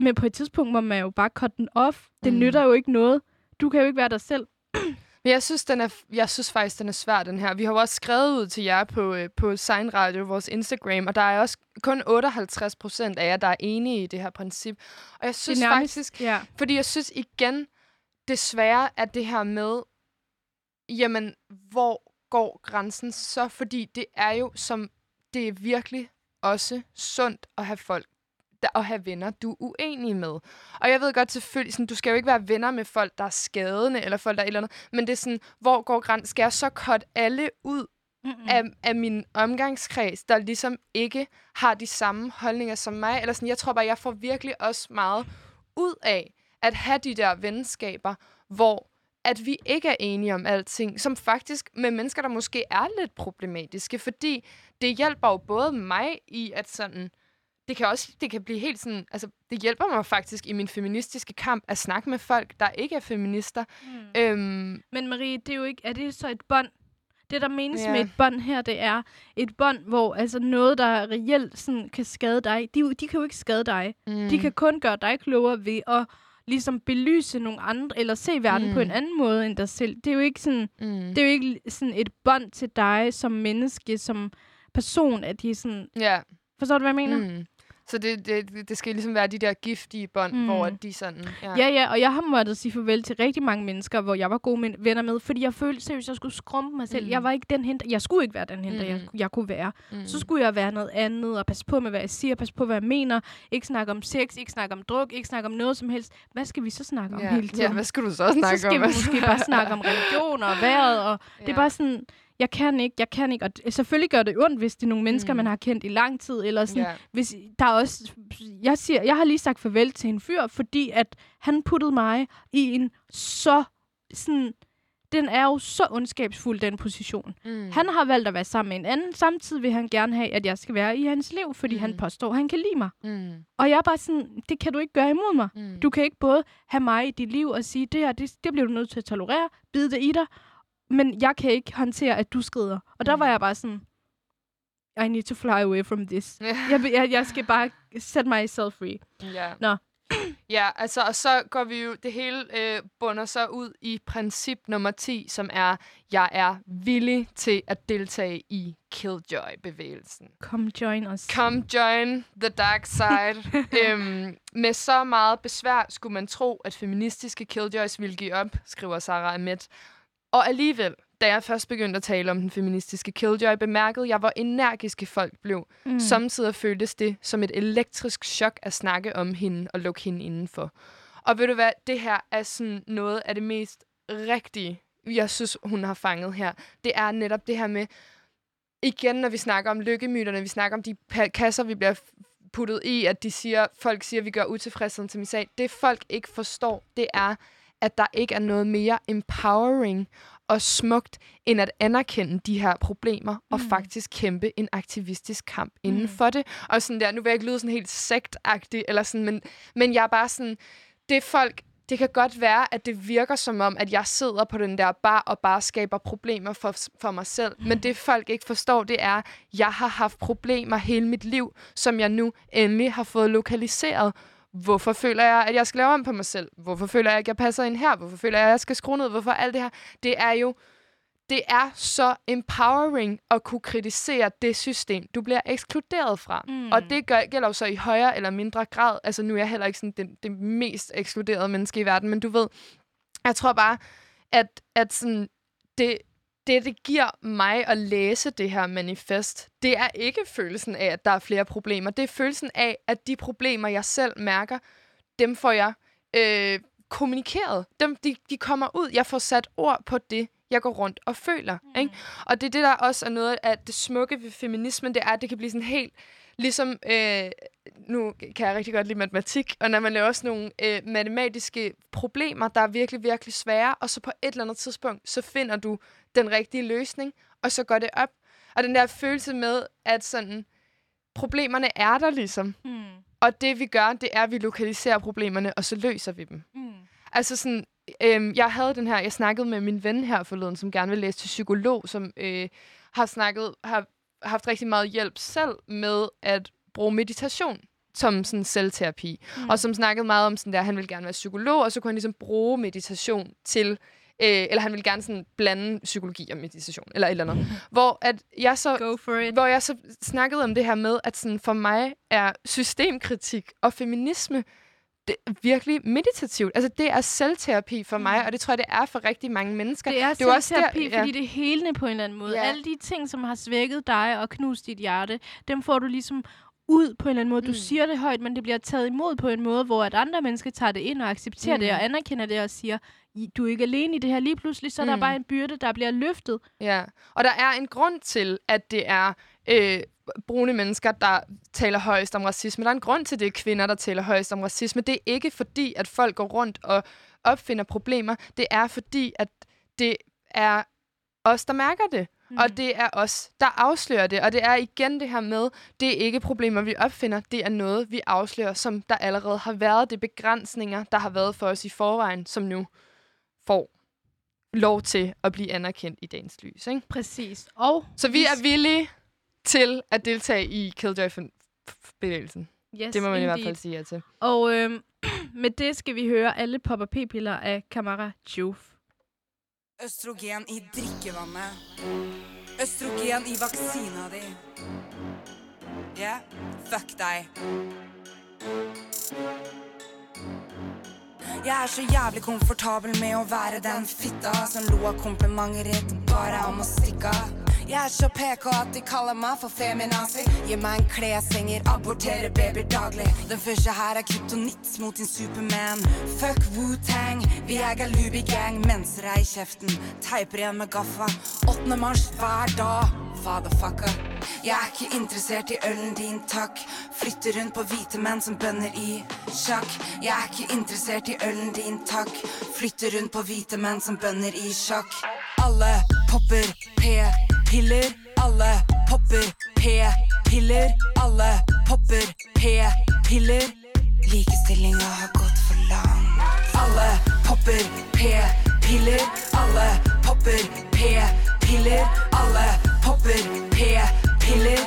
Men på et tidspunkt må man jo bare cut den off. Det Mm. nytter jo ikke noget. Du kan jo ikke være dig selv. Men jeg synes, den er, jeg synes faktisk, den er svær, den her. Vi har jo også skrevet ud til jer på, øh, på Sign Radio, vores Instagram, og der er også kun 58 procent af jer, der er enige i det her princip. Og jeg synes nærmest- faktisk, Ja. fordi jeg synes igen, desværre er det her med, jamen, hvor går grænsen så? Fordi det er jo som, det er virkelig også sundt at have folk, at have venner, du er uenig med. Og jeg ved godt selvfølgelig, sådan, du skal jo ikke være venner med folk, der er skadende, eller folk, der er et eller andet, men det er sådan, hvor går grænsen? Skal jeg så cut alle ud af, af min omgangskreds, der ligesom ikke har de samme holdninger som mig. Eller sådan, jeg tror bare, jeg får virkelig også meget ud af at have de der venskaber, hvor at vi ikke er enige om alting, som faktisk med mennesker, der måske er lidt problematiske, fordi det hjælper jo både mig i at sådan, det kan også det kan blive helt sådan, altså det hjælper mig faktisk i min feministiske kamp at snakke med folk, der ikke er feminister. Mm. Øhm, Men Marie, det er jo ikke, er det så et bånd? Det, der menes yeah. med et bånd her, det er et bånd, hvor altså noget, der reelt sådan, kan skade dig, de, de kan jo ikke skade dig. mm, De kan kun gøre dig klogere ved at ligesom belyse nogle andre, eller se verden mm. på Mm. en anden måde end dig selv. Det er jo ikke sådan, Mm. det er jo ikke sådan et bånd til dig som menneske, som person, at de sådan, Ja. forstår du, hvad jeg mener? Mm. Så det, det, det skal ligesom være de der giftige bånd, mm. Hvor de sådan... Ja. Ja, ja, og jeg har måttet sige farvel til rigtig mange mennesker, hvor jeg var gode men- venner med, fordi jeg følte seriøst, at jeg skulle skrumpe mig selv. Mm. Jeg var ikke den henter, jeg skulle ikke være den henter, mm. jeg, jeg kunne være. Mm. Så skulle jeg være noget andet, og passe på med, hvad jeg siger, passe på, hvad jeg mener. Ikke snakke om sex, ikke snakke om druk, ikke snakke om noget som helst. Hvad skal vi så snakke om ja. hele tiden? Ja, hvad skal du så snakke så skal om? vi måske bare snakke om religion og vejret, og ja. det er bare sådan, jeg kan ikke, jeg kan ikke. Og selvfølgelig gør det ondt, hvis det er nogle mennesker, Mm. man har kendt i lang tid, eller sådan, Ja. hvis der er også, jeg, siger, jeg har lige sagt farvel til en fyr, fordi at han puttede mig i en så, sådan, den er jo så ondskabsfuld, den position. Mm. Han har valgt at være sammen med en anden, samtidig vil han gerne have, at jeg skal være i hans liv, fordi mm. han påstår, at han kan lide mig. Mm. Og jeg er bare sådan, det kan du ikke gøre imod mig. Mm. Du kan ikke både have mig i dit liv og sige, det her, det, det bliver du nødt til at tolerere, bide det i dig, men jeg kan ikke håndtere, at du skrider. Og der Mm. var jeg bare sådan, I need to fly away from this. Jeg, jeg, jeg skal bare set myself free. Ja. Nå. Ja, altså, og så går vi jo, det hele øh, bunder så ud i princip nummer 10, som er, jeg er villig til at deltage i Killjoy-bevægelsen. Come join us. Come join the dark side. øhm, med så meget besvær skulle man tro, at feministiske killjoys ville give op, skriver Sarah Ahmed. Og alligevel, da jeg først begyndte at tale om den feministiske killjoy, bemærkede jeg, hvor energiske folk blev. Mm. Samtidig føltes det som et elektrisk chok at snakke om hende og lukke hende indenfor. Og ved du hvad, det her er sådan noget af det mest rigtige, jeg synes, hun har fanget her. Det er netop det her med, igen, når vi snakker om lykkemyterne, vi snakker om de kasser, vi bliver puttet i, at de siger, folk siger, at vi gør utilfredsheden til min sag. Det folk ikke forstår, det er, at der ikke er noget mere empowering og smukt, end at anerkende de her problemer mm. og Mm. faktisk kæmpe en aktivistisk kamp Mm. inden for det. Og sådan der, nu vil jeg ikke lyde sådan helt sektagtig, eller sådan, men, men jeg er bare sådan, det folk, det kan godt være, at det virker som om, at jeg sidder på den der bar og bare skaber problemer for, for mig selv. Men det folk ikke forstår, det er, at jeg har haft problemer hele mit liv, som jeg nu endelig har fået lokaliseret. Hvorfor føler jeg, at jeg skal lave om på mig selv? Hvorfor føler jeg, at jeg passer ind her? Hvorfor føler jeg, at jeg skal skrue ned? Hvorfor alt det her? Det er jo det er så empowering at kunne kritisere det system, du bliver ekskluderet fra. Mm. Mm. Og det gør, gælder jo så i højere eller mindre grad. Altså nu er jeg heller ikke sådan det, det mest ekskluderede menneske i verden, men du ved, jeg tror bare, at, at sådan, det, det, det giver mig at læse det her manifest, det er ikke følelsen af, at der er flere problemer. Det er følelsen af, at de problemer, jeg selv mærker, dem får jeg øh, kommunikeret. Dem, de, de kommer ud. Jeg får sat ord på det, jeg går rundt og føler. Mm. Ikke? Og det er det, der også er noget af det smukke ved feminismen, det er, at det kan blive sådan helt... Ligesom, øh, nu kan jeg rigtig godt lide matematik, og når man laver sådan nogle øh, matematiske problemer, der er virkelig, virkelig svære, og så på et eller andet tidspunkt, så finder du den rigtige løsning, og så går det op. Og den der følelse med, at sådan, problemerne er der ligesom. Mm. Og det vi gør, det er, at vi lokaliserer problemerne, og så løser vi dem. Mm. Altså sådan, øhm, jeg havde den her, jeg snakkede med min ven her forleden, som gerne vil læse til psykolog, som øh, har snakket, har haft rigtig meget hjælp selv med at bruge meditation som sådan selvterapi. Mm. Og som snakkede meget om sådan der, han ville gerne være psykolog, og så kunne han ligesom bruge meditation til, øh, eller han ville gerne sådan blande psykologi og meditation, eller et eller andet. Hvor at jeg så Go for it. hvor jeg så snakkede om det her med, at sådan for mig er systemkritik og feminisme det er virkelig meditativt. Altså, det er selvterapi for mig, og det tror jeg, det er for rigtig mange mennesker. Det er, det er også der- ja. fordi det er helende på en eller anden måde. Ja. Alle de ting, som har svækket dig og knust dit hjerte, dem får du ligesom ud på en eller anden måde. Du Mm. siger det højt, men det bliver taget imod på en måde, hvor at andre mennesker tager det ind og accepterer Mm. det og anerkender det og siger, "I- du er ikke alene i det her. Lige pludselig så er der Mm. bare en byrde, der bliver løftet. Ja, og der er en grund til, at det er øh, brune mennesker, der taler højst om racisme. Der er en grund til, at det er kvinder, der taler højst om racisme. Det er ikke fordi, at folk går rundt og opfinder problemer. Det er fordi, at det er os, der mærker det. Mm. Og det er os, der afslører det. Og det er igen det her med, det er ikke problemer, vi opfinder. Det er noget, vi afslører, som der allerede har været. Det er begrænsninger, der har været for os i forvejen, som nu får lov til at blive anerkendt i dagens lys. Ikke? Præcis. Og Så vi er villige til at deltage i Killjoy-bevægelsen. yes, Det må man i hvert indeed. fald sige ja til. Og øhm, med det skal vi høre alle popper p-piller af Kamara Juf. Østrogen i drikkevannet. Østrogen i vaksina di. Ja, fuck deg. Jeg er så jævlig komfortabel med å være den fitta som lo av komplimenter rett bare om å stikke av. Jeg er så PK at de kalder mig for feminazi. Giv mig en kleshenger, aborterer baby daglig. Den første her er kryptonit mot din Superman. Fuck Wu-Tang, vi er Galubi gang. Mensere i kjeften, teiper igjen med gaffa. 8. mars hver dag, fatherfucker. Jeg er ikke interessert i ølen din, takk. Flytter rundt på hvite menn som bønder i sjakk. Jeg er ikke interessert i ølen din, takk. Flytter rundt på hvite menn som bønder i sjakk. Alle popper P piller, Alle popper p-piller. Alle popper p-piller. Likestillinga har gått for langt. Alle popper p-piller. Alle popper p-piller. Alle popper p-piller.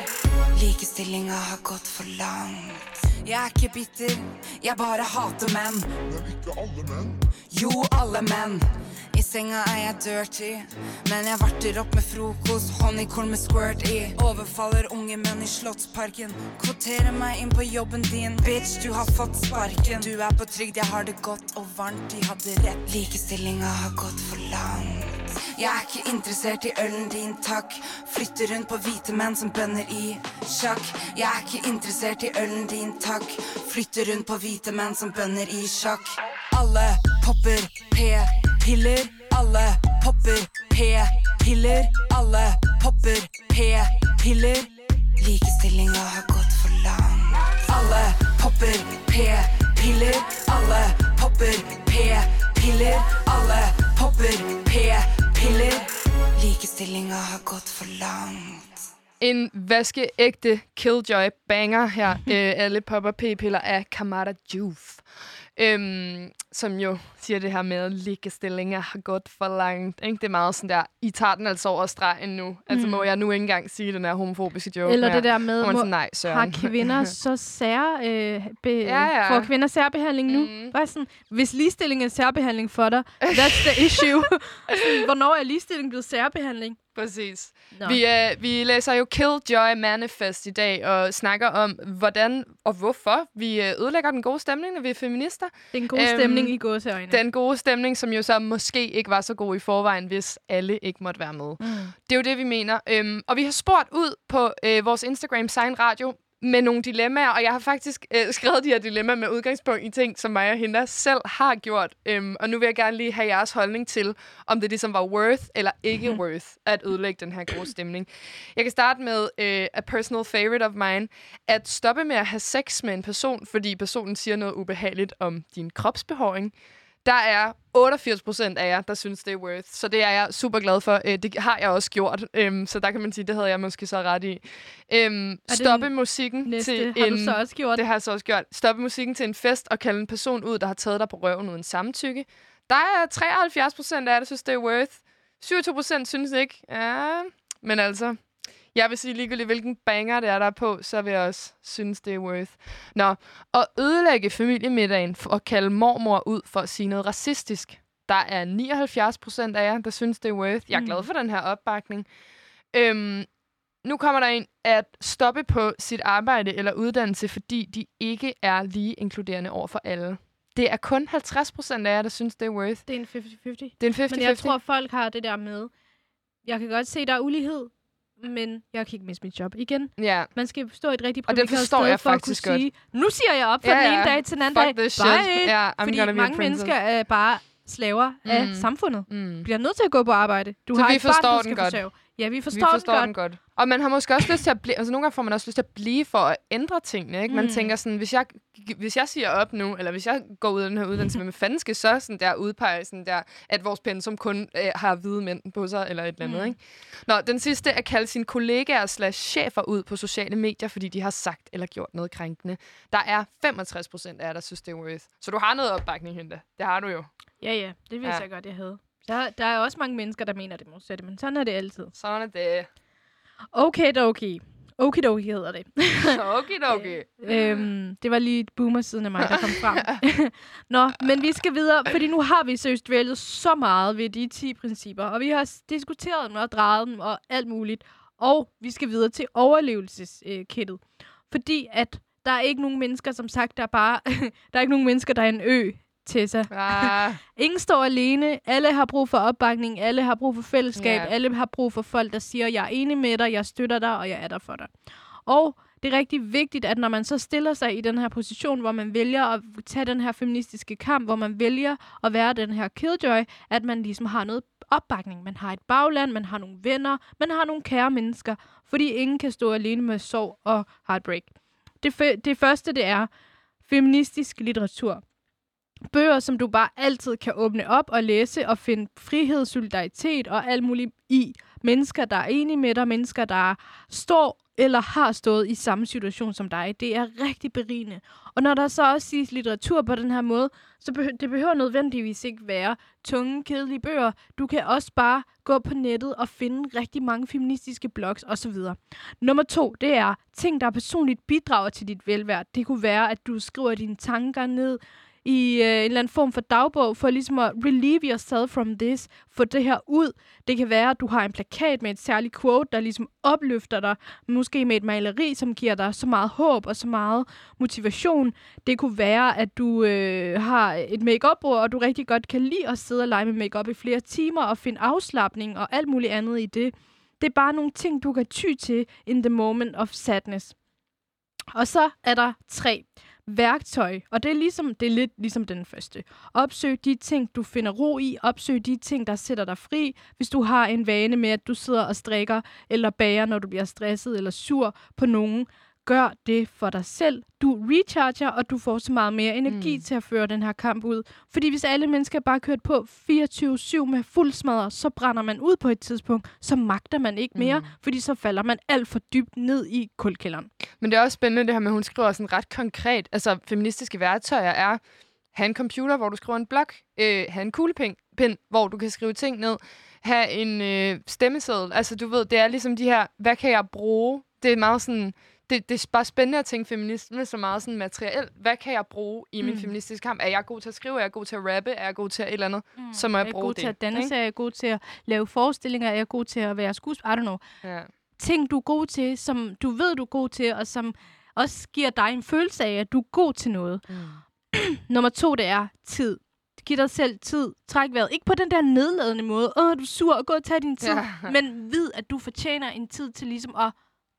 Likestillinga har gått for langt. Jeg er ikke bitter, jeg bare hater menn. Men ikke alle menn. Jo, alle menn. I senga er jeg dirty, men jeg varter opp med frokost, honningkorn med squirt i. Overfaller unge menn i Slottsparken. Kvoterer meg inn på jobben din, bitch, du har fått sparken. Du er på trygd, jeg har det godt og varmt, de hadde rett. Likestillinga har gått for langt. Jeg er ikke interessert i ølen din, takk. Flytter rundt på hvite menn som bønder i sjakk. Jeg er ikke interessert i ølen din, takk. Flytter rundt på hvite menn som bønder i sjakk. Alle popper p-piller. Alle popper p-piller. Alle popper p-piller. Likestillinga har gått for langt. Alle popper p-piller. Alle popper p-piller. Alle popper p-piller. Likestillinga har gått for langt. En vaskeægte killjoy banger her. øh, alle popper p-piller af Kamada Juf. Øhm, som jo siger det her med, at ligestillinger har gået for langt. Ikke? Det er meget sådan der, I tager den altså over stregen nu. Altså må jeg nu ikke engang sige den her homofobiske joke Eller det der med, hvor sådan, nej, Søren. har kvinder så sær, øh, be, Ja, ja. får kvinder særbehandling nu? Mm. Bare sådan, hvis ligestilling er særbehandling for dig, that's the issue. sådan, hvornår er ligestilling blevet særbehandling? Præcis. Nå. Vi, øh, vi læser jo Killjoy Manifest i dag og snakker om, hvordan og hvorfor vi øh, ødelægger den gode stemning, når vi er feminister. Det er en god Øhm, stemning i gåseøjne. Den gode stemning, som jo så måske ikke var så god i forvejen, hvis alle ikke måtte være med. Mm. Det er jo det, vi mener. Øhm, og vi har spurgt ud på øh, vores Instagram, Sign Radio, med nogle dilemmaer, og jeg har faktisk øh, skrevet de her dilemmaer med udgangspunkt i ting, som mig og hende selv har gjort. Øhm, og nu vil jeg gerne lige have jeres holdning til, om det ligesom var worth eller ikke worth at ødelægge den her gode stemning. Jeg kan starte med øh, a personal favorite of mine, at stoppe med at have sex med en person, fordi personen siger noget ubehageligt om din kropsbehåring. Der er 88 procent af jer, der synes, det er worth. Så det er jeg super glad for. Øh, det har jeg også gjort. Øhm, så der kan man sige, det havde jeg måske så ret i. Øhm, stoppe musikken Næste til har en... du så også gjort. Det har jeg så også gjort. Stoppe musikken til en fest og kalde en person ud, der har taget dig på røven uden samtykke. Der er 73 procent af jer, der synes, det er worth. 27 procent synes ikke. Ja, men altså... Jeg vil sige ligegyldigt, hvilken banger det er, der er på, så vil jeg også synes, det er worth. Nå, at ødelægge familiemiddagen for at kalde mormor ud for at sige noget racistisk. Der er 79 procent af jer, der synes, det er worth. Jeg er Mm. glad for den her opbakning. Øhm, nu kommer der en at stoppe på sit arbejde eller uddannelse, fordi de ikke er lige inkluderende over for alle. Det er kun 50 procent af jer, der synes, det er worth. Det er en 50-50. Det er en 50-50. Men jeg tror, folk har det der med, jeg kan godt se, der er ulighed, men jeg kan ikke miste mit job igen. Ja, Man skal stå et rigtig Og det privilegeret forstår sted jeg for at faktisk kunne godt. sige, nu siger jeg op fra Ja, den ene dag til den anden fuck dag. this shit. Bye. I'm Fordi gonna be mange mennesker er bare slaver mm. af samfundet. Mm. Bliver nødt til at gå på arbejde. Du Så har vi et barn, forstår du den skal godt. forsørge. Ja, vi forstår, Vi forstår den den godt. godt. Og man har måske også lyst til at blive... Altså nogle gange får man også lyst til at blive for at ændre tingene, ikke? Man Mm. tænker sådan, hvis jeg, hvis jeg siger op nu, eller hvis jeg går ud af den her uddannelse, hvem fanden skal så sådan der udpege sådan der, at vores pensum kun øh, har hvide mænd på sig, eller et eller andet, Mm. ikke? Nå, den sidste er at kalde sine kollegaer slash chefer ud på sociale medier, fordi de har sagt eller gjort noget krænkende. Der er 65 procent af jer, der synes, det er worth. Så du har noget opbakning, Hente. Det har du jo. Ja, ja. Det vidste Ja. jeg godt, jeg havde. Der, der er også mange mennesker, der mener det modsatte, men sådan er det altid. Sådan er det. Okay, okay. Okidoki hedder det. Okay, okay. øhm, det var lige boomer-siden af mig, der kom frem. Nå, men vi skal videre, fordi nu har vi seriøst dvælet så meget ved de 10 principper, og vi har diskuteret dem og drejet dem og alt muligt. Og vi skal videre til overlevelseskittet. Fordi at der er ikke nogen mennesker, som sagt, der er bare... der er ikke nogen mennesker, der er en ø, Tessa. Ah, Ingen står alene. Alle har brug for opbakning. Alle har brug for fællesskab. Ja. Alle har brug for folk, der siger, jeg er enig med dig, jeg støtter dig, og jeg er der for dig. Og det er rigtig vigtigt, at når man så stiller sig i den her position, hvor man vælger at tage den her feministiske kamp, hvor man vælger at være den her killjoy, at man ligesom har noget opbakning. Man har et bagland, man har nogle venner, man har nogle kære mennesker, fordi ingen kan stå alene med sorg og heartbreak. Det, det første, det er feministisk litteratur. Bøger, som du bare altid kan åbne op og læse og finde frihed, solidaritet og alt muligt i. Mennesker, der er enige med dig, mennesker, der står eller har stået i samme situation som dig. Det er rigtig berigende. Og når der så også siges litteratur på den her måde, så behøver det behøver nødvendigvis ikke være tunge, kedelige bøger. Du kan også bare gå på nettet og finde rigtig mange feministiske blogs osv. Nummer to, det er ting, der personligt bidrager til dit velvære. Det kunne være, at du skriver dine tanker ned i øh, en eller anden form for dagbog, for ligesom at relieve yourself from this, få det her ud. Det kan være, at du har en plakat med et særligt quote, der ligesom opløfter dig, måske med et maleri, som giver dig så meget håb og så meget motivation. Det kunne være, at du øh, har et makeup bord og du rigtig godt kan lide at sidde og lege med makeup i flere timer og finde afslappning og alt muligt andet i det. Det er bare nogle ting, du kan ty til in the moment of sadness. Og så er der tre værktøj, og det er, ligesom, det er lidt ligesom den første. Opsøg de ting, du finder ro i. Opsøg de ting, der sætter dig fri. Hvis du har en vane med, at du sidder og strikker eller bager, når du bliver stresset eller sur på nogen, gør det for dig selv. Du recharger, og du får så meget mere energi mm. til at føre den her kamp ud. Fordi hvis alle mennesker bare kørt på 24-7 med fuld smadre, så brænder man ud på et tidspunkt, så magter man ikke mere, mm. fordi så falder man alt for dybt ned i kulkælderen. Men det er også spændende det her med, at hun skriver sådan ret konkret. Altså, feministiske værktøjer er, have en computer, hvor du skriver en blog, øh, have en kuglepen, pen, hvor du kan skrive ting ned, have en øh, stemmeseddel. Altså, du ved, det er ligesom de her, hvad kan jeg bruge? Det er meget sådan, det, det er bare spændende at tænke feminisme så meget sådan materielt. Hvad kan jeg bruge i min Mm. feministiske kamp? Er jeg god til at skrive? Er jeg god til at rappe? Er jeg god til at et eller andet? Mm. Så må jeg er jeg bruge god det. til at danse? ikke? Er jeg god til at lave forestillinger? Er jeg god til at være skuespiller? I don't know. Ja. ting, du er god til, som du ved, du er god til, og som også giver dig en følelse af, at du er god til noget. Mm. Nummer to, det er tid. Giv dig selv tid. Træk vejret. Ikke på den der nedladende måde. Åh, du er sur. Gå og tag din tid. Ja. Men vid, at du fortjener en tid til ligesom at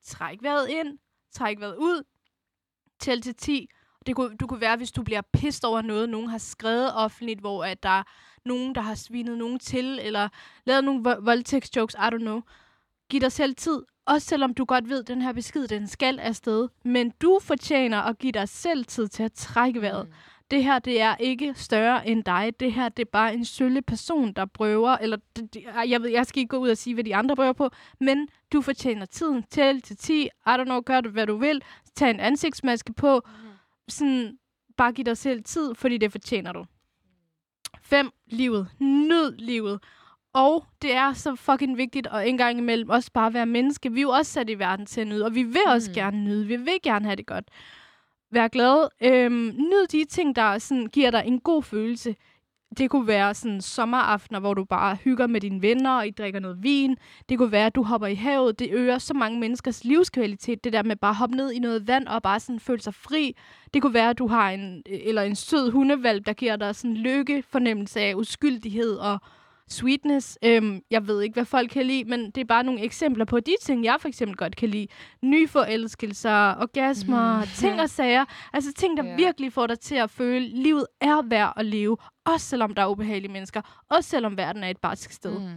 trække vejret ind, trække vejret ud, tæl til 10. Det kunne, du kunne være, hvis du bliver pissed over noget, nogen har skrevet offentligt, hvor at der er nogen, der har svinet nogen til, eller lavet nogle vo- voldtægtsjokes, I don't know. Giv dig selv tid, også selvom du godt ved, at den her besked, den skal afsted. Men du fortjener at give dig selv tid til at trække vejret. Mm. Det her, det er ikke større end dig. Det her, det er bare en sølle person, der prøver, eller det, det, jeg ved, jeg skal ikke gå ud og sige, hvad de andre prøver på, men du fortjener tiden. Tæl til 10, I don't know, gør du, hvad du vil. Tag en ansigtsmaske på. Sådan, bare giv dig selv tid, fordi det fortjener du. 5. Livet. Nyd livet. Og det er så fucking vigtigt at en gang imellem også bare være menneske. Vi er jo også sat i verden til at nyde, og vi vil også Mm. gerne nyde. Vi vil gerne have det godt. Vær glad. Øhm, nyd de ting, der sådan, giver dig en god følelse. Det kunne være sådan sommeraftener, hvor du bare hygger med dine venner, og I drikker noget vin. Det kunne være, at du hopper i havet. Det øger så mange menneskers livskvalitet, det der med bare at hoppe ned i noget vand og bare sådan føle sig fri. Det kunne være, at du har en, eller en sød hundevalg, der giver dig sådan lykke, fornemmelse af uskyldighed og sweetness. Øhm, jeg ved ikke, hvad folk kan lide, men det er bare nogle eksempler på de ting, jeg for eksempel godt kan lide. Nyforelskelser, orgasmer, Mhm. ting og sager. Altså ting, der Ja. virkelig får dig til at føle, at livet er værd at leve. Også selvom der er ubehagelige mennesker. Også selvom verden er et barsk sted. Mm.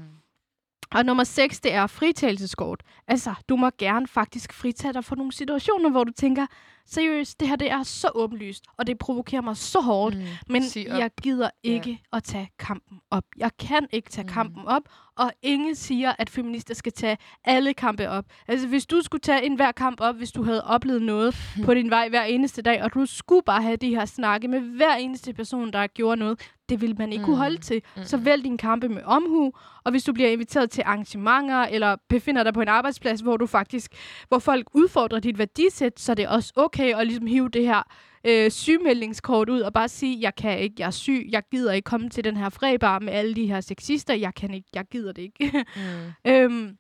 Og nummer 6, det er fritagelseskort. Altså, du må gerne faktisk fritage dig for nogle situationer, hvor du tænker, seriøst, det her det er så åbenlyst, og det provokerer mig så hårdt, Mm. men jeg gider ikke at tage kampen op. Jeg kan ikke tage Mm. kampen op, og ingen siger, at feminister skal tage alle kampe op. Altså, hvis du skulle tage en hver kamp op, hvis du havde oplevet noget på din vej hver eneste dag, og du skulle bare have de her snakke med hver eneste person, der gjorde noget, det vil man ikke kunne Mm. holde til. Så vælg din kampe med omhu, og hvis du bliver inviteret til arrangementer, eller befinder dig på en arbejdsplads, hvor du faktisk, hvor folk udfordrer dit værdisæt, så er det også okay at ligesom hive det her øh, sygemeldingskort ud og bare sige, jeg kan ikke, jeg er syg, jeg gider ikke komme til den her frebar med alle de her sexister, jeg kan ikke, jeg gider det ikke. Mm. øhm,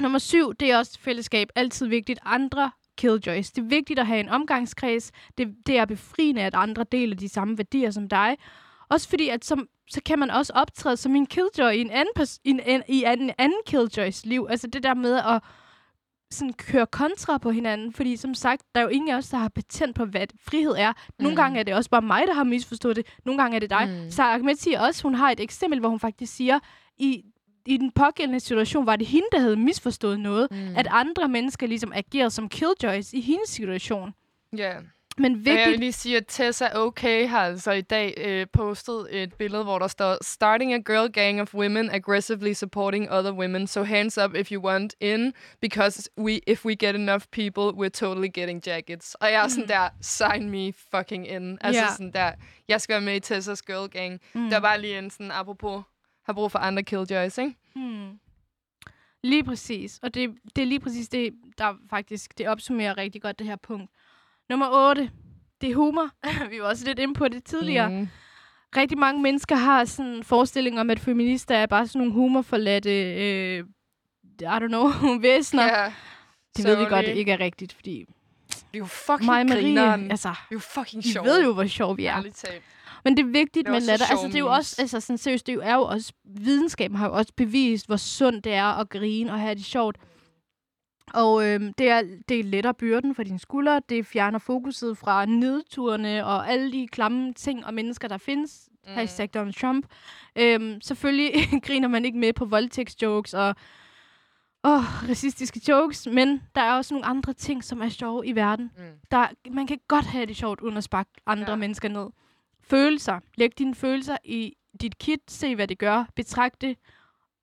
nummer syv, det er også fællesskab, altid vigtigt. Andre killjoys. Det er vigtigt at have en omgangskreds. Det, det er befriende, at andre deler de samme værdier som dig. Også fordi, at som, så kan man også optræde som en killjoy i en anden, i en, en, i en anden killjoys liv. Altså det der med at sådan køre kontra på hinanden. Fordi som sagt, der er jo ingen af os, der har patent på, hvad frihed er. Nogle Mm. gange er det også bare mig, der har misforstået det. Nogle gange er det dig. Mm. Så Ahmed siger også, hun har et eksempel, hvor hun faktisk siger, i, i den pågældende situation var det hende, der havde misforstået noget. Mm. At andre mennesker ligesom agerede som killjoys i hendes situation. Ja. Men Og jeg vil vigtigt... lige sige, at Tessa OK har altså i dag øh, postet et billede, hvor der står Starting a girl gang of women aggressively supporting other women, so hands up if you want in, because we, if we get enough people, we're totally getting jackets. Og jeg er sådan der, sign me fucking in. Altså Ja. sådan der, jeg skal være med i Tessas girl gang. Mm. Der var lige en sådan, apropos, har brug for andre killjoys, ikke? Hmm. Lige præcis. Og det, det er lige præcis det, der faktisk det opsummerer rigtig godt det her punkt. Nummer 8. Det er humor. Vi var også lidt inde på det tidligere. Mm. Mm. Rigtig mange mennesker har sådan en forestilling om, at feminister er bare sådan nogle humorforladte, øh, I don't know, væsener. Ja. Det ved vi Sorry. godt ikke er rigtigt, fordi Det er jo fucking og Marie, grineren. altså, Det er jo fucking I sjovt. ved jo, hvor sjov vi er. Men det er vigtigt Det med latter. Altså, sjove det er jo også, altså sådan seriøst, det er jo også, videnskaben har jo også bevist, hvor sundt det er at grine og have det sjovt. Og øhm, det, er, det letter byrden for dine skuldre, det fjerner fokuset fra nedturene og alle de klamme ting og mennesker, der findes. Mm. Hashtag Donald Trump. Øhm, selvfølgelig griner man ikke med på voldtægtsjokes og åh, racistiske jokes, men der er også nogle andre ting, som er sjove i verden. Mm. Der, man kan godt have det sjovt uden at sparke andre ja. mennesker ned. Følelser. Læg dine følelser i dit kit. Se, hvad det gør. Betragt det.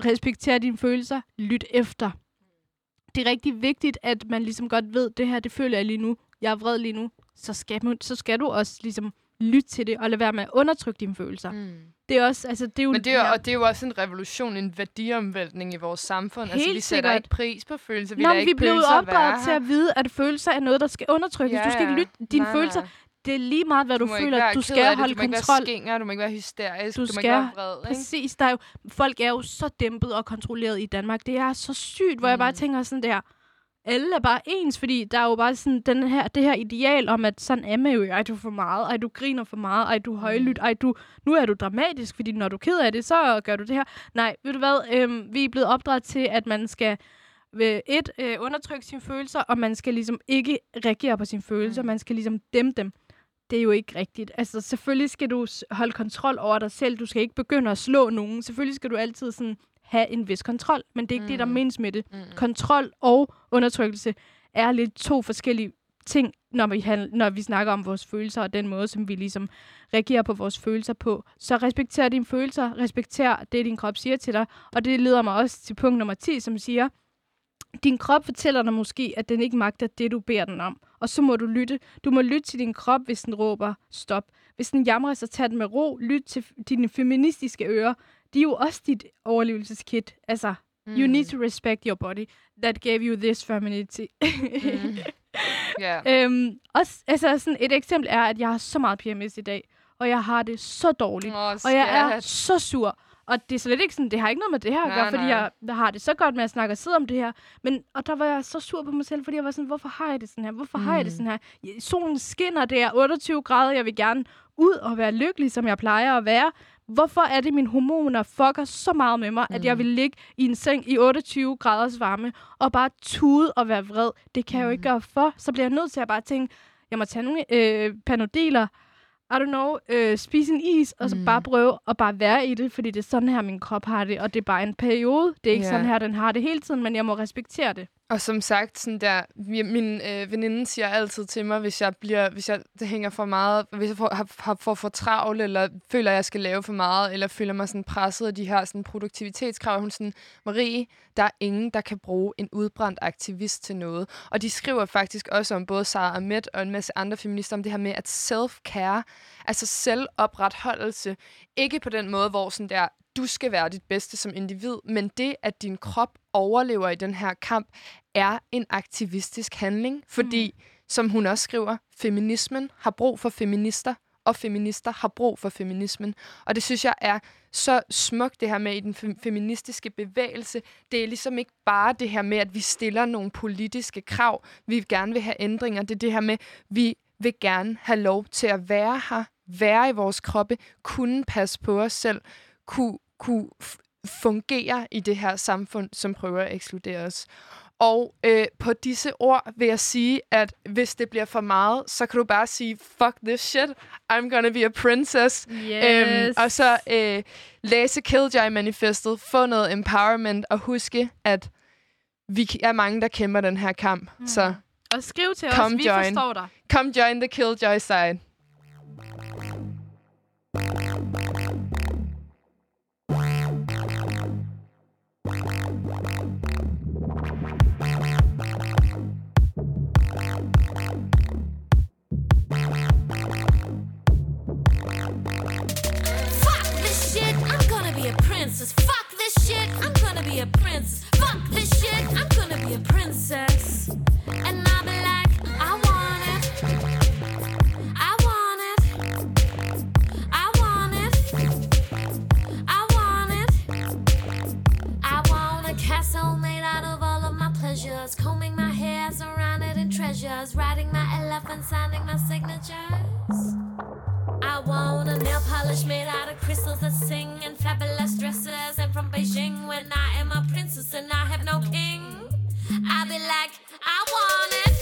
Respekter dine følelser. Lyt efter. Det er rigtig vigtigt, at man ligesom godt ved, det her, det føler jeg lige nu. Jeg er vred lige nu. Så skal, man, så skal du også ligesom lytte til det, og lade være med at undertrykke dine følelser. Mm. Det er også, altså, det er jo... Men det er, jo- og det er jo også en revolution, en værdiomvæltning i vores samfund. altså, Helt vi sætter sikkert. ikke pris på følelser. Vi Nå, men vi blev opdraget til at vide, at følelser er noget, der skal undertrykkes. Ja, du skal ikke lytte dine Nej, følelser. nej. Det er lige meget, hvad du, Du må føler. Du skal det, holde du må ikke kontrol. være skinger, du må ikke være hysterisk, Du du, må skal- ikke være vred. Ikke? Præcis. Der er jo, folk er jo så dæmpet og kontrolleret i Danmark. Det er så sygt, hvor mm. jeg bare Mm. tænker sådan der, alle er bare ens, fordi der er jo bare sådan den her, det her ideal om, at sådan er man jo, ej, du er for meget, ej, du griner for meget, ej, du er højlydt, ej, du, nu er du dramatisk, fordi når du er ked af det, så gør du det her. Nej, ved du hvad, øhm, vi er blevet opdraget til, at man skal ved et, øh, undertrykke sine følelser, og man skal ligesom ikke reagere på sine følelser, Mm. man skal ligesom dæmpe dem. Det er jo ikke rigtigt. Altså, selvfølgelig skal du holde kontrol over dig selv. Du skal ikke begynde at slå nogen. Selvfølgelig skal du altid sådan have en vis kontrol, men det er ikke mm. det, der Mm. menes med det. Mm. Kontrol og undertrykkelse er lidt to forskellige ting, når vi, handl- når vi snakker om vores følelser og den måde, som vi ligesom reagerer på vores følelser på. Så respekter dine følelser, respekter det, din krop siger til dig. Og det leder mig også til punkt nummer 10, som siger, din krop fortæller dig måske, at den ikke magter det, du beder den om. Og så må du lytte. Du må lytte til din krop, hvis den råber stop. Hvis den jamrer, så tag den med ro. Lyt til dine feministiske ører. De er jo også dit overlevelseskit. Altså, mm. you need to respect your body. That gave you this femininity. Mm. Ja. øhm, også, altså, sådan et eksempel er, at jeg har så meget PMS i dag, og jeg har det så dårligt. Åh, Og jeg er så sur. Og det er slet ikke sådan, det har ikke noget med det her at Nej, gøre, fordi nej. jeg, jeg har det så godt med at snakke og sidde om det her. Men, og der var jeg så sur på mig selv, fordi jeg var sådan, hvorfor har jeg det sådan her? Hvorfor mm. har jeg det Mm. sådan her? Solen skinner, det er 28 grader, jeg vil gerne ud og være lykkelig, som jeg plejer at være. Hvorfor er det, mine hormoner fucker så meget med mig, mm. at jeg Mm. vil ligge i en seng i 28 graders varme og bare tude og være vred? Det kan jeg jo ikke Mm. gøre for. Så bliver jeg nødt til at bare tænke, jeg må tage nogle øh, panodiler, I don't know, øh, spise en is, og så Mm. bare prøve at bare være i det, fordi det er sådan her, min krop har det, og det er bare en periode. Det er ikke Ja. sådan her, den har det hele tiden, men jeg må respektere det. Og som sagt, sådan der, min øh, veninde siger altid til mig, hvis jeg bliver, hvis jeg det hænger for meget, hvis jeg får, har, har, får for travlt, eller føler, at jeg skal lave for meget, eller føler mig sådan presset af de her sådan produktivitetskrav, hun sådan, Marie, der er ingen, der kan bruge en udbrændt aktivist til noget. Og de skriver faktisk også om både Sara Ahmed og en masse andre feminister om det her med, at self-care, altså selvopretholdelse, ikke på den måde, hvor sådan der, du skal være dit bedste som individ, men det, at din krop overlever i den her kamp, er en aktivistisk handling, fordi, mm. som hun også skriver, feminismen har brug for feminister, og feminister har brug for feminismen. Og det synes jeg er så smukt, det her med i den fem- feministiske bevægelse. Det er ligesom ikke bare det her med, at vi stiller nogle politiske krav. Vi gerne vil have ændringer. Det er det her med, vi vil gerne have lov til at være her, være i vores kroppe, kunne passe på os selv, kunne, kunne f- fungere i det her samfund, som prøver at ekskludere os. Og øh, på disse ord vil jeg sige, at hvis det bliver for meget, så kan du bare sige, fuck this shit, I'm gonna be a princess. Yes. Øhm, og så øh, læse Killjoy-manifestet, få noget empowerment, og huske, at vi er mange, der kæmper den her kamp. Mm. Så Og skriv til os, vi join. forstår dig. come join the Killjoy side. prince. Fuck this shit, I'm gonna be a princess. And I'll be like, I want it. I want it. I want it. I want it. I want a castle made out of all of my pleasures. Combing my hair, surrounded in treasures. Riding my elephant, signing my signatures want a nail polish made out of crystals that sing and fabulous dresses. And from Beijing, when I am a princess and I have no king, I'll be like, I want it.